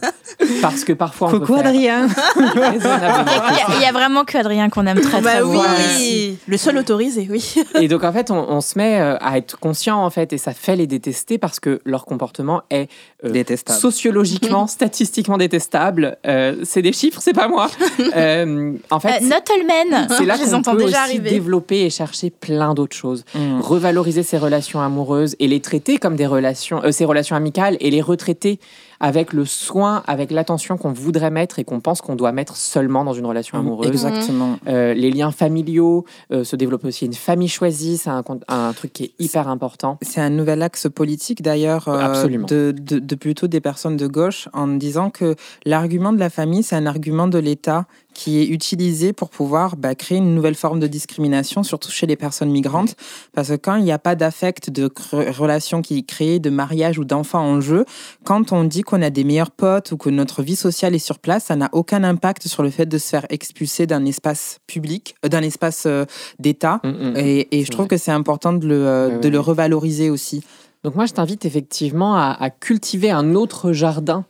parce que parfois on Coucou peut faire Adrien. Il y a- il y, a vraiment que Adrien qu'on aime très très Bah oui, fort. le seul autorisé, oui. Et donc en fait, on, on se met euh, à être conscient en fait, et ça fait les détester parce que leur comportement est euh, Détestable. sociologiquement, statistiquement détestable. Euh, c'est des chiffres, c'est pas moi. Euh, en fait, Euh, not all men, c'est là je les qu'on entends peut déjà aussi arriver. développer et chercher plein d'autres choses. Mm. Revaloriser ses relations amoureuses et les traiter comme des relations, euh, ses relations amicales et les retraiter avec le soin, avec l'attention qu'on voudrait mettre et qu'on pense qu'on doit mettre seulement dans une relation amoureuse. Exactement. Euh, les liens familiaux, euh, se développer aussi une famille choisie, c'est un, truc qui est hyper important. C'est un nouvel axe politique d'ailleurs euh, de, de, de plutôt des personnes de gauche en disant que l'argument de la famille, c'est un argument de l'État qui est utilisé pour pouvoir bah, créer une nouvelle forme de discrimination, surtout chez les personnes migrantes. Parce que quand il n'y a pas d'affect, de relation qui est créée, de mariage ou d'enfant en jeu, quand on dit qu'on a des meilleurs potes ou que notre vie sociale est sur place, ça n'a aucun impact sur le fait de se faire expulser d'un espace public, euh, d'un espace euh, d'État. Mm, mm. Et, je trouve que c'est important de le, euh, Ouais, de ouais. le revaloriser aussi. Donc moi, je t'invite effectivement à, à cultiver un autre jardin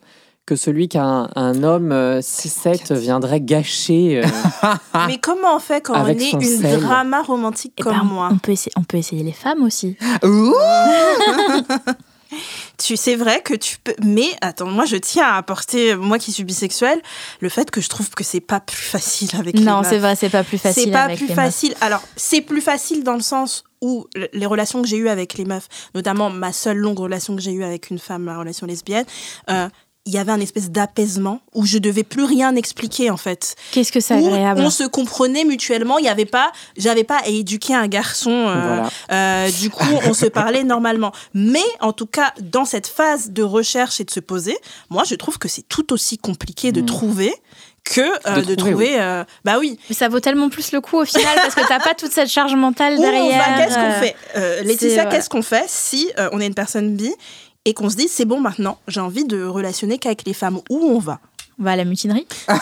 que celui qu'un un homme euh, 6-7 viendrait gâcher. euh, Mais comment on fait quand on est une sel. drama romantique Eh comme ben, moi on, peut essayer, on peut essayer les femmes aussi. Ouh Tu c'est vrai que tu peux mais attends moi je tiens à apporter moi qui suis bisexuelle le fait que je trouve que c'est pas plus facile avec les Non, meufs. c'est vrai, c'est pas plus facile. C'est pas avec plus les meufs. facile. Alors, c'est plus facile dans le sens où les relations que j'ai eues avec les meufs, notamment ma seule longue relation que j'ai eue avec une femme, la relation lesbienne, euh, il y avait un espèce d'apaisement où je devais plus rien expliquer en fait. Qu'est-ce que c'est Où agréable. on se comprenait mutuellement. Il y avait pas, j'avais pas à éduquer un garçon. euh, Voilà. euh, du coup, on se parlait normalement. Mais en tout cas, dans cette phase de recherche et de se poser, moi, je trouve que c'est tout aussi compliqué de Mm. trouver que euh, De de, trouver, trouver. euh, bah oui. Mais ça vaut tellement plus le coup au final parce que t'as pas toute cette charge mentale on derrière. qu'est-ce qu'on fait? Euh, c'est- Laetitia, qu'est-ce qu'on fait si euh, on est une personne bi et qu'on se dit c'est bon maintenant, j'ai envie de relationner qu'avec les femmes Où on va? On va à la mutinerie.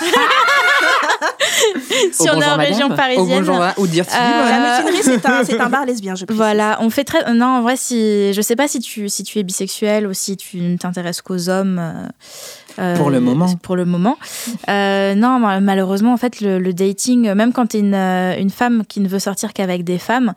si on est en région madame. Au parisienne. bonjour, là, ou dire Euh. La mutinerie, c'est un, c'est un bar lesbien, je précise. Voilà, on fait très. Non, en vrai, si je sais pas si tu si tu es bisexuel ou si tu ne t'intéresses qu'aux hommes. euh, euh, Pour le moment. Pour le moment. Euh, non, ma- malheureusement, en fait, le, le dating, même quand tu es une, une femme qui ne veut sortir qu'avec des femmes,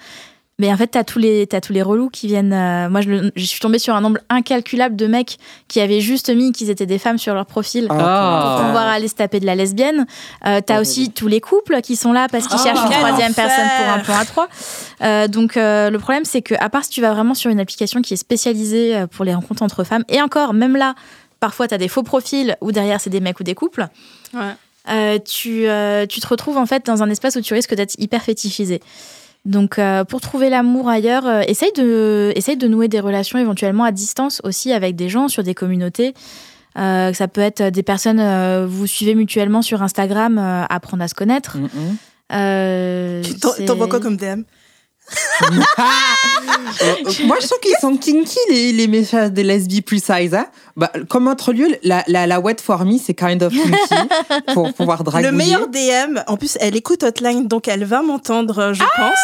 mais en fait, t'as tous les t'as tous les relous qui viennent. euh, moi, je, je suis tombée sur un nombre incalculable de mecs qui avaient juste mis qu'ils étaient des femmes sur leur profil. Ah. Pour pouvoir aller se taper de la lesbienne. Euh, T'as Oh, aussi tous les couples qui sont là parce qu'ils Oh, cherchent une troisième enfer. personne pour un plan à trois. Euh, donc le problème c'est que à part si tu vas vraiment sur une application qui est spécialisée pour les rencontres entre femmes, et encore même là, parfois tu as des faux profils où derrière c'est des mecs ou des couples. Ouais. tu, tu te retrouves en fait dans un espace où tu risques d'être hyper fétichisé. Donc, euh, pour trouver l'amour ailleurs, euh, essaye, de, essaye de nouer des relations éventuellement à distance aussi avec des gens sur des communautés. Euh, ça peut être des personnes, euh, vous suivez mutuellement sur Instagram, euh, apprendre à se connaître. Mm, mm. Euh, T'envoies quoi comme DM Moi, je trouve qu'ils sont kinky, les, les messages des lesbies plus size. Hein bah, comme autre lieu, la, la, la wet for me, c'est kind of kinky pour pouvoir draguer. Le meilleur DM, en plus, elle écoute Hotline, donc elle va m'entendre, euh, je Ah pense,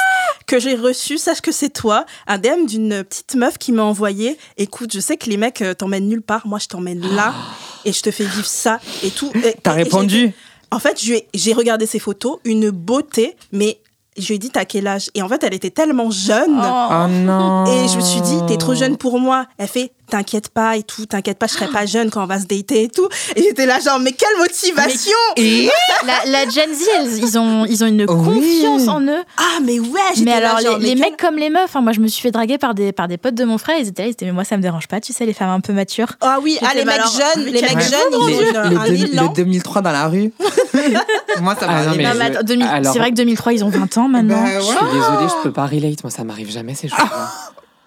que j'ai reçu, sache que c'est toi, un DM d'une petite meuf qui m'a envoyé. Écoute, je sais que les mecs euh, t'emmènent nulle part, moi je t'emmène là et je te fais vivre ça et tout. T'as répondu En fait, j'ai regardé ses photos, une beauté, mais je lui ai dit, t'as quel âge? Et en fait, elle était tellement jeune. Oh non. Et je me suis dit, t'es trop jeune pour moi. Elle fait, t'inquiète pas et tout, t'inquiète pas, je serai pas jeune quand on va se dater et tout. Et j'étais là, genre, mais quelle motivation Et La, la Gen Z, elles- ils, ont, ils ont une Oui. confiance en eux. Ah, mais ouais, j'étais Mais là, alors, genre, les, mais les mecs comme les meufs, hein, moi je me suis fait draguer par des, par des potes de mon frère, ils étaient là, ils étaient, mais moi ça me dérange pas, tu sais, les femmes un peu matures. Ah oui, ah, les mecs alors, jeunes, les mecs jeunes, ils ont les, une- les un deux- élan. le 2003 dans la rue. Moi, ça m'a Ah non, mais Non, je- mais attends, 2000 alors- C'est vrai que 2003, ils ont 20 ans maintenant. Bah ouais. Je suis désolée, je peux pas relate. Moi, ça m'arrive jamais ces choses-là.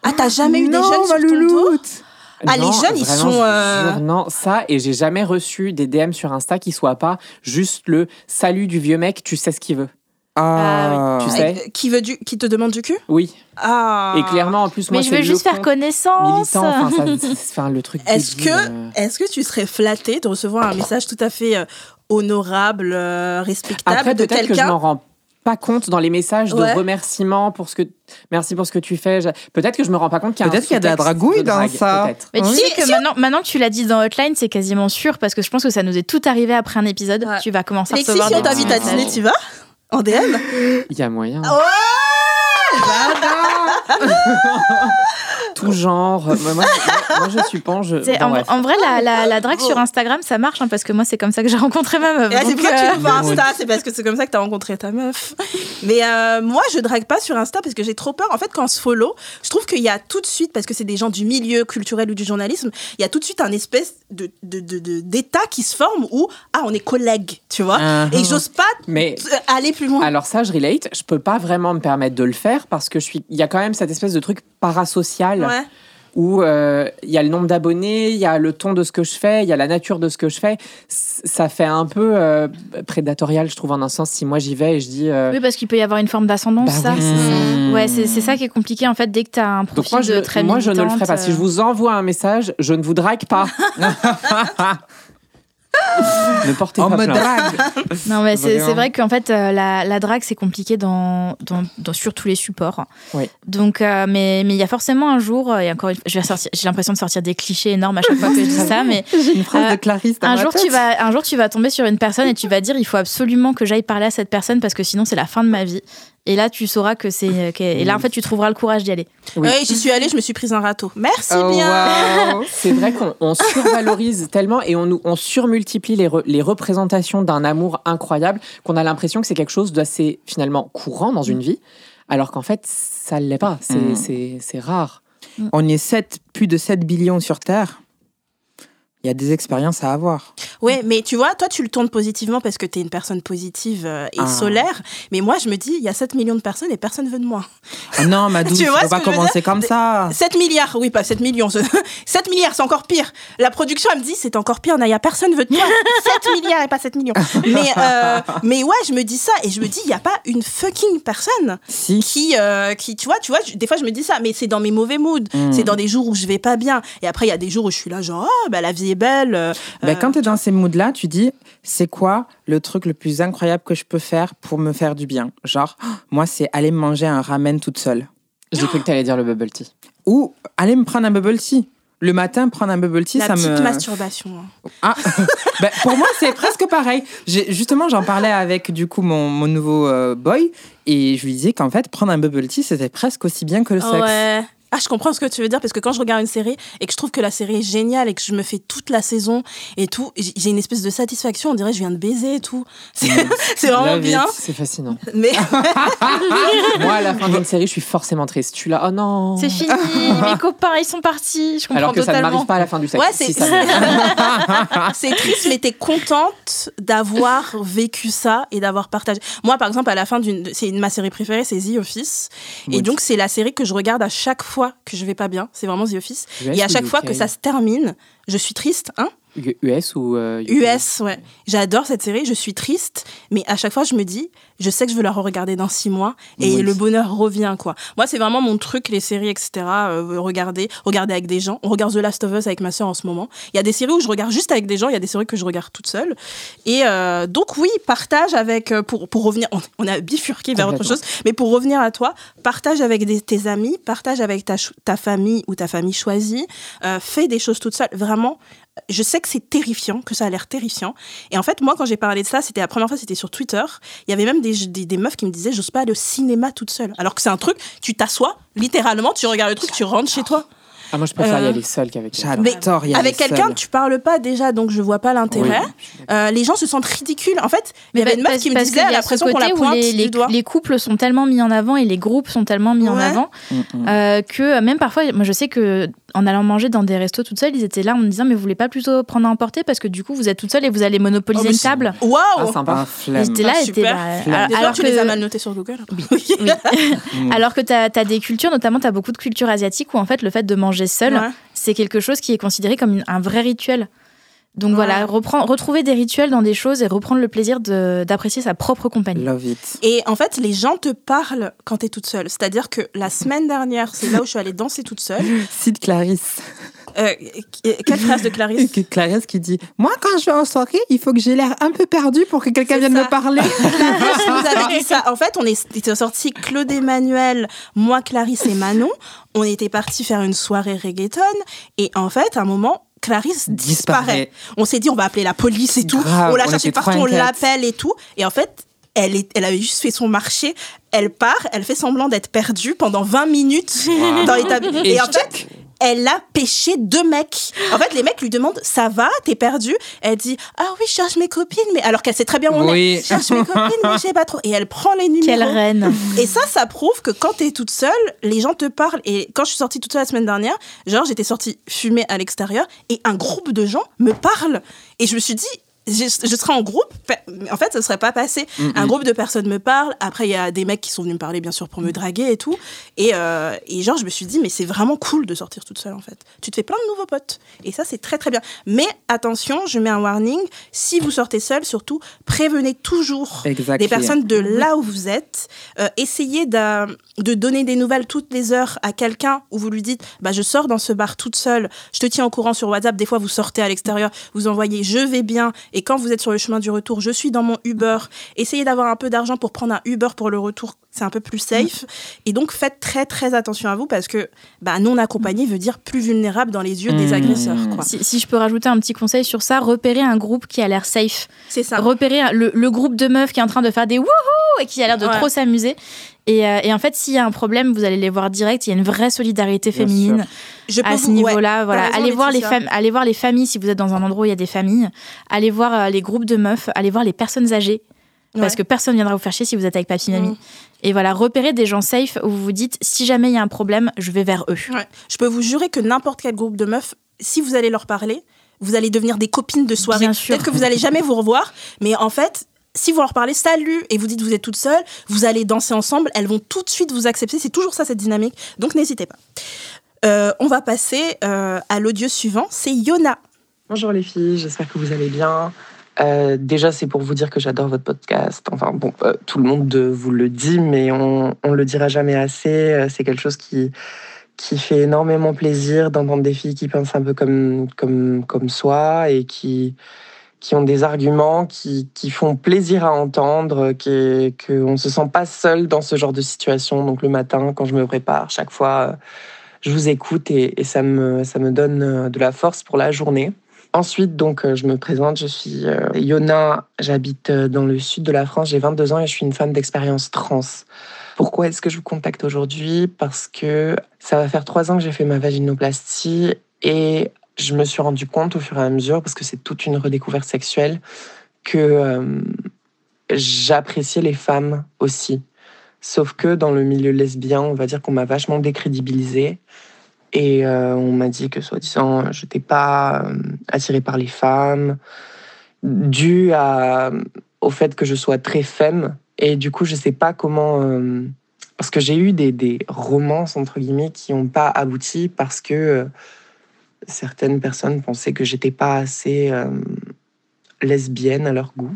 Ah, t'as jamais eu des jeunes sur ma ton dos Ah, les Non, jeunes, ils sont, euh, jure, non, ça, et j'ai jamais reçu des DM sur Insta qui soient pas juste le salut du vieux mec, tu sais ce qu'il veut. Ah, Tu sais Qui, veut du... qui te demande du cul? Oui. Ah. Et clairement, en plus, moi, mais je veux juste faire connaissance. militant, enfin, ça- enfin, le truc. Est-ce que, euh. est-ce que tu serais flatté de recevoir un message tout à fait euh, honorable, euh, respectable Après, de peut-être que je quelqu'un m'en rends pas compte dans les messages Ouais. de remerciement pour ce que merci pour ce que tu fais. Je- Peut-être que je me rends pas compte qu'il y a un Peut-être qu'il y a de la dragouille de dans drague, ça. Mais tu Oui. sais que maintenant, maintenant que tu l'as dit dans Hotline, c'est quasiment sûr parce que je pense que ça nous est tout arrivé après un épisode. Ouais. Tu vas commencer à recevoir si on t'invite à dîner, tu vas En DM Il y a moyen. Oh Tout genre. Moi, moi, moi, moi, je suis. Je... Bon, en, bref. en vrai, la, la, la drague sur Instagram, ça marche hein, parce que moi, c'est comme ça que j'ai rencontré ma meuf. Et là, c'est Donc, pour ça que tu euh, vois Insta, c'est parce que c'est comme ça que t'as rencontré ta meuf. Mais euh, moi, je drague pas sur Insta parce que j'ai trop peur. En fait, quand on se follow, je trouve qu'il y a tout de suite, parce que c'est des gens du milieu culturel ou du journalisme, il y a tout de suite un espèce de, de, de- de- d'état qui se forme où, ah, on est collègues, tu vois. Uh-huh. Et j'ose pas Mais aller plus loin. alors ça, je relate. Je peux pas vraiment me permettre de le faire parce que je suis. Il y a quand même cette espèce de truc parasocial Ouais. où euh, il y a le nombre d'abonnés, il y a le ton de ce que je fais, il y a la nature de ce que je fais. Ça fait un peu euh, prédatorial, je trouve, en un sens. Si moi j'y vais et je dis. euh, Oui, parce qu'il peut y avoir une forme d'ascendance, Bah ça. c'est- Mmh. Ouais, c'est ça qui est compliqué en fait dès que tu as un Donc profil moi, je, de très moi je ne le ferai pas. Si je vous envoie un message, je ne vous drague pas. ne portez On pas plainte. drague. Non, mais c'est vrai qu'en fait, euh, la, la drague, c'est compliqué dans, dans, dans- sur tous les supports. Oui. Donc, euh, mais mais il y a forcément un jour, euh, et encore une fois, je vais sortir- j'ai l'impression de sortir des clichés énormes à chaque fois que je dis ça, mais J'ai une phrase Euh, de Clarisse dans un ma jour, tête. tu vas, un jour, tu vas tomber sur une personne et tu vas dire il faut absolument que j'aille parler à cette personne parce que sinon, c'est la fin de ma vie. Et là, tu sauras que c'est. euh, que- Et là, en fait, tu trouveras le courage d'y aller. Oui. Oui, j'y suis allée, je me suis prise un râteau. Merci Oh, bien. wow. C'est vrai qu'on on survalorise tellement et on, nous- on surmultiplie les, re- les représentations d'un amour incroyable qu'on a l'impression que c'est quelque chose d'assez finalement courant dans une vie, alors qu'en fait, ça ne l'est pas. C'est Mm. rare. On est 7, plus de 7 billions sur Terre. Il y a des expériences à avoir. Ouais, mais tu vois, toi, tu le tournes positivement parce que tu es une personne positive euh, et Ah. solaire. Mais moi, je me dis, il y a 7 millions de personnes et personne veut de moi. Ah non, ma douce, Tu vois ce pas commencer comme ça. 7 milliards, oui, pas 7 millions. 7 milliards, c'est encore pire. La production, elle me dit, c'est encore pire, Naya, personne veut de toi. 7 milliards et pas 7 millions. Mais, euh, mais ouais, je me dis ça et je me dis, il n'y a pas une fucking personne Si. qui, euh, qui tu vois, tu vois, des fois, je me dis ça, mais c'est dans mes mauvais moods. Mm. C'est dans des jours où je vais pas bien. Et après, il y a des jours où je suis là, genre, ah, bah, la vie est belle. euh, Ben, quand tu es dans ces moods-là, tu dis, c'est quoi le truc le plus incroyable que je peux faire pour me faire du bien? Genre, moi, c'est aller me manger un ramen toute seule. J'ai cru que tu allais dire le bubble tea. Ou aller me prendre un bubble tea. Le matin, prendre un bubble tea, la ça petite me... masturbation. hein. Ah, ben, pour moi, c'est presque pareil. J'ai- Justement, j'en parlais avec du coup mon, mon nouveau euh, boy et je lui disais qu'en fait, prendre un bubble tea, c'était presque aussi bien que le sexe. Ouais. Ah, je comprends ce que tu veux dire parce que quand je regarde une série et que je trouve que la série est géniale et que je me fais toute la saison et tout, j'ai une espèce de satisfaction. On dirait que je viens de baiser et tout. C'est vraiment bien. C'est fascinant. Mais Moi, à la fin d'une série, je suis forcément triste. Je suis là, oh non. C'est fini, mes copains, ils sont partis. Je comprends Alors que ça ne m'arrive pas à la fin du sexe. Ouais, c'est- Si, triste, mais t'es contente d'avoir vécu ça et d'avoir partagé. Moi, par exemple, à la fin d'une, c'est une- ma série préférée, c'est The Office. Et Oui. donc, c'est la série que je regarde à chaque fois que je vais pas bien. C'est vraiment The Office. Et à chaque fois que ça se termine, je suis triste, hein. US ou euh? US, ouais. J'adore cette série, je suis triste, mais à chaque fois je me dis, je sais que je veux la re-regarder dans six mois et Oui. le bonheur revient, quoi. Moi, c'est vraiment mon truc, les séries, etc. euh, regarder, regarder avec des gens. On regarde The Last of Us avec ma soeur en ce moment. Il y a des séries où je regarde juste avec des gens, il y a des séries que je regarde toute seule. Et euh, donc, oui, partage avec, euh, pour, pour revenir, on, on a bifurqué vers autre chose, mais pour revenir à toi, partage avec des- tes amis, partage avec ta, ta famille ou ta famille choisie, euh, fais des choses toute seule. Vraiment, je sais que c'est terrifiant, que ça a l'air terrifiant. Et en fait, moi, quand j'ai parlé de ça, c'était la première fois, c'était sur Twitter. Il y avait même des, meufs qui me disaient, j'ose pas aller au cinéma toute seule. Alors que c'est un truc, tu t'assois, littéralement, tu regardes le truc, tu rentres chez toi. Ah, moi, je préfère y Euh, aller seule qu'avec quelqu'un. J'adore y aller Avec quelqu'un, seule. tu parles pas déjà, donc je vois pas l'intérêt. Oui. Euh, les gens se sentent ridicules. En fait, il y avait une meuf qui me disait, elle y a l'impression qu'on la pointe les, du les- doigt. les couples sont tellement mis en avant et les groupes sont tellement mis en avant Mm, mm. euh, que même parfois, moi je sais que en allant manger dans des restos toute seule, ils étaient là en me disant mais vous voulez pas plutôt prendre à emporter parce que du coup vous êtes toute seule et vous allez monopoliser Oh, une table. Waouh Ah, sympa. Ah, Et flemme. J'étais là, Ah, super. là, alors- alors tu que les as mal notés sur Google. oui. alors que tu as, des cultures, notamment tu as beaucoup de cultures asiatiques où en fait le fait de manger seul, Ouais. c'est quelque chose qui est considéré comme une- un vrai rituel. Donc Ouais. voilà, reprend- retrouver des rituels dans des choses et reprendre le plaisir d'apprécier sa propre compagnie. Love it. Et en fait, les gens te parlent quand tu es toute seule. C'est-à-dire que la semaine dernière, c'est là où je suis allée danser toute seule. Cite Clarisse. Euh, quelle phrase de Clarisse Clarisse qui dit Moi, quand je vais en soirée, il faut que j'ai l'air un peu perdu pour que quelqu'un vienne ça. me parler. Clarisse nous avait dit ça. En fait, on est- était sortis Claude Emmanuel, moi, Clarisse et Manon. On était partis faire une soirée reggaeton. Et en fait, à un moment, Clarisse disparaît. Disparaît. On s'est dit, on va appeler la police et tout. Grave, on l'a trop partout, on l'appelle et tout. Et en fait, elle, est, elle avait juste fait son marché. Elle part, elle fait semblant d'être perdue pendant 20 minutes dans l'établissement. Et, en fait, elle a pêché deux mecs. En fait, les mecs lui demandent Ça va? T'es perdu Elle dit Ah oui, je cherche mes copines. Mais alors qu'elle sait très bien où on est. Je cherche mes copines, mais je sais pas trop. Et elle prend les numéros. Quelle reine Et ça, ça prouve que quand t'es toute seule, les gens te parlent. Et quand je suis sortie toute seule la semaine dernière, genre, j'étais sortie fumer à l'extérieur et un groupe de gens me parlent. Et je me suis dit, je, je serai en groupe, pe- en fait, ça serait pas passé. Un groupe de personnes me parle. Après, il y a des mecs qui sont venus me parler, bien sûr, pour me draguer et tout. Et, euh, et genre, je me suis dit, mais c'est vraiment cool de sortir toute seule, en fait. Tu te fais plein de nouveaux potes. Et ça, c'est très, très bien. Mais attention, je mets un warning. Si vous sortez seule, surtout, prévenez toujours des personnes de là où vous êtes. Euh, essayez de donner des nouvelles toutes les heures à quelqu'un où vous lui dites bah, Je sors dans ce bar toute seule, je te tiens au courant sur WhatsApp. Des fois, vous sortez à l'extérieur, vous envoyez Je vais bien. Et quand vous êtes sur le chemin du retour, je suis dans mon Uber. Essayez d'avoir un peu d'argent pour prendre un Uber pour le retour. C'est un peu plus safe. Et donc, faites très, très attention à vous parce que bah, non accompagné veut dire plus vulnérable dans les yeux des Mmh. agresseurs. quoi. si, si je peux rajouter un petit conseil sur ça, repérer un groupe qui a l'air safe. C'est ça. repérer le, le groupe de meufs qui est en train de faire des wouhou et qui a l'air de Ouais. trop s'amuser. Et, euh, et en fait, s'il y a un problème, vous allez les voir direct. Il y a une vraie solidarité Bien féminine Je à ce vous- ouais. niveau-là. voilà. allez, voir les allez voir les familles si vous êtes dans un endroit où il y a des familles. Allez voir euh, les groupes de meufs. Allez voir les personnes âgées. Parce que personne viendra vous faire chier si vous êtes avec papy mamie. Mm. Et voilà, repérer des gens safe où vous vous dites si jamais il y a un problème, je vais vers eux. Ouais. Je peux vous jurer que n'importe quel groupe de meufs, si vous allez leur parler, vous allez devenir des copines de soirée. Peut-être que vous allez jamais vous revoir, mais en fait, si vous leur parlez salut et vous dites vous êtes toute seule, vous allez danser ensemble, elles vont tout de suite vous accepter. C'est toujours ça cette dynamique. Donc n'hésitez pas. Euh, on va passer euh, à l'audio suivant. C'est Yona. Bonjour les filles, j'espère que vous allez bien. Euh, déjà, c'est pour vous dire que j'adore votre podcast. Enfin, bon, tout le monde vous le dit, mais on ne le dira jamais assez. C'est quelque chose qui, qui fait énormément plaisir d'entendre des filles qui pensent un peu comme, comme, comme soi et qui, qui ont des arguments qui, qui font plaisir à entendre, qui- qu'on ne se sent pas seul dans ce genre de situation. Donc le matin, quand je me prépare, chaque fois, euh, je vous écoute et, et ça, me, ça me donne euh, de la force pour la journée. Ensuite, donc, euh, je me présente, je suis euh, Yona, j'habite euh, dans le sud de la France, j'ai 22 ans et je suis une femme d'expérience trans. Pourquoi est-ce que je vous contacte aujourd'hui? Parce que ça va faire trois ans que j'ai fait ma vaginoplastie et je me suis rendu compte au fur et à mesure, parce que c'est toute une redécouverte sexuelle, que euh, j'appréciais les femmes aussi. Sauf que dans le milieu lesbien, on va dire qu'on m'a vachement décrédibilisée. Et euh, on m'a dit que, soi-disant, je n'étais pas euh, attirée par les femmes, dû à, au fait que je sois très femme. Et du coup, je ne sais pas comment. parce que j'ai eu des, des romances, entre guillemets, qui n'ont pas abouti parce que certaines personnes pensaient que j'étais pas assez euh, lesbienne à leur goût,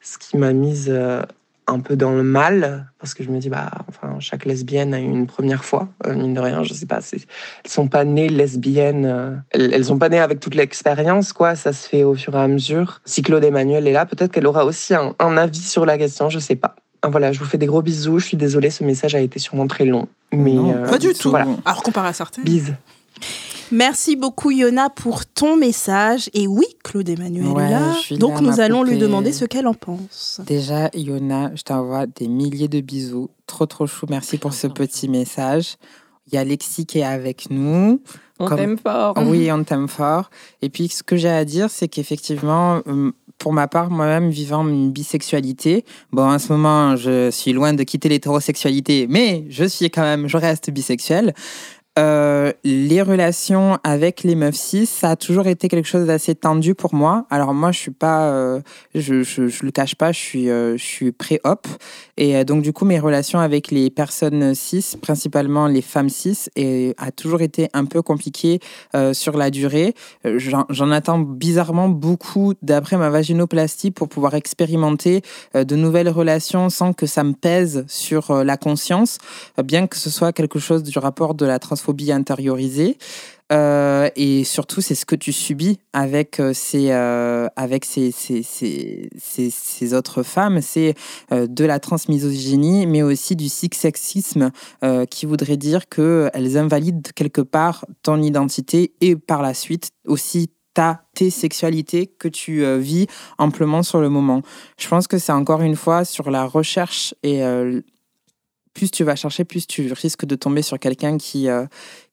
ce qui m'a mise euh, un peu dans le mal parce que je me dis bah enfin chaque lesbienne a eu une première fois euh, mine de rien je sais pas c'est- elles sont pas nées lesbiennes elles, elles sont pas nées avec toute l'expérience quoi ça se fait au fur et à mesure si Claude Emmanuel est là peut-être qu'elle aura aussi un, un avis sur la question je sais pas Ah, voilà je vous fais des gros bisous je suis désolée ce message a été sûrement très long mais Non, euh, Pas du tout. voilà Alors comparé à certains. bise Merci beaucoup Yona pour ton message. Et oui, Claude Emmanuel Ouais, est là. Donc là, nous allons lui demander ce qu'elle en pense. Déjà, Yona, je t'envoie des milliers de bisous. Trop, trop chou. Merci pour ce petit message. Il y a Alexis qui est avec nous. On Comme- t'aime fort. Oui, on t'aime fort. Et puis, ce que j'ai à dire, c'est qu'effectivement, euh, pour ma part, moi-même, vivant une bisexualité, bon, en ce moment, je suis loin de quitter l'hétérosexualité, mais je suis quand même, je reste bisexuelle. Euh, les relations avec les meufs cis, ça a toujours été quelque chose d'assez tendu pour moi. Alors moi, je suis pas, euh, je, le cache pas, je suis, euh, pré-op, et euh, donc du coup, mes relations avec les personnes cis, principalement les femmes cis, et, a toujours été un peu compliqué euh, sur la durée. J'en attends bizarrement beaucoup d'après ma vaginoplastie pour pouvoir expérimenter de nouvelles relations sans que ça me pèse sur la conscience, bien que ce soit quelque chose du rapport de la transphobie intériorisée. Euh, et surtout, c'est ce que tu subis avec euh, ces, euh, avec ces, ces, ces, ces, autres femmes. C'est de la transmisogynie, mais aussi du sexisme qui voudrait dire qu'elles invalident quelque part ton identité et par la suite aussi ta, tes sexualités que tu vis amplement sur le moment. Je pense que c'est encore une fois sur la recherche et euh, plus tu vas chercher, plus tu risques de tomber sur quelqu'un qui, euh,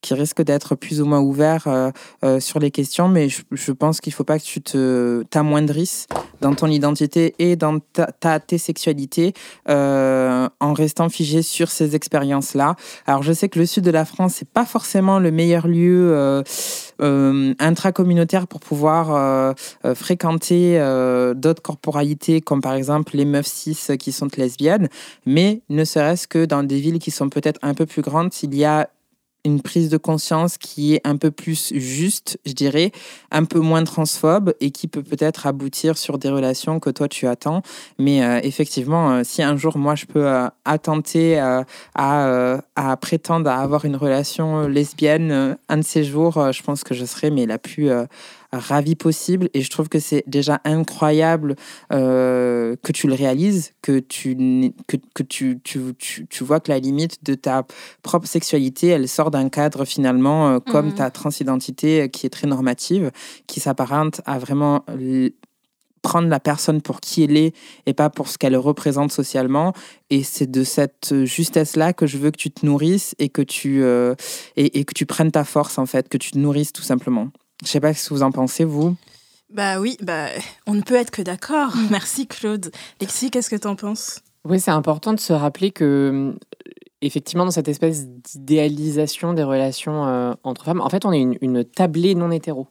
qui risque d'être plus ou moins ouvert euh, euh, sur les questions. Mais je, pense qu'il ne faut pas que tu te t'amoindrisses dans ton identité et dans ta, ta- tes sexualités euh, en restant figé sur ces expériences-là. Alors je sais que le sud de la France, c'est pas forcément le meilleur lieu intracommunautaire pour pouvoir fréquenter d'autres corporalités comme par exemple les meufs cis qui sont lesbiennes, mais ne serait-ce que dans des villes qui sont peut-être un peu plus grandes, il y a une prise de conscience qui est un peu plus juste, je dirais, un peu moins transphobe et qui peut peut-être aboutir sur des relations que toi tu attends. Mais euh, effectivement, euh, si un jour moi je peux euh, attenter à, à prétendre à avoir une relation lesbienne un de ces jours, je pense que je serai mais la plus ravie possible. Et je trouve que c'est déjà incroyable euh, que tu le réalises, que tu que, que tu, tu, tu, tu vois que la limite de ta propre sexualité, elle sort d'un cadre finalement euh, comme Mhm. ta transidentité euh, qui est très normative, qui s'apparente à vraiment prendre la personne pour qui elle est et pas pour ce qu'elle représente socialement. Et c'est de cette justesse-là que je veux que tu te nourrisses et que tu, euh, et, et que tu prennes ta force, en fait, que tu te nourrisses tout simplement. Je sais pas ce que vous en pensez, vous. Bah oui, bah on ne peut être que d'accord. Merci Claude. Lexi, qu'est-ce que t'en penses? Oui, c'est important de se rappeler que, euh, effectivement, dans cette espèce d'idéalisation des relations euh, entre femmes, en fait, on est une, une tablée non hétéro.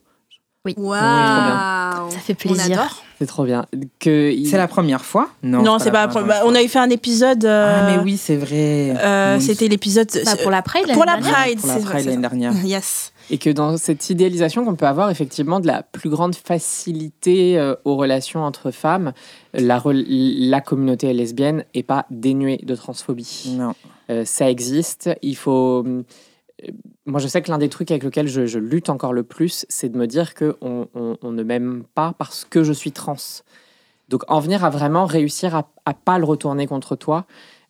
Waouh Ça fait plaisir. C'est trop bien. Que C'est la première fois? Non, c'est pas. la première- bah, on avait fait un épisode. euh, Ah, mais oui, c'est vrai. euh, Oui. C'était l'épisode. Bah, pour la Pride, pour l'année la dernière. Pride, Pour la c'est vrai. Pride l'année dernière. Yes. Et que dans cette idéalisation qu'on peut avoir effectivement de la plus grande facilité euh, aux relations entre femmes, la, communauté lesbienne est pas dénuée de transphobie. Non. Euh, ça existe. Il faut. euh, Moi, je sais que l'un des trucs avec lesquels je, je lutte encore le plus, c'est de me dire que on, on- on ne m'aime pas parce que je suis trans. Donc, en venir à vraiment réussir à, à pas le retourner contre toi,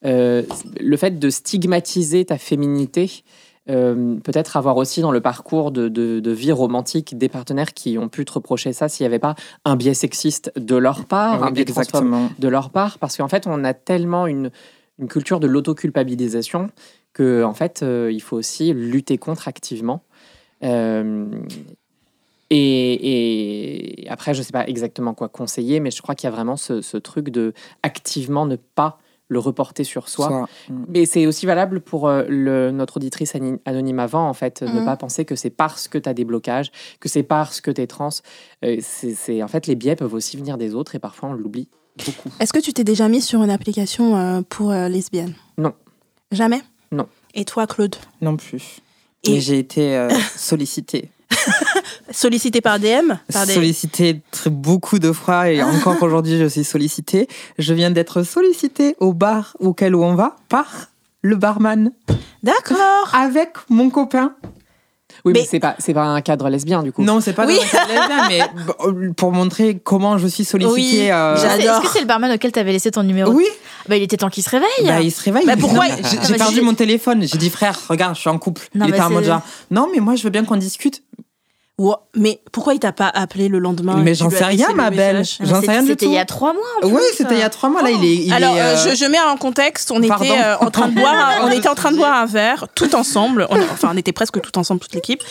euh, le fait de stigmatiser ta féminité, euh, peut-être avoir aussi dans le parcours de, de- de vie romantique des partenaires qui ont pu te reprocher ça s'il n'y avait pas un biais sexiste de leur part, un Oui, biais transphobe exactement. de leur part, parce qu'en fait, on a tellement une, une culture de l'autoculpabilisation que, en fait, euh, il faut aussi lutter contre activement. Euh, et, et après, je ne sais pas exactement quoi conseiller, mais je crois qu'il y a vraiment ce, ce truc de activement ne pas le reporter sur soi. Soit- Mm. Mais c'est aussi valable pour euh, le, notre auditrice anonyme avant, en fait, ne Mhm. pas penser que c'est parce que tu as des blocages, que c'est parce que tu es trans. Euh, c'est, c'est- en fait, les biais peuvent aussi venir des autres et parfois on l'oublie beaucoup. Est-ce que tu t'es déjà mis sur une application euh, pour euh, lesbiennes? Non. Jamais? Non. Et toi, Claude? Non plus. Et- j'ai été euh, sollicitée. Sollicité par DM par des... Sollicité beaucoup de fois et encore aujourd'hui je suis sollicitée. Je viens d'être sollicitée au bar auquel on va par le barman D'accord. avec mon copain. Oui, mais, Mais- c'est pas, c'est pas un cadre lesbien du coup. Non, c'est pas Oui. dans un cadre lesbien, mais pour montrer comment je suis sollicitée. Oui, euh, Est-ce que c'est- J'adore. Est-ce que c'est le barman auquel t'avais laissé ton numéro Oui, Bah, il était temps qu'il se réveille. bah, il se réveille. Bah, pourquoi J'ai Ah, j'ai mais perdu mon téléphone. J'ai dit frère, regarde, je suis en couple. Non, il était en mode genre, non, mais moi je veux bien qu'on discute. Ouah, Mais pourquoi il t'a pas appelé le lendemain Mais j'en sais rien, ma le belle. J'en sais c'était- rien du C'était tout. il y a trois mois. en Oui, c'était il y a trois mois. Là, il est. il Alors, est, euh, euh, je, je mets en contexte, on Pardon. était euh, en train de boire, un- on était en train de boire un verre, tout ensemble. On, enfin, on était presque tout ensemble, toute l'équipe.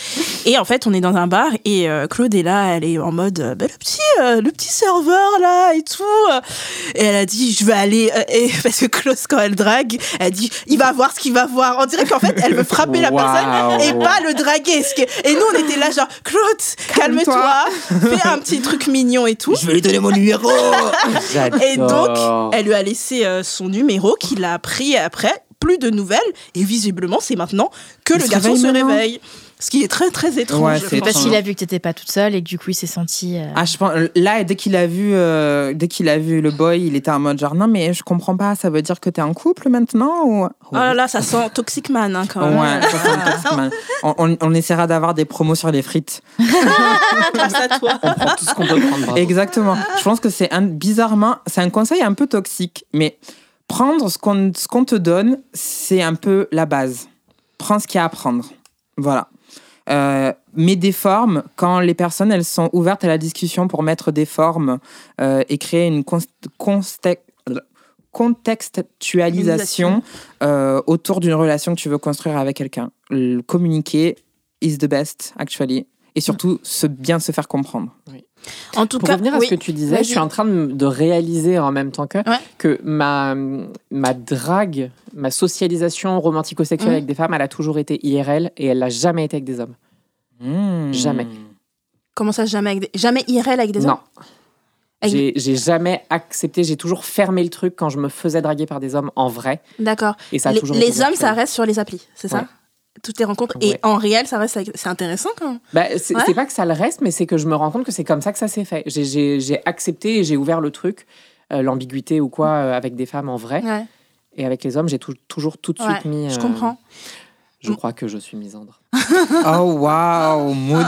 Et en fait, on est dans un bar et euh, Claude est là, elle est en mode, euh, Bah, le petit, euh, le petit serveur là et tout. Et elle a dit, je vais aller, euh, et, parce que Claude quand elle drague, elle dit, il va voir ce qu'il va voir. On dirait qu'en fait, elle veut frapper la personne et pas le draguer. Et nous, on était là genre, Claude, calme-toi, fais un petit truc mignon et tout. Je vais lui donner mon numéro. Et donc, elle lui a laissé euh, son numéro qu'il a pris après. Plus de nouvelles. Et visiblement, c'est maintenant que Il le se garçon réveille se réveille. Ce qui est très, très étrange. Ouais, c'est parce qu'il a vu que t'étais pas toute seule et que du coup il s'est senti. euh, Ah, je pense, là, dès qu'il a vu, euh, dès qu'il a vu le boy, il était en mode genre non mais je comprends pas, ça veut dire que t'es en couple maintenant ou? Oh là là, ça sent Toxic Man hein, quand même. Ouais, ça sent le toxic man. on, on- on essaiera d'avoir des promos sur les frites. Grâce à toi. On prend tout ce qu'on peut prendre. bravo. Exactement. Je pense que c'est un, bizarrement, c'est un conseil un peu toxique, mais prendre ce qu'on ce qu'on te donne, c'est un peu la base. Prends ce qu'il y a à prendre. Voilà. Euh, mets des formes quand les personnes elles sont ouvertes à la discussion pour mettre des formes euh, et créer une contextualisation euh, autour d'une relation que tu veux construire avec quelqu'un. Communiquer is the best actually et surtout se bien se faire comprendre. En tout Pour cas, revenir à oui. ce que tu disais, je suis en train de, réaliser en même temps que, Ouais. que ma, ma drague, ma socialisation romantico-sexuelle Mhm. avec des femmes, elle a toujours été IRL et elle n'a jamais été avec des hommes. Hmm. Jamais. Comment ça, jamais, avec des... jamais IRL avec des hommes? Non. Avec- J'ai jamais accepté, j'ai toujours fermé le truc quand je me faisais draguer par des hommes en vrai. D'accord. Et ça a Les, toujours les hommes, ça reste sur les applis, c'est ça? Toutes les rencontres. Et en réel, ça reste. C'est intéressant quand même. Bah, c'est Ouais. pas que ça le reste, mais c'est que je me rends compte que c'est comme ça que ça s'est fait. J'ai- J'ai j'ai accepté et j'ai ouvert le truc, euh, l'ambiguïté ou quoi, euh, avec des femmes en vrai. Ouais, Et avec les hommes, j'ai tou- toujours tout de suite ouais, mis. je euh, comprends. Je crois que je suis misandre. Oh waouh, mood.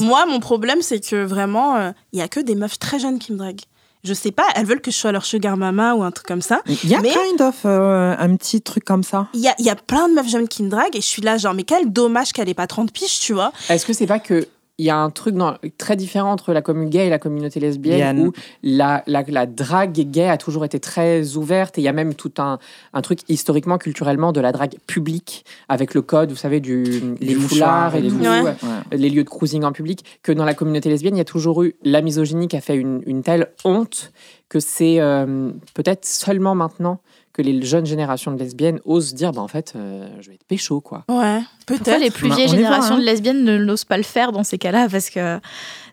Moi, mon problème, c'est que vraiment, euh, il y a que des meufs très jeunes qui me draguent. Je sais pas, elles veulent que je sois leur sugar mama ou un truc comme ça. Il y a Mais- kind of euh, un petit truc comme ça. Il y a, il y a plein de meufs jeunes qui me draguent et je suis là, genre, mais quel dommage qu'elle ait pas 30 piges, tu vois. Est-ce que c'est pas que il y a un truc dans- très différent entre la communauté gay et la communauté lesbienne où la, la, la drague gay a toujours été très ouverte et il y a même tout un, un truc historiquement, culturellement de la drague publique avec le code, vous savez, du, Les foulard et et tout, tout. Ouais. ouais, les lieux de cruising en public, que dans la communauté lesbienne, il y a toujours eu la misogynie qui a fait une, une telle honte que c'est euh, peut-être seulement maintenant que les jeunes générations de lesbiennes osent dire, bah, en fait, euh, je vais être pécho, quoi. Ouais, Pourquoi peut-être. les plus Bah, vieilles voit, générations hein. de lesbiennes ne n'osent pas le faire dans ces cas-là Parce que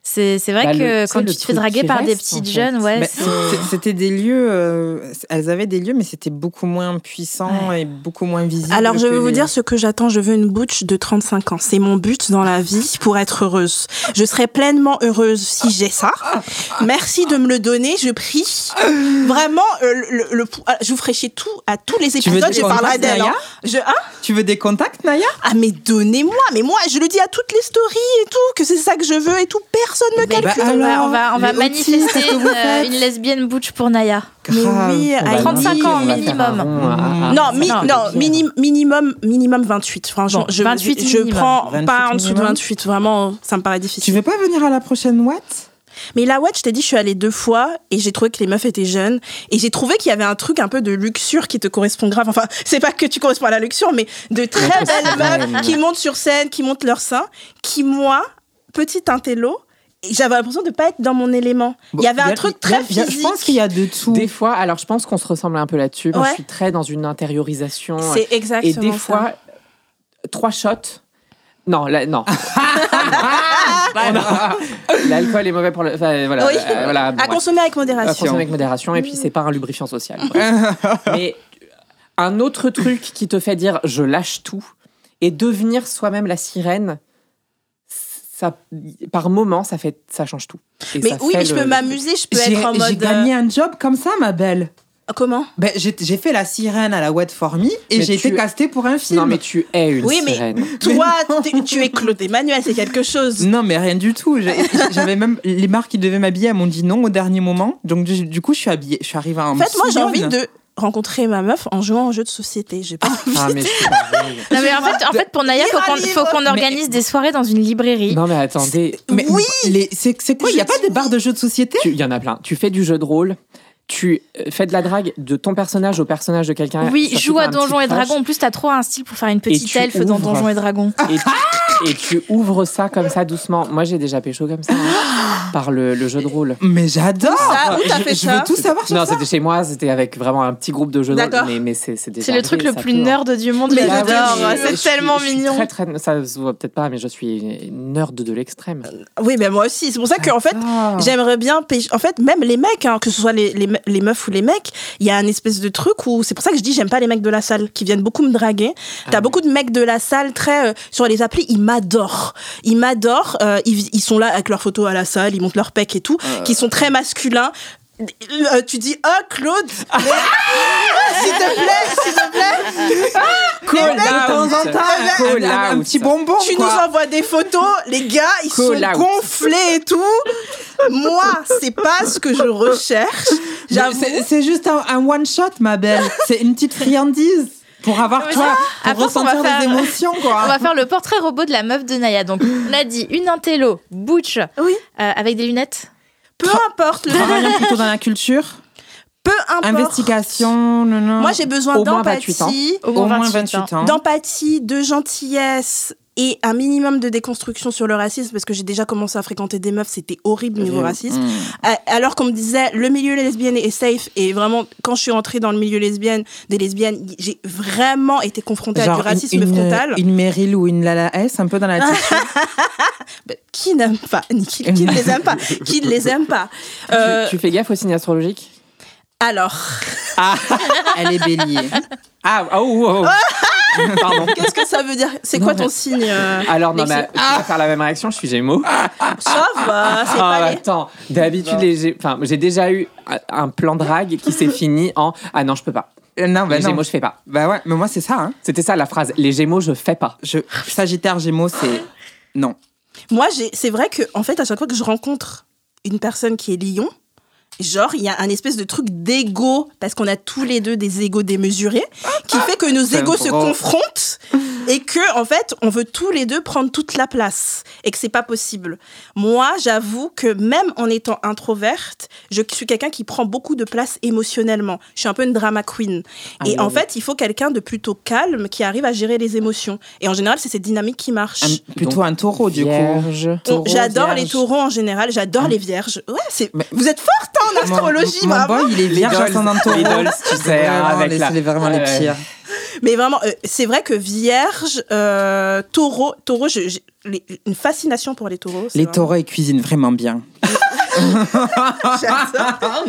c'est c'est vrai Bah, que quand tu te fais draguer par des petites fait. jeunes, ouais, c'est- C'était des lieux, euh, elles avaient des lieux, mais c'était beaucoup moins puissant et beaucoup moins visible. Alors, je vais vous les- dire ce que j'attends. Je veux une butch de 35 ans. C'est mon but dans la vie pour être heureuse. Je serai pleinement heureuse si j'ai ça. Merci de me le donner. Je prie. Vraiment, euh, le, le- le- je vous ferai chier tout à tous les épisodes. des Je parlerai d'elle. Hein. Je, hein Tu veux des contacts, Naya? Ah, mais donnez-moi. Mais moi, je le dis à toutes les stories et tout, que c'est ça que je veux et tout. Personne me Bah, calcule. on va, alors, on va, on va autistes, manifester une, euh, une lesbienne butch pour Naya. Mais oui, On va I 35 dire, ans on minimum. rond Non, mi- non, non, c'est mini- minimum, minimum 28. Franchement, Bon, je, 28 je minimum. prends 28 pas en dessous de minimum. 28. Vraiment, ça me paraît Tu difficile. veux pas venir à la prochaine Watt? Mais la Watch, je t'ai dit, je suis allée deux fois et j'ai trouvé que les meufs étaient jeunes et j'ai trouvé qu'il y avait un truc un peu de luxure qui te correspond grave. Enfin, c'est pas que tu corresponds à la luxure, mais de très belles meufs qui montent sur scène, qui montent leur sein, qui moi, petit intello, j'avais l'impression de pas être dans mon élément. Il y avait un truc très a- physique. Je pense qu'il y a de tout. Des fois, alors je pense qu'on se ressemble un peu là-dessus. Moi, je suis très dans une intériorisation. C'est exactement Et des ça. fois, trois shots. Non, là, non. L'alcool est mauvais pour le. Enfin, voilà. Oui. euh, voilà, à ouais. consommer avec À modération. consommer avec modération. Et puis, c'est pas un lubrifiant social. Mais un autre truc qui te fait dire je lâche tout et devenir soi-même la sirène, ça, par moment, ça fait, ça change tout. Et Mais ça oui, fait mais je le- peux m'amuser, je peux J'ai être en j'ai mode. euh, gagné un job comme ça, ma belle. Comment? Ben, j'ai j'ai fait la sirène à la Wet For Me et Mais j'ai tu- été castée pour un film. Non, mais tu es une Oui, mais sirène. toi, t'es- tu es Claude Emmanuel, c'est quelque chose. Non, mais rien du tout. J'ai- J'avais même les marques qui devaient m'habiller, elles m'ont dit non au dernier moment. Donc du, du coup, je suis habillée, je suis arrivée en En fait, moi, j'ai envie de rencontrer ma meuf en jouant au jeu de société. J'ai pas envie. Ah, mais. Non, mais en fait, en fait pour Naya, faut qu'on faut qu'on organise des soirées dans une librairie. Non, mais attendez, Mais Oui les- c'est c'est quoi? Il y a pas des barres de jeux de société? Tu- il y en a plein. Tu fais du jeu de rôle, tu euh, fais de la drague de ton personnage au personnage de quelqu'un. Oui, joue fait à Donjons et crush. Dragons. En plus, t'as trop un style pour faire une petite elfe dans. Donjons et Dragons. Et, et tu ouvres ça comme ça doucement. Moi, j'ai déjà pécho comme ça, hein, par le, le jeu de rôle. Mais j'adore Ça, où t'as Je- fait Je ça veux tout savoir sur Non, c'était chez moi, c'était avec vraiment un petit groupe de jeux de rôle. Mais, mais c'est c'est déjà C'est le truc le plus nerd du monde. Mais J'adore. Je C'est tellement je suis mignon. Très, très, ça se voit peut-être pas, mais je suis nerd de l'extrême. Oui, mais moi aussi. C'est pour ça qu'en fait, Ah. J'aimerais bien pêcher. En fait, même les mecs, hein, que ce soit les, les, me- les meufs ou les mecs, il y a un espèce de truc où c'est pour ça que je dis j'aime pas les mecs de la salle qui viennent beaucoup me draguer. T'as Ah, beaucoup de mecs de la salle très euh, sur les applis, ils m'adorent. Ils m'adorent. euh, ils, ils sont là avec leurs photos à la salle, ils montent leur pec et tout, qui sont très masculins. Euh, tu dis oh Claude, mais- s'il te plaît, s'il te plaît, Call De temps en un, un- un out. petit bonbon. tu nous envoies des photos, les gars, ils Call sont out. gonflés et tout. Moi, c'est pas ce que je recherche. C'est- juste un, un one shot, ma belle. C'est une petite friandise pour avoir toi, pour après, on ressentir va des faire- émotions, quoi. On va faire le portrait robot de la meuf de Naya. Donc, on a dit une intello, butch, Oui. euh, avec des lunettes. Peu importe, le- Travaillant plutôt dans la culture, peu importe. investigation, non, non. Moi, j'ai besoin Au moins 28 ans. d'empathie, Au au moins moins 28 28 ans. d'empathie, de gentillesse et un minimum de déconstruction sur le racisme parce que j'ai déjà commencé à fréquenter des meufs, c'était horrible niveau Mmh. racisme. Mm. Euh, Alors qu'on me disait le milieu lesbienne est safe et vraiment quand je suis entrée dans le milieu lesbienne des lesbiennes, j'ai vraiment été confrontée à du Genre racisme une, une, frontal. une Meryl ou une Lala S, un peu dans la tête. Bah, qui n'aime pas qui, qui ne les aime pas Qui ne les aime pas Euh, Tu, tu fais gaffe au signe astrologique Alors, Elle est bélier. Ah, oh, oh, oh. Pardon. qu'est-ce que ça veut dire? C'est quoi mais- ton signe euh, Alors, non, mais Lexi- tu vas faire la même réaction, je suis Gémeaux. Ça va, c'est Ah, pas les... attends, d'habitude, les Gé- enfin, j'ai déjà eu un plan drague qui s'est fini en Ah non, je peux pas. Euh, non, bah les non. Gémeaux, je fais pas. Bah ouais, mais moi, c'est ça. Hein. C'était ça la phrase. Les Gémeaux, je fais pas. Je, Sagittaire, Gémeaux, c'est. Non. Moi, c'est vrai que, en fait, à chaque fois que je rencontre une personne qui est lion, genre, il y a un espèce de truc d'ego, parce qu'on a tous les deux des égos démesurés, qui fait que nos égos se confrontent et que, en fait, on veut tous les deux prendre toute la place et que c'est pas possible. Moi, j'avoue que même en étant introverte, je suis quelqu'un qui prend beaucoup de place émotionnellement. Je suis un peu une drama queen. Ah et oui, en oui. fait, il faut quelqu'un de plutôt calme qui arrive à gérer les émotions. Et en général, c'est cette dynamique qui marche. Un- plutôt un taureau, du coup. Vierge. J'adore les taureaux en général, j'adore les vierges. Ouais, c'est. Vous êtes forte hein, en Mon- astrologie, mon, bravo. boy, il est vierge ascendant taureau. Tu sais, Vraiment, avec les- la- c'est vraiment les Ouais. pires. Mais vraiment, euh, c'est vrai que vierge, euh, taureau, taureau, je- j'ai les- une fascination pour les taureaux. Les vraiment- taureaux, ils cuisinent vraiment bien. J'adore.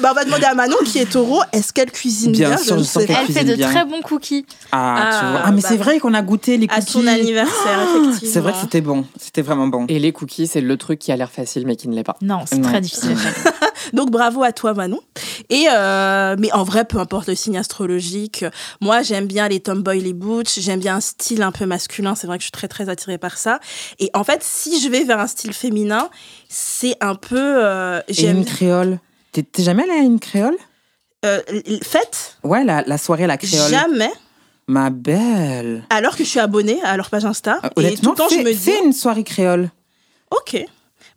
bah, on va demander à Manon qui est taureau, est-ce qu'elle cuisine bien, Bien? Sûr, je sens qu'elle. Elle fait de bien. très bons cookies. Ah, tu Ah, vois. Ah, mais bah, c'est vrai qu'on a goûté les À cookies. son anniversaire, effectivement. C'est vrai que c'était bon. C'était vraiment bon. Et les cookies, c'est le truc qui a l'air facile mais qui ne l'est pas. Non, c'est très difficile à. Donc bravo à toi Manon. Et euh, mais en vrai, peu importe le signe astrologique, moi j'aime bien les tomboys, les butch, j'aime bien un style un peu masculin. C'est vrai que je suis très très attirée par ça. Et en fait, si je vais vers un style féminin, c'est un peu euh, Et une créole. T'es t'es jamais allée à une créole? Euh, fête? Ouais, la, la soirée, la créole. jamais. Ma belle. Alors que je suis abonnée à leur page Insta Euh, et tout Honnêtement, le temps fais, je me dis fais une soirée créole. ok.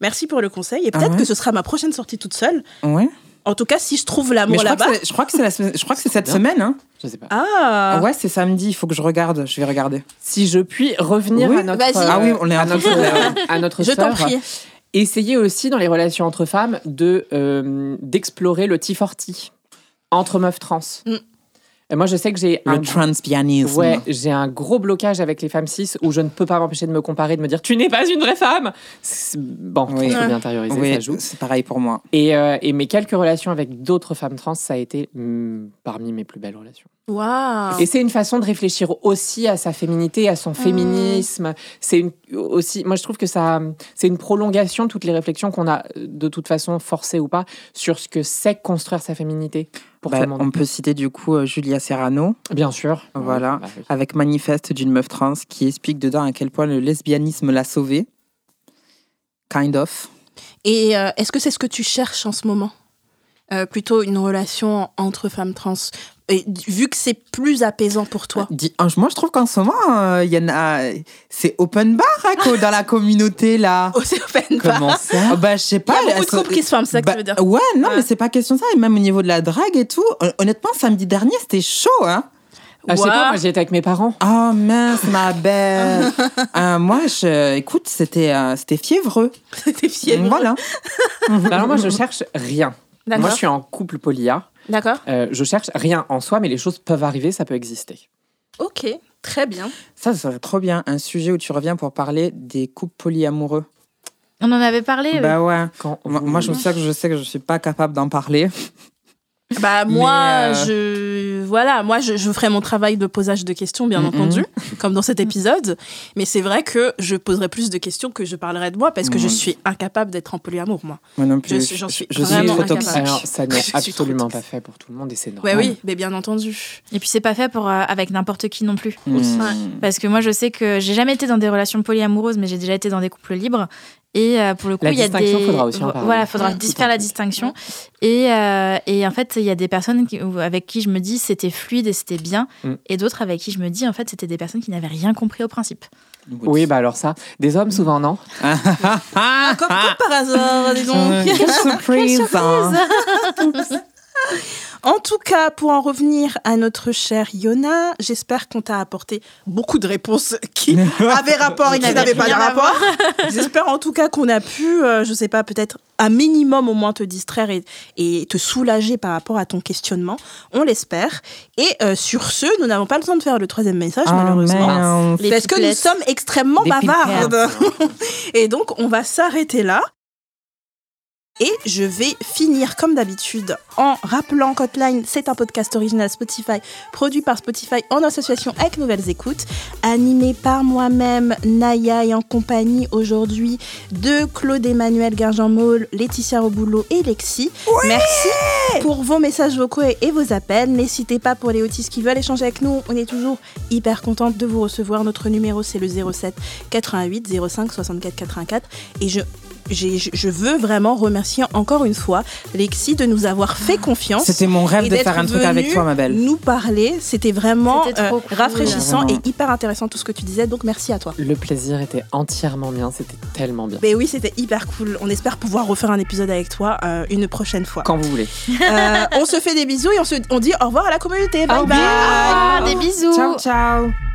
Merci pour le conseil et Ah peut-être ouais que ce sera ma prochaine sortie toute seule. Ouais. En tout cas, si je trouve Mais l'amour je crois, là-bas. que c'est- je crois que c'est la semaine- je crois que c'est cette Bien. semaine. Hein. Je sais pas. Ah. Ouais, c'est samedi. Il faut que je regarde. Je vais regarder. Si je puis revenir Oui, à notre, vas-y. Ah oui, on est à notre, euh, à notre Je t'en prie. Essayez aussi dans les relations entre femmes de euh, d'explorer le T40 entre meufs trans. Mm. Et moi, je sais que j'ai Le un transbianisme. Ouais, j'ai un gros blocage avec les femmes cis où je ne peux pas m'empêcher de me comparer, de me dire tu n'es pas une vraie femme. C'est- Bon, Oui. faut bien intérioriser, Oui, ça joue. c'est pareil pour moi. Et, euh, et mes quelques relations avec d'autres femmes trans, ça a été mm, parmi mes plus belles relations. Waouh. Et c'est une façon de réfléchir aussi à sa féminité, à son féminisme. C'est une aussi, moi je trouve que ça, c'est une prolongation de toutes les réflexions qu'on a euh, de toute façon forcées ou pas sur ce que c'est construire sa féminité pour Bah, tout le monde. on peut citer du coup euh, Julia Serrano, Bien sûr. Voilà. Bah oui. avec Manifeste d'une meuf trans, qui explique dedans à quel point le lesbianisme l'a sauvée. Kind of. Et euh, est-ce que c'est ce que tu cherches en ce moment? Euh, Plutôt une relation entre femmes trans et, Vu que c'est plus apaisant pour toi. Dis- ah, moi, je trouve qu'en ce moment, euh, il y en a. C'est open bar hein, dans la communauté là. Oh, c'est open bar. Comment ça Ah, bah, je sais Il y pas. a beaucoup de couples qui se forment, c'est ça que Bah, tu veux dire Ouais, non, Ouais. mais c'est pas question de ça. Et même au niveau de la drague et tout. hon- Honnêtement, samedi dernier, c'était chaud, hein. Ah, je sais pas, moi j'y étais avec mes parents. Oh mince, ma belle. Euh, moi, je, écoute, c'était euh, c'était fiévreux. T'es fière. Voilà. Bah Alors moi je cherche rien. Moi je suis en couple polyar. D'accord. Euh, je cherche rien en soi, mais les choses peuvent arriver, ça peut exister. Ok. Très bien. Ça, ça serait trop bien. Un sujet où tu reviens pour parler des couples polyamoureux. On en avait parlé. oui. Bah ouais. Quand Moi, je sais que je sais que je suis pas capable d'en parler. Bah moi, euh, je voilà, moi je, je ferai mon travail de posage de questions, bien entendu, comme dans cet épisode. Mais c'est vrai que je poserai plus de questions que je parlerai de moi parce que je suis incapable d'être en polyamour, moi. Moi non plus. Je suis- j'en suis je vraiment trop incapable. Alors ça Je n'est suis absolument pas fait pour tout le monde et c'est Ouais, normal. oui, mais bien entendu. Et puis c'est pas fait pour euh, avec n'importe qui non plus. Hmm. Ouais. Parce que moi je sais que j'ai jamais été dans des relations polyamoureuses, mais j'ai déjà été dans des couples libres. Et euh, pour le coup, il y a des. distinction, faudra aussi en parler. Voilà, faudra Ouais, faire la distinction. Et, euh, et en fait, il y a des personnes qui- avec qui je me dis c'était fluide et c'était bien, Mm. et d'autres avec qui je me dis en fait c'était des personnes qui n'avaient rien compris au principe. Oui, bah alors ça, des hommes souvent non. Comme, comme par hasard, dis donc. Quelle surprise. hein. En tout cas, pour en revenir à notre chère Yona, j'espère qu'on t'a apporté beaucoup de réponses qui avaient rapport et qui n'avaient pas de rapport. J'espère en tout cas qu'on a pu, euh, je sais pas, peut-être un minimum au moins te distraire et, et te soulager par rapport à ton questionnement. On l'espère. Et euh, sur ce, nous n'avons pas le temps de faire le troisième message, Ah, malheureusement. Parce que nous sommes extrêmement Des bavardes. Et donc, on va s'arrêter là. Et je vais finir comme d'habitude en rappelant qu'Hotline, c'est un podcast original Spotify, produit par Spotify en association avec Nouvelles Écoutes, animé par moi-même, Naya, et en compagnie aujourd'hui de Claude-Emmanuel Garjean-Maul, Laetitia Roboulot et Lexi. Merci pour vos messages vocaux et, vos appels. N'hésitez pas pour les autistes qui veulent échanger avec nous. On est toujours hyper contente de vous recevoir. Notre numéro, c'est le 07 88 05 64 84. Et je je je veux vraiment remercier encore une fois Lexi de nous avoir fait confiance. C'était mon rêve de faire un truc avec toi, ma belle. Nous parler, c'était vraiment euh, cool. rafraîchissant Vraiment. et hyper intéressant tout ce que tu disais. Donc merci à toi. Le plaisir était entièrement mien, c'était tellement bien. Mais oui, c'était hyper cool. On espère pouvoir refaire un épisode avec toi euh, une prochaine fois. Quand vous voulez. Euh, on se fait des bisous et on se on dit au revoir à la communauté. Bye Au bye. Des bisous. Ciao, ciao.